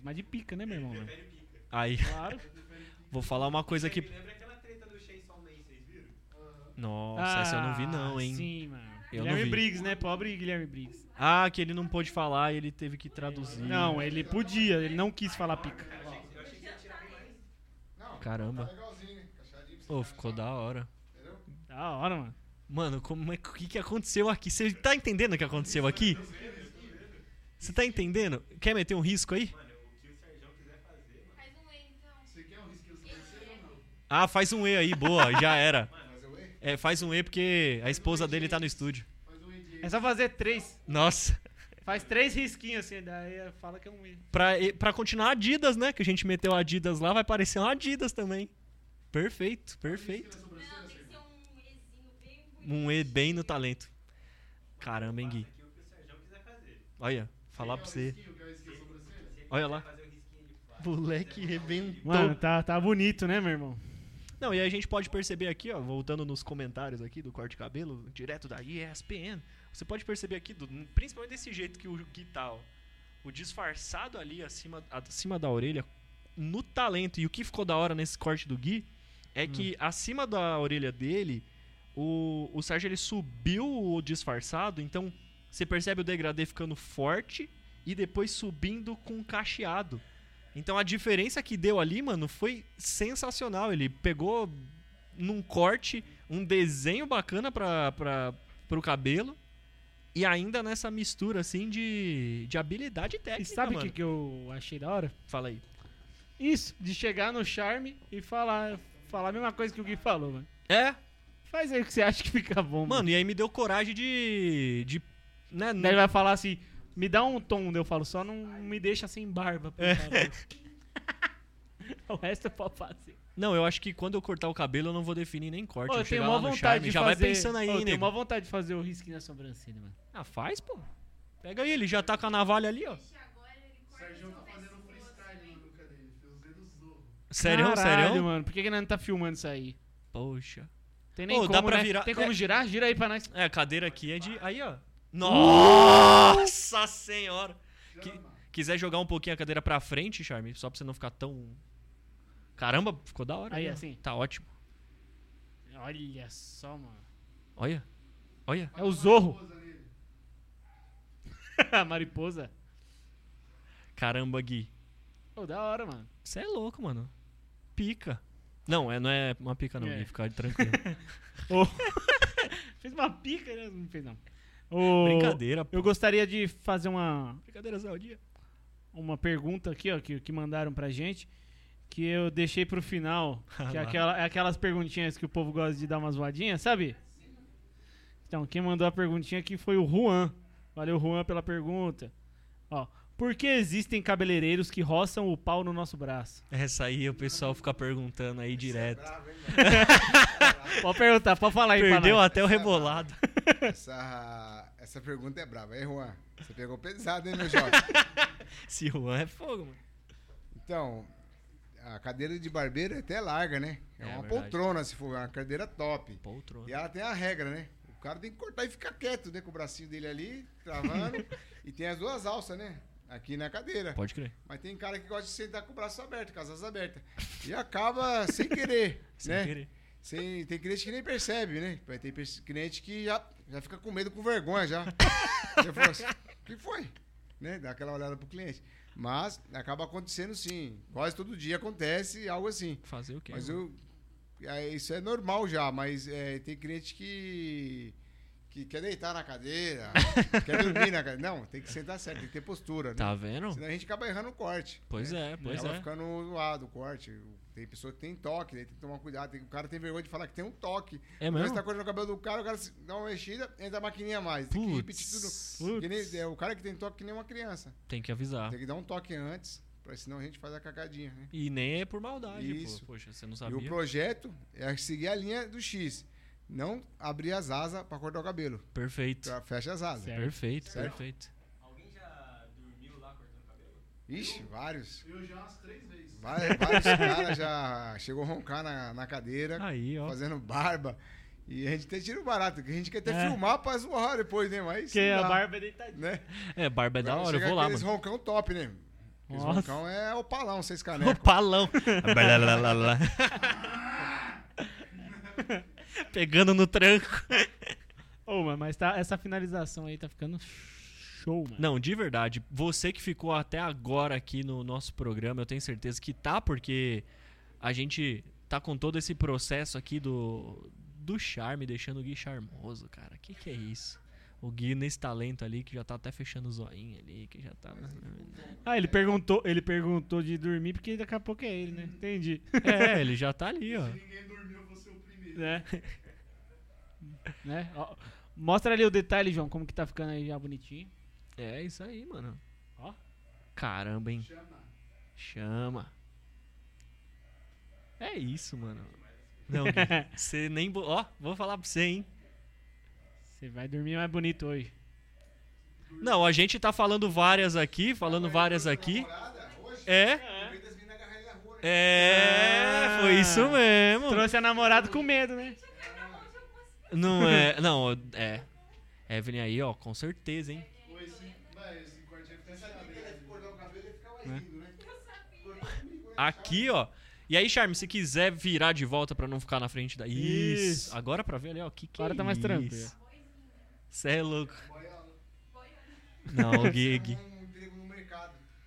Speaker 1: mais de pica, né, meu irmão? né?
Speaker 5: Pica.
Speaker 4: Aí,
Speaker 1: Claro.
Speaker 4: vou falar uma coisa que.
Speaker 5: Me lembra aquela treta do Chainsaw Man, vocês viram?
Speaker 4: Nossa, essa eu não vi não, hein?
Speaker 1: Sim, mano.
Speaker 4: Eu não
Speaker 1: Guilherme
Speaker 4: vi.
Speaker 1: Briggs, né? Pobre Guilherme Briggs.
Speaker 4: Ah, que ele não pôde falar e ele teve que traduzir.
Speaker 1: Não, ele podia, ele não quis falar pica.
Speaker 4: Caramba.
Speaker 3: Legalzinho, né? Pra você
Speaker 4: Pô, ficou da hora.
Speaker 1: Da hora, mano.
Speaker 4: Mano, como é que o que, que aconteceu aqui? Você tá entendendo o que aconteceu aqui? Você tá entendendo? Quer meter um risco aí?
Speaker 5: Faz um E, então.
Speaker 2: Você quer um risquinho sobrancelha ou não?
Speaker 4: Ah, faz um E aí, boa, já era.
Speaker 3: E?
Speaker 4: É, faz um E porque a esposa dele tá no estúdio.
Speaker 1: É só fazer três.
Speaker 4: Nossa.
Speaker 1: Faz três risquinhos assim, daí fala que é um E.
Speaker 4: Pra, pra continuar Adidas, né? Que a gente meteu Adidas lá, vai parecer um Adidas também. Perfeito, perfeito.
Speaker 5: Não, tem que ser um Ezinho bem bonito.
Speaker 4: Um E bem no talento. Caramba, hein, Gui? Olha, falar pra você. Olha lá. Moleque rebentou.
Speaker 1: Mano, tá, tá bonito, né, meu irmão?
Speaker 4: Não, e a gente pode perceber aqui, ó, voltando nos comentários aqui do corte de cabelo, direto da ESPN, você pode perceber aqui, do- principalmente desse jeito que o Gui tá, ó, o disfarçado ali acima, acima da orelha, no talento, e o que ficou da hora nesse corte do Gui, é que acima da orelha dele, o, o Sérgio ele subiu o disfarçado, então você percebe o degradê ficando forte e depois subindo com cacheado. Então a diferença que deu ali, mano, foi sensacional. Ele pegou num corte um desenho bacana pra, pra, pro cabelo e ainda nessa mistura assim de, de habilidade
Speaker 1: E
Speaker 4: técnica.
Speaker 1: sabe o que, que eu achei da hora?
Speaker 4: Fala aí.
Speaker 1: Isso, de chegar no charme e falar, falar a mesma coisa que o Gui falou, mano.
Speaker 4: É,
Speaker 1: Faz aí o que você acha que fica bom, mano.
Speaker 4: mano, e aí me deu coragem de. de né,
Speaker 1: Daí ele vai falar assim, me dá um tom, eu falo, só não me deixa sem barba, por
Speaker 4: É.
Speaker 1: favor. o resto eu posso fazer.
Speaker 4: Não, eu acho que quando eu cortar o cabelo eu não vou definir nem corte.
Speaker 1: Ô,
Speaker 4: eu
Speaker 1: tenho
Speaker 4: chegar
Speaker 1: maior
Speaker 4: lá no
Speaker 1: vontade
Speaker 4: charme,
Speaker 1: de
Speaker 4: já
Speaker 1: fazer...
Speaker 4: vai pensando aí,
Speaker 1: Ô, Eu tenho maior vontade de fazer o risquinho na sobrancelha, mano.
Speaker 4: Ah, faz, pô. Pega aí, ele já tá com a navalha ali, ó.
Speaker 2: Sérgio tá fazendo um freestyle na dele. Os dedos.
Speaker 4: Sério,
Speaker 1: Caralho,
Speaker 4: sério?
Speaker 1: mano, por que, que nós não tá filmando isso aí?
Speaker 4: Poxa.
Speaker 1: Tem nem
Speaker 4: Ô,
Speaker 1: como,
Speaker 4: dá pra
Speaker 1: né?
Speaker 4: virar-
Speaker 1: Tem como
Speaker 4: é.
Speaker 1: girar? Gira aí pra nós.
Speaker 4: É, a cadeira aqui é de. Aí, ó. Nossa senhora! Que- quiser jogar um pouquinho a cadeira pra frente, Charme, só pra você não ficar tão. Caramba, ficou da hora.
Speaker 1: Aí,
Speaker 4: ó.
Speaker 1: assim.
Speaker 4: Tá ótimo.
Speaker 1: Olha só, mano.
Speaker 4: Olha. Olha.
Speaker 1: É o Zorro.
Speaker 2: Pousa nele.
Speaker 1: A mariposa.
Speaker 4: Caramba, Gui.
Speaker 1: Pô, da hora, mano.
Speaker 4: Você é louco, mano. Pica. Não, é, não é uma pica, não,
Speaker 1: É.
Speaker 4: Gui. Fica tranquilo.
Speaker 1: Ô. fez uma pica, né? Não fez, não. Ô,
Speaker 4: Brincadeira, pô.
Speaker 1: Eu gostaria de fazer uma,
Speaker 4: Brincadeira, Zé, o dia.
Speaker 1: uma pergunta aqui, ó, que, que mandaram pra gente, que eu deixei pro final, que é, aquela, é aquelas perguntinhas que o povo gosta de dar uma zoadinha, sabe? Então, quem mandou a perguntinha aqui foi o Juan. Valeu, Juan, pela pergunta. Ó, por que existem cabeleireiros que roçam o pau no nosso braço?
Speaker 4: Essa aí o pessoal fica perguntando aí direto.
Speaker 3: Bravo, hein,
Speaker 1: Pode perguntar, pode falar aí
Speaker 4: Perdeu até o rebolado.
Speaker 3: essa, essa pergunta é brava. Aí, Juan, você pegou pesado, hein, meu jovem?
Speaker 4: Se Juan é fogo, mano.
Speaker 3: Então, a cadeira de barbeiro é até larga, né? É,
Speaker 4: É,
Speaker 3: uma
Speaker 4: verdade.
Speaker 3: poltrona, se for, uma cadeira top.
Speaker 4: Poltrona.
Speaker 3: E ela tem a regra, né? O cara tem que cortar e ficar quieto, né? Com o bracinho dele ali, travando. e tem as duas alças, né? Aqui na cadeira.
Speaker 4: Pode crer.
Speaker 3: Mas tem cara que gosta de sentar com o braço aberto, com as asas abertas. E acaba sem querer,
Speaker 4: Sem
Speaker 3: né?
Speaker 4: querer.
Speaker 3: Sem- tem cliente que nem percebe, né? Vai ter pers- cliente que já, já fica com medo, com vergonha já. já fala assim, o que foi? Né? Dá aquela olhada pro cliente. Mas acaba acontecendo sim. Quase todo dia acontece algo assim.
Speaker 4: Fazer o quê?
Speaker 3: Mas eu. é, isso é normal já, mas é, tem cliente que. Que quer deitar na cadeira, quer dormir na cadeira. Não, tem que sentar certo, tem que ter postura. Né?
Speaker 4: Tá vendo?
Speaker 3: Senão a gente acaba errando o corte.
Speaker 4: Pois
Speaker 3: né?
Speaker 4: é, pois
Speaker 3: acaba
Speaker 4: é.
Speaker 3: ficando zoado o corte. Tem pessoa que tem toque, daí tem que tomar cuidado. Tem- o cara tem vergonha de falar que tem um toque.
Speaker 4: É
Speaker 3: Quando
Speaker 4: mesmo?
Speaker 3: você tá cortando o cabelo do cara, o cara dá uma mexida, entra a maquininha mais. Tem que repetir tudo. Que nem- é, o cara que tem toque que nem uma criança.
Speaker 4: Tem que avisar.
Speaker 3: Tem que dar um toque antes, pra, senão a gente faz a cagadinha, né?
Speaker 4: E nem é por maldade,
Speaker 3: Isso.
Speaker 4: pô. Poxa, você não
Speaker 3: E o
Speaker 4: sabia.
Speaker 3: projeto é seguir a linha do X. Não abrir as asas pra cortar o cabelo.
Speaker 4: Perfeito.
Speaker 3: Pra- Fecha as asas.
Speaker 1: Certo.
Speaker 4: Perfeito,
Speaker 3: Certo.
Speaker 4: perfeito.
Speaker 5: Alguém já dormiu lá cortando cabelo?
Speaker 3: Ixi, vários.
Speaker 2: Eu já umas três vezes.
Speaker 3: Vários, vários caras já chegou a roncar na, na cadeira,
Speaker 4: Aí, ó.
Speaker 3: fazendo barba. E a gente até tira o barato, que a gente quer até
Speaker 1: É.
Speaker 3: filmar pra zoar depois, né? Mas.
Speaker 1: Porque a barba é deitadinha.
Speaker 3: Né?
Speaker 4: É, barba é da hora, eu vou lá, mano.
Speaker 3: roncão top, né?
Speaker 1: Nossa.
Speaker 3: roncão é o palão, seis
Speaker 4: O
Speaker 3: canecos.
Speaker 4: palão. Pegando no tranco.
Speaker 1: Ô, mano, mas tá, essa finalização aí tá ficando show, mano.
Speaker 4: Não, de verdade. Você que ficou até agora aqui no nosso programa, eu tenho certeza que tá, porque a gente tá com todo esse processo aqui do, do charme, deixando o Gui charmoso, cara. Que que é isso? O Gui nesse talento ali, que já tá até fechando o zoinho ali, que já tá...
Speaker 1: Ah, ele perguntou, ele perguntou de dormir porque daqui a pouco é ele, né? Entendi.
Speaker 4: É, ele já tá ali, ó.
Speaker 2: ninguém dormiu,
Speaker 1: né? né? Ó, mostra ali o detalhe, João, como que tá ficando aí já bonitinho.
Speaker 4: É isso aí, mano.
Speaker 1: Ó.
Speaker 4: Caramba, hein?
Speaker 2: Chama.
Speaker 4: Chama. É isso, mano. Não, você nem. Ó, vou falar pra você, hein?
Speaker 1: Você vai dormir mais bonito hoje.
Speaker 4: Não, a gente tá falando várias aqui, falando várias aqui. É, é, foi isso mesmo.
Speaker 1: Trouxe a namorada com medo, né?
Speaker 4: Não é, não, é. Evelyn aí, ó, com certeza, hein?
Speaker 2: Oi, sim. Mas esse corte aí fica sabe.
Speaker 3: cortar o cabelo e ficar mais
Speaker 1: Né?
Speaker 3: lindo, né?
Speaker 4: Aqui, ó. E aí, Charme, se quiser virar de volta pra não ficar na frente da. Isso.
Speaker 1: Isso.
Speaker 4: Agora pra ver ali, ó. Que que
Speaker 1: Agora
Speaker 4: é
Speaker 1: tá mais
Speaker 4: isso?
Speaker 1: tranquilo.
Speaker 4: Cê é louco. Não, o Gig.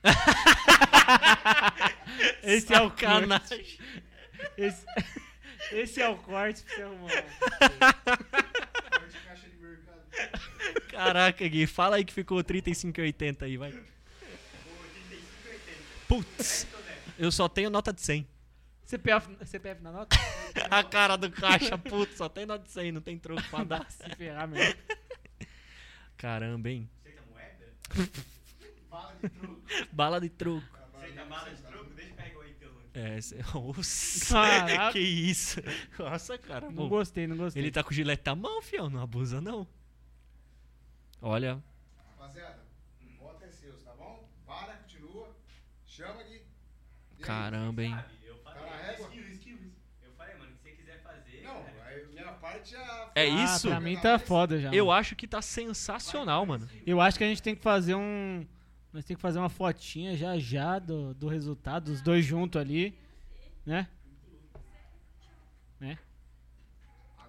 Speaker 1: Esse é o corte.
Speaker 4: Sacanagem.
Speaker 1: Esse, esse é o corte pra você arrumar.
Speaker 2: Corte caixa de mercado.
Speaker 4: Caraca, Gui, fala aí que ficou 35,80 aí, vai. Putz, eu só tenho nota de 100.
Speaker 1: CPF, CPF na nota?
Speaker 4: A cara do caixa, putz, só tem nota de 100, não tem troco pra dar.
Speaker 1: Se ferrar mesmo.
Speaker 4: Caramba, hein?
Speaker 5: Aceita moeda?
Speaker 3: Fala de truco.
Speaker 4: Bala de troco.
Speaker 5: Aceita bala de troco? Deixa eu pegar aí pelo.
Speaker 4: É. Nossa,
Speaker 1: Caraca.
Speaker 4: que isso. Nossa, cara.
Speaker 1: Não
Speaker 4: pô,
Speaker 1: gostei, não gostei.
Speaker 4: ele tá com o gilete na mão, fião, não abusa não. Olha,
Speaker 3: Rapaziada, bota é seus, tá bom? Para, continua. Chama aqui. E
Speaker 4: caramba, hein?
Speaker 5: Eu
Speaker 3: Tá
Speaker 5: falei,
Speaker 2: esquiva.
Speaker 5: eu falei, mano, o que você quiser fazer.
Speaker 3: Não,
Speaker 5: cara,
Speaker 3: aí minha parte já.
Speaker 4: É
Speaker 1: Ah,
Speaker 4: isso?
Speaker 1: pra mim tá foda já.
Speaker 4: Eu
Speaker 1: mano.
Speaker 4: acho que tá sensacional, mano.
Speaker 1: Eu acho que a gente tem que fazer um. Nós temos que fazer uma fotinha já já do, do resultado, os dois juntos ali. Né? Né?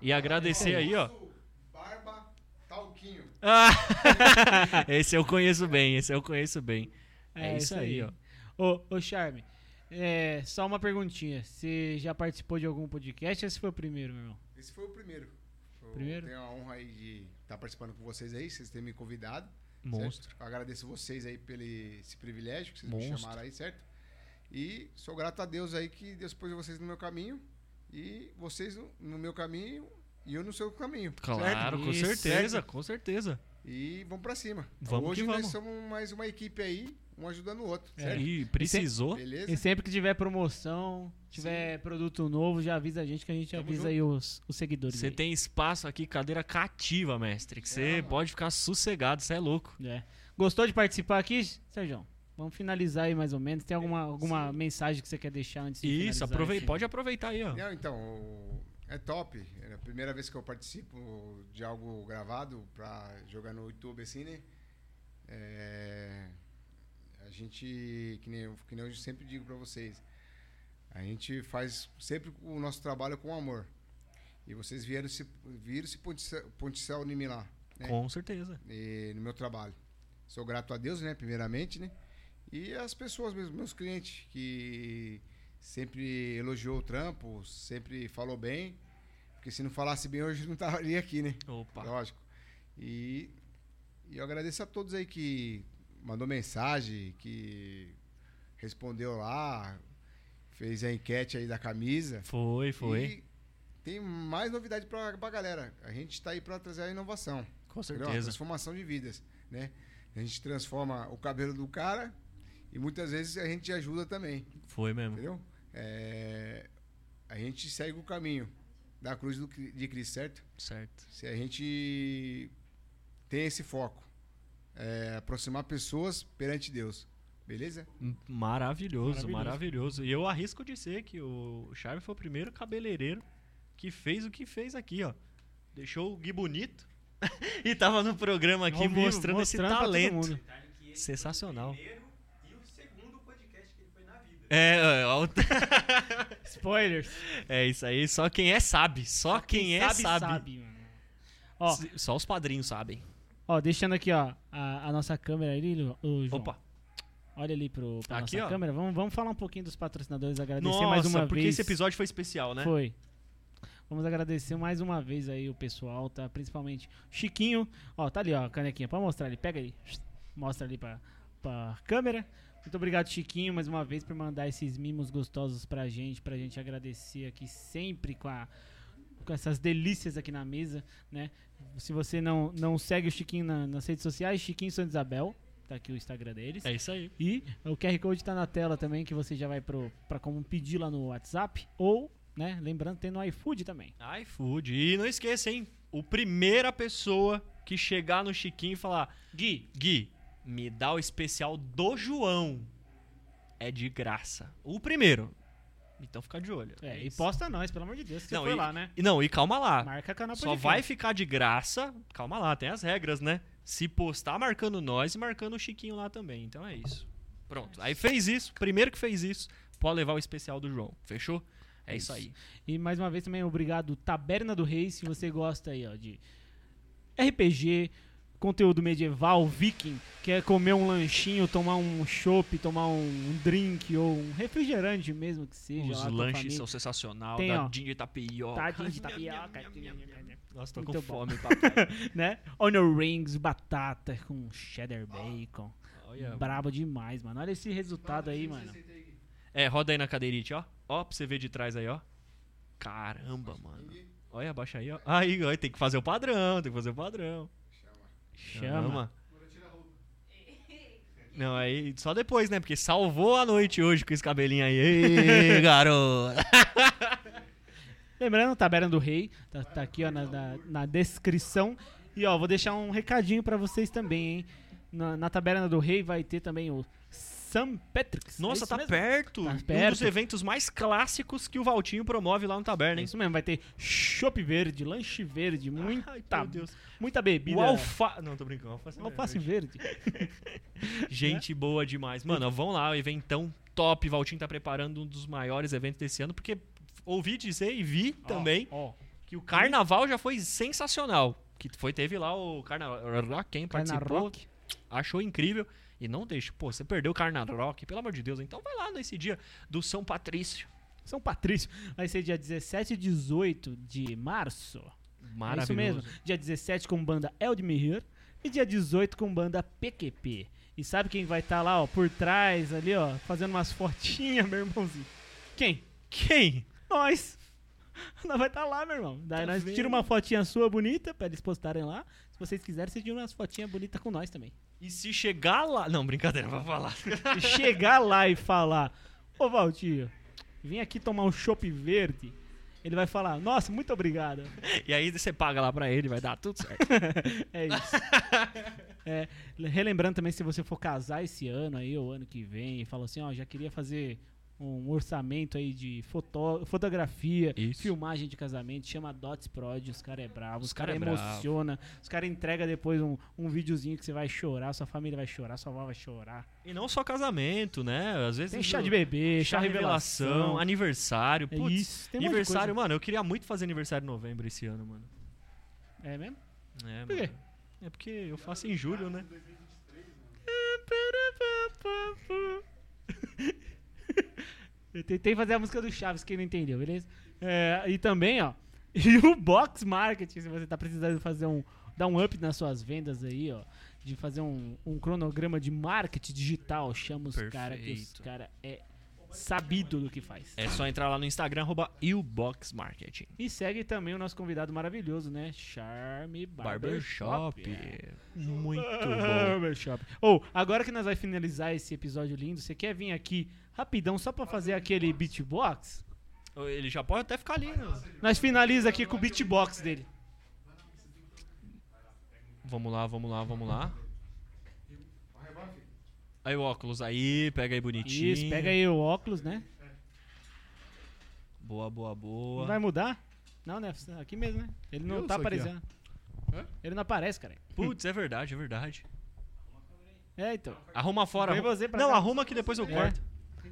Speaker 4: E agradecer aí, ó.
Speaker 3: Barba, talquinho.
Speaker 4: Ah, esse eu conheço bem, esse eu conheço bem. É, isso aí, ó.
Speaker 1: Ô, ô Charme, é, só uma perguntinha. Você já participou de algum podcast ou esse foi o primeiro, meu irmão?
Speaker 3: Esse foi o primeiro. Eu
Speaker 1: Primeiro?
Speaker 3: tenho a honra aí de estar participando com vocês aí, vocês terem me convidado.
Speaker 4: Monstro.
Speaker 3: certo? Eu agradeço vocês aí pelo esse privilégio que vocês me
Speaker 4: Monstro.
Speaker 3: chamaram aí, certo? E sou grato a Deus aí que Deus pôs vocês no meu caminho e vocês no, meu caminho e eu no seu caminho.
Speaker 4: Claro, com
Speaker 1: Isso.
Speaker 4: certeza, com certeza.
Speaker 3: E vamos pra cima.
Speaker 4: Vamos
Speaker 3: Hoje
Speaker 4: que
Speaker 3: nós
Speaker 4: vamos.
Speaker 3: somos mais uma equipe aí, um ajudando o outro,
Speaker 1: É.
Speaker 4: E precisou.
Speaker 3: Beleza?
Speaker 1: E sempre que tiver promoção, tiver produto novo, já avisa a gente que a gente
Speaker 3: Tamo
Speaker 1: avisa
Speaker 3: junto.
Speaker 1: aí os, os seguidores.
Speaker 4: Você tem espaço aqui, cadeira cativa, mestre. Que você
Speaker 3: mano.
Speaker 4: pode ficar sossegado, você é louco.
Speaker 1: É. Gostou de participar aqui, Sérgio? Vamos finalizar aí mais ou menos. Tem alguma, alguma mensagem que você quer deixar antes de
Speaker 4: Isso,
Speaker 1: esse-
Speaker 4: pode aproveitar aí, ó.
Speaker 3: Não, então, é top. É a primeira vez que eu participo de algo gravado pra jogar no YouTube, assim, né? É, a gente, que nem, eu- que nem eu sempre digo pra vocês, a gente faz sempre o nosso trabalho com amor. E vocês vieram se, viram se pontificar em lá, né?
Speaker 4: Com certeza.
Speaker 3: e no meu trabalho. Sou grato a Deus, né, primeiramente, né? E as pessoas mesmo, meus clientes, que sempre elogiou o trampo, sempre falou bem. Porque se não falasse bem hoje não estaria aqui, né?
Speaker 4: Opa.
Speaker 3: Lógico. E, e eu agradeço a todos aí que mandou mensagem, que respondeu lá, fez a enquete aí da camisa.
Speaker 4: Foi, foi.
Speaker 3: E tem mais novidade pra, pra galera. A gente tá aí pra trazer a inovação.
Speaker 4: Com
Speaker 3: Entendeu? A
Speaker 4: certeza.
Speaker 3: transformação de vidas, né? A gente transforma o cabelo do cara e muitas vezes a gente ajuda também,
Speaker 4: Foi mesmo.
Speaker 3: entendeu? É, a gente segue o caminho da cruz do de Cristo, certo?
Speaker 4: Certo.
Speaker 3: Se a gente tem esse foco, é, aproximar pessoas perante Deus, beleza?
Speaker 4: Maravilhoso,
Speaker 1: Maravilhoso.
Speaker 4: maravilhoso. E eu arrisco dizer que o Charme foi o primeiro cabeleireiro que fez o que fez aqui, ó. Deixou o Gui bonito e tava no programa aqui
Speaker 1: vivo,
Speaker 4: mostrando, esse
Speaker 1: mostrando pra todo
Speaker 4: talento.
Speaker 5: esse
Speaker 4: Sensacional.
Speaker 5: Foi o primeiro e o segundo podcast que ele foi na vida.
Speaker 4: É, é, ó,
Speaker 1: Spoilers.
Speaker 4: é isso aí. Só quem é sabe. Só, quem, é sabe.
Speaker 1: mano. Ó,
Speaker 4: Se- Só os padrinhos sabem.
Speaker 1: Ó, deixando aqui, ó, a, a nossa câmera ali, ô, João.
Speaker 4: Opa.
Speaker 1: Olha ali pro, pra
Speaker 4: Aqui,
Speaker 1: nossa
Speaker 4: ó.
Speaker 1: câmera. Vamos, vamos falar um pouquinho dos patrocinadores, agradecer
Speaker 4: Nossa,
Speaker 1: mais uma
Speaker 4: porque
Speaker 1: vez.
Speaker 4: esse episódio foi especial, né?
Speaker 1: Foi. Vamos agradecer mais uma vez aí o pessoal, tá? Principalmente Chiquinho. Ó, tá ali, ó, a canequinha. Pode mostrar ali. Pega aí. Mostra ali pra, pra câmera. Muito obrigado, Chiquinho, mais uma vez por mandar esses mimos gostosos pra gente, pra gente agradecer aqui sempre com a com essas delícias aqui na mesa, né? Se você não, não segue o Chiquinho na- nas redes sociais, Chiquinho Santa Isabel, tá aqui o Instagram deles.
Speaker 4: É isso aí.
Speaker 1: E o QR Code tá na tela também, que você já vai pro, pra como pedir lá no WhatsApp. Ou, né, lembrando, tem no iFood também.
Speaker 4: iFood. E não esqueça, hein? O primeira pessoa que chegar no Chiquinho e falar: Gui, Gui, me dá o especial do João. É de graça. O primeiro. Então fica de olho.
Speaker 1: É, e
Speaker 4: isso.
Speaker 1: posta nós, pelo amor de Deus, que você
Speaker 4: Não,
Speaker 1: foi
Speaker 4: e-
Speaker 1: lá, né?
Speaker 4: E Não, e calma lá.
Speaker 1: Marca canal
Speaker 4: Só vai ficar de graça. Calma lá, tem as regras, né? Se postar marcando nós e marcando o Chiquinho lá também. Então é isso. Pronto. Aí fez isso. Primeiro que fez isso, pode levar o especial do João. Fechou? É isso aí.
Speaker 1: E mais uma vez também, obrigado, Taberna do Rei, se você gosta aí, ó, de RPG, conteúdo medieval, viking, quer comer um lanchinho, tomar um chopp, tomar um drink ou um refrigerante mesmo que seja
Speaker 4: Os lanches são sensacional.
Speaker 1: Tem, ó.
Speaker 4: Dadinho de tapioca.
Speaker 1: Tadinho de tapioca.
Speaker 4: Nossa, tô
Speaker 1: Muito
Speaker 4: com
Speaker 1: bom.
Speaker 4: fome, papai.
Speaker 1: né? Onion rings, batata com cheddar bacon.
Speaker 4: Olha.
Speaker 1: Brabo demais, mano. Olha esse resultado aí, mano.
Speaker 4: É, roda aí na cadeirite, ó. Ó, pra você ver de trás aí, ó. Caramba, mano. Olha, abaixa aí, ó. Aí, ó, tem que fazer o padrão, tem que fazer o padrão.
Speaker 1: Chama.
Speaker 4: Não, aí só depois, né? Porque salvou a noite hoje com esse cabelinho aí. Ei, garoto.
Speaker 1: Lembrando, Taberna do Rei, tá, tá aqui ó, na, na, na descrição. E ó, vou deixar um recadinho pra vocês também, hein? Na, na Taberna do Rei vai ter também o St. Patrick's.
Speaker 4: Nossa,
Speaker 1: é
Speaker 4: tá perto.
Speaker 1: Tá
Speaker 4: Um dos
Speaker 1: perto.
Speaker 4: eventos mais clássicos que o Valtinho promove lá no Taberna,
Speaker 1: É isso mesmo, vai ter chopp verde, lanche verde, muita,
Speaker 4: Ai,
Speaker 1: muita bebida.
Speaker 4: O alfa... Não, tô brincando. Alface,
Speaker 1: Alface verde.
Speaker 4: Gente boa demais. Mano, vão lá, o eventão top. Valtinho tá preparando um dos maiores eventos desse ano, porque ouvi dizer e vi também
Speaker 1: Ó,
Speaker 4: que o carnaval já foi sensacional. Que foi, teve lá o Carnaval Rock, quem
Speaker 1: Carna
Speaker 4: participou,
Speaker 1: Rock.
Speaker 4: achou incrível. E não deixa, pô, você perdeu o Carnaval Rock, pelo amor de Deus. Então vai lá nesse dia do São Patrício.
Speaker 1: São Patrício. Vai ser dia 17 e 18 de março.
Speaker 4: Maravilhoso.
Speaker 1: É isso mesmo. Dia 17 com banda Eldmir e dia 18 com banda PQP. E sabe quem vai estar lá, ó, por trás ali, ó, fazendo umas fotinhas, meu irmãozinho? Quem?
Speaker 4: Quem?
Speaker 1: Nós. Nós vai estar lá, meu irmão. Daí
Speaker 4: Tá
Speaker 1: nós
Speaker 4: vendo?
Speaker 1: tira uma fotinha sua bonita pra eles postarem lá. Se vocês quiserem, vocês tiram umas fotinhas bonitas com nós também.
Speaker 4: E se chegar lá. Não, brincadeira, vou falar.
Speaker 1: E chegar lá e falar, ô Valtinho, vim aqui tomar um chopp verde. Ele vai falar, nossa, muito obrigado.
Speaker 4: e aí você paga lá pra ele, vai dar tudo certo.
Speaker 1: É isso. É, relembrando também, se você for casar esse ano aí, ou ano que vem, e fala assim, ó, já queria fazer um orçamento aí de foto, fotografia,
Speaker 4: Isso.
Speaker 1: filmagem de casamento, chama Dots Prod, os caras é bravo, os, caras
Speaker 4: cara é bravo.
Speaker 1: emociona, os caras entregam depois um, um videozinho que você vai chorar, sua família vai chorar, sua avó vai chorar.
Speaker 4: E não só casamento, né? Às vezes.
Speaker 1: Tem chá de bebê, chá,
Speaker 4: chá
Speaker 1: revelação,
Speaker 4: revelação, aniversário.
Speaker 1: é
Speaker 4: Putz,
Speaker 1: isso, tem
Speaker 4: aniversário, mano, eu queria muito fazer aniversário em novembro esse ano, mano.
Speaker 1: É mesmo?
Speaker 4: É,
Speaker 1: Por quê?
Speaker 4: mano. É porque eu faço em julho, né?
Speaker 1: Eu tentei fazer a música do Chaves, quem não entendeu, beleza? É, e também, ó, e o Box Marketing, se você tá precisando fazer um, dar um up nas suas vendas aí, ó, de fazer um, um cronograma de marketing digital, chama os caras que os
Speaker 4: Perfeito.
Speaker 1: cara é sabido do que faz.
Speaker 4: É só entrar lá no Instagram, arroba Marketing.
Speaker 1: E segue também o nosso convidado maravilhoso, né? Charme Barbershop.
Speaker 4: Barbershop. Muito bom.
Speaker 1: Barbershop. Ou, agora que nós vai finalizar esse episódio lindo, você quer vir aqui rapidão só pra fazer aquele beatbox?
Speaker 4: Ele já pode até ficar ali, né?
Speaker 1: Nós finaliza aqui com o beatbox dele.
Speaker 4: Vamos lá, vamos lá, vamos lá. Aí o óculos aí, pega aí bonitinho.
Speaker 1: Isso, pega aí o óculos, né?
Speaker 4: Boa, boa,
Speaker 1: Não
Speaker 4: boa.
Speaker 1: vai mudar? Não, né? Aqui mesmo, né? Ele não
Speaker 2: Eu
Speaker 1: tá
Speaker 2: aqui,
Speaker 1: aparecendo.
Speaker 2: Hã?
Speaker 1: Ele não aparece, cara.
Speaker 4: Putz, é verdade, é verdade.
Speaker 1: É, então.
Speaker 4: Arruma fora.
Speaker 1: Vem
Speaker 4: arruma-
Speaker 1: você pra
Speaker 4: Não,
Speaker 1: cá.
Speaker 4: arruma que depois eu
Speaker 1: É.
Speaker 4: corto.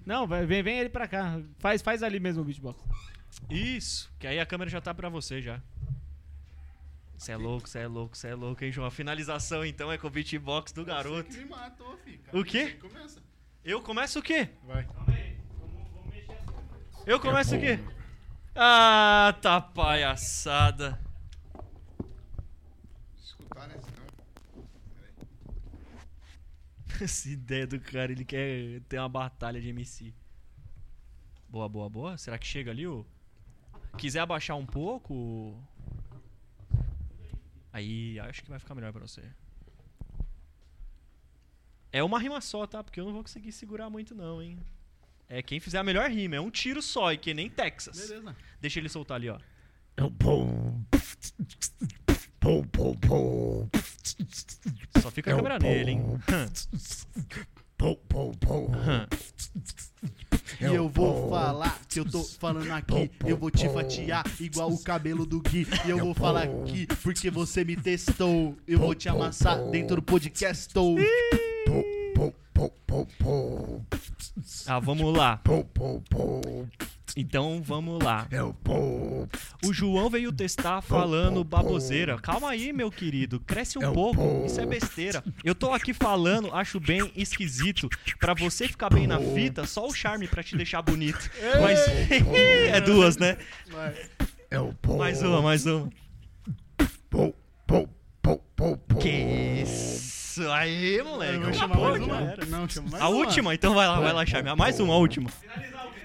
Speaker 1: Não, vai- vem, vem ele pra cá. Faz, faz ali mesmo o beatbox.
Speaker 4: Isso, que aí a câmera já tá pra você já. Cê é louco, cê é louco, cê é louco, hein, João? A finalização, então, é com o beatbox do garoto.
Speaker 2: Você que me matou, filho.
Speaker 4: O quê?
Speaker 2: Começa.
Speaker 4: Eu começo o quê?
Speaker 2: Vai.
Speaker 5: Calma aí, vamos, vamos mexer assim.
Speaker 4: Eu começo o quê? Ah, tá palhaçada.
Speaker 3: Escutar, né? Senão...
Speaker 4: Essa ideia do cara, ele quer ter uma batalha de MC. Boa, boa, boa. Será que chega ali, ô? Quiser abaixar um pouco? Aí, acho que vai ficar melhor pra você. É uma rima só, tá? Porque eu não vou conseguir segurar muito não, hein? É quem fizer a melhor rima. É um tiro só, e que nem Texas.
Speaker 2: Beleza.
Speaker 4: Deixa ele soltar ali, ó. Só fica a câmera nele, hein?
Speaker 2: E eu vou falar que eu tô falando aqui. Eu vou te fatiar igual o cabelo do Gui. E eu vou falar aqui porque você me testou. Eu vou te amassar dentro do podcast.
Speaker 4: Ah, vamos lá. Então vamos lá. O João veio testar falando baboseira. Calma aí, meu querido. Cresce um pouco. Isso é besteira. Eu tô aqui falando, acho bem esquisito. Pra você ficar bem na fita, só o charme pra te deixar bonito. Mas. é duas, né? Mais uma, mais uma. Que isso aí, moleque.
Speaker 2: Eu vou chamar
Speaker 4: Acabou,
Speaker 2: mais uma.
Speaker 4: era.
Speaker 2: Não, chama mais
Speaker 4: A
Speaker 2: uma.
Speaker 4: última, então vai lá, vai lá, Charme. Mais uma, a última.
Speaker 5: Finalizar o quê?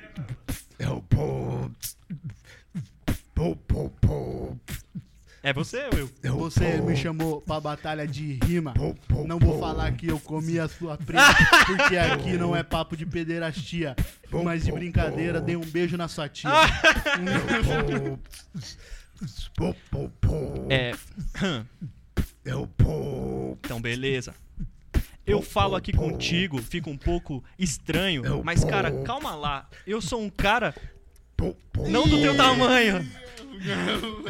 Speaker 4: É você ou eu?
Speaker 2: Você me chamou pra batalha de rima. Não vou falar que eu comi a sua prima, porque aqui não é papo de pederastia. Mas de brincadeira, dei um beijo na sua tia.
Speaker 4: É. Então, beleza. Eu falo aqui contigo, fica um pouco estranho, mas cara, calma lá. Eu sou um cara não do teu tamanho.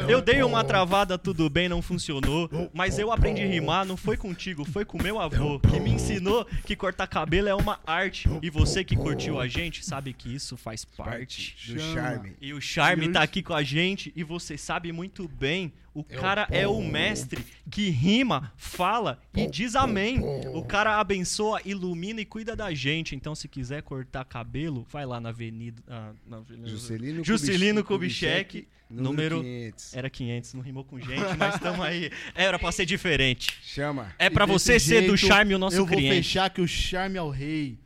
Speaker 4: Eu dei uma travada, tudo bem, não funcionou. Mas eu aprendi a rimar, não foi contigo, foi com meu avô, que me ensinou que cortar cabelo é uma arte. E você que curtiu a gente sabe que isso faz parte.
Speaker 3: Do charme.
Speaker 4: E o Charme tá aqui com a gente e você sabe muito bem, o cara é o mestre que rima, fala e diz amém. O cara abençoa, ilumina e cuida da gente. Então se quiser cortar cabelo, vai lá na avenida... ah, na avenida-
Speaker 3: Juscelino,
Speaker 4: Juscelino
Speaker 3: Kubitschek,
Speaker 4: Kubitschek, número...
Speaker 3: número 500.
Speaker 4: Era 500, não rimou com gente, mas estamos aí. Era pra ser diferente.
Speaker 3: Chama.
Speaker 4: É pra
Speaker 2: E
Speaker 4: você ser do Charme o nosso
Speaker 2: Eu vou
Speaker 4: cliente.
Speaker 2: fechar que o charme é o rei.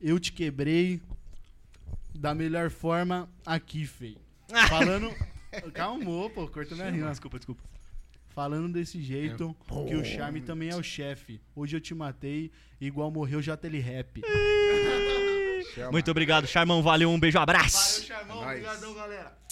Speaker 2: Eu te quebrei da melhor forma aqui, fei. Falando. Calmou, pô, corta minha rima.
Speaker 4: Desculpa, desculpa.
Speaker 2: Falando desse jeito, que o charme também é o chefe. Hoje eu te matei, igual morreu já tele rap.
Speaker 3: Chama.
Speaker 4: Muito obrigado, Charmão. Valeu, um beijo, abraço.
Speaker 2: Charmão.
Speaker 3: Nós.
Speaker 2: Obrigadão, galera.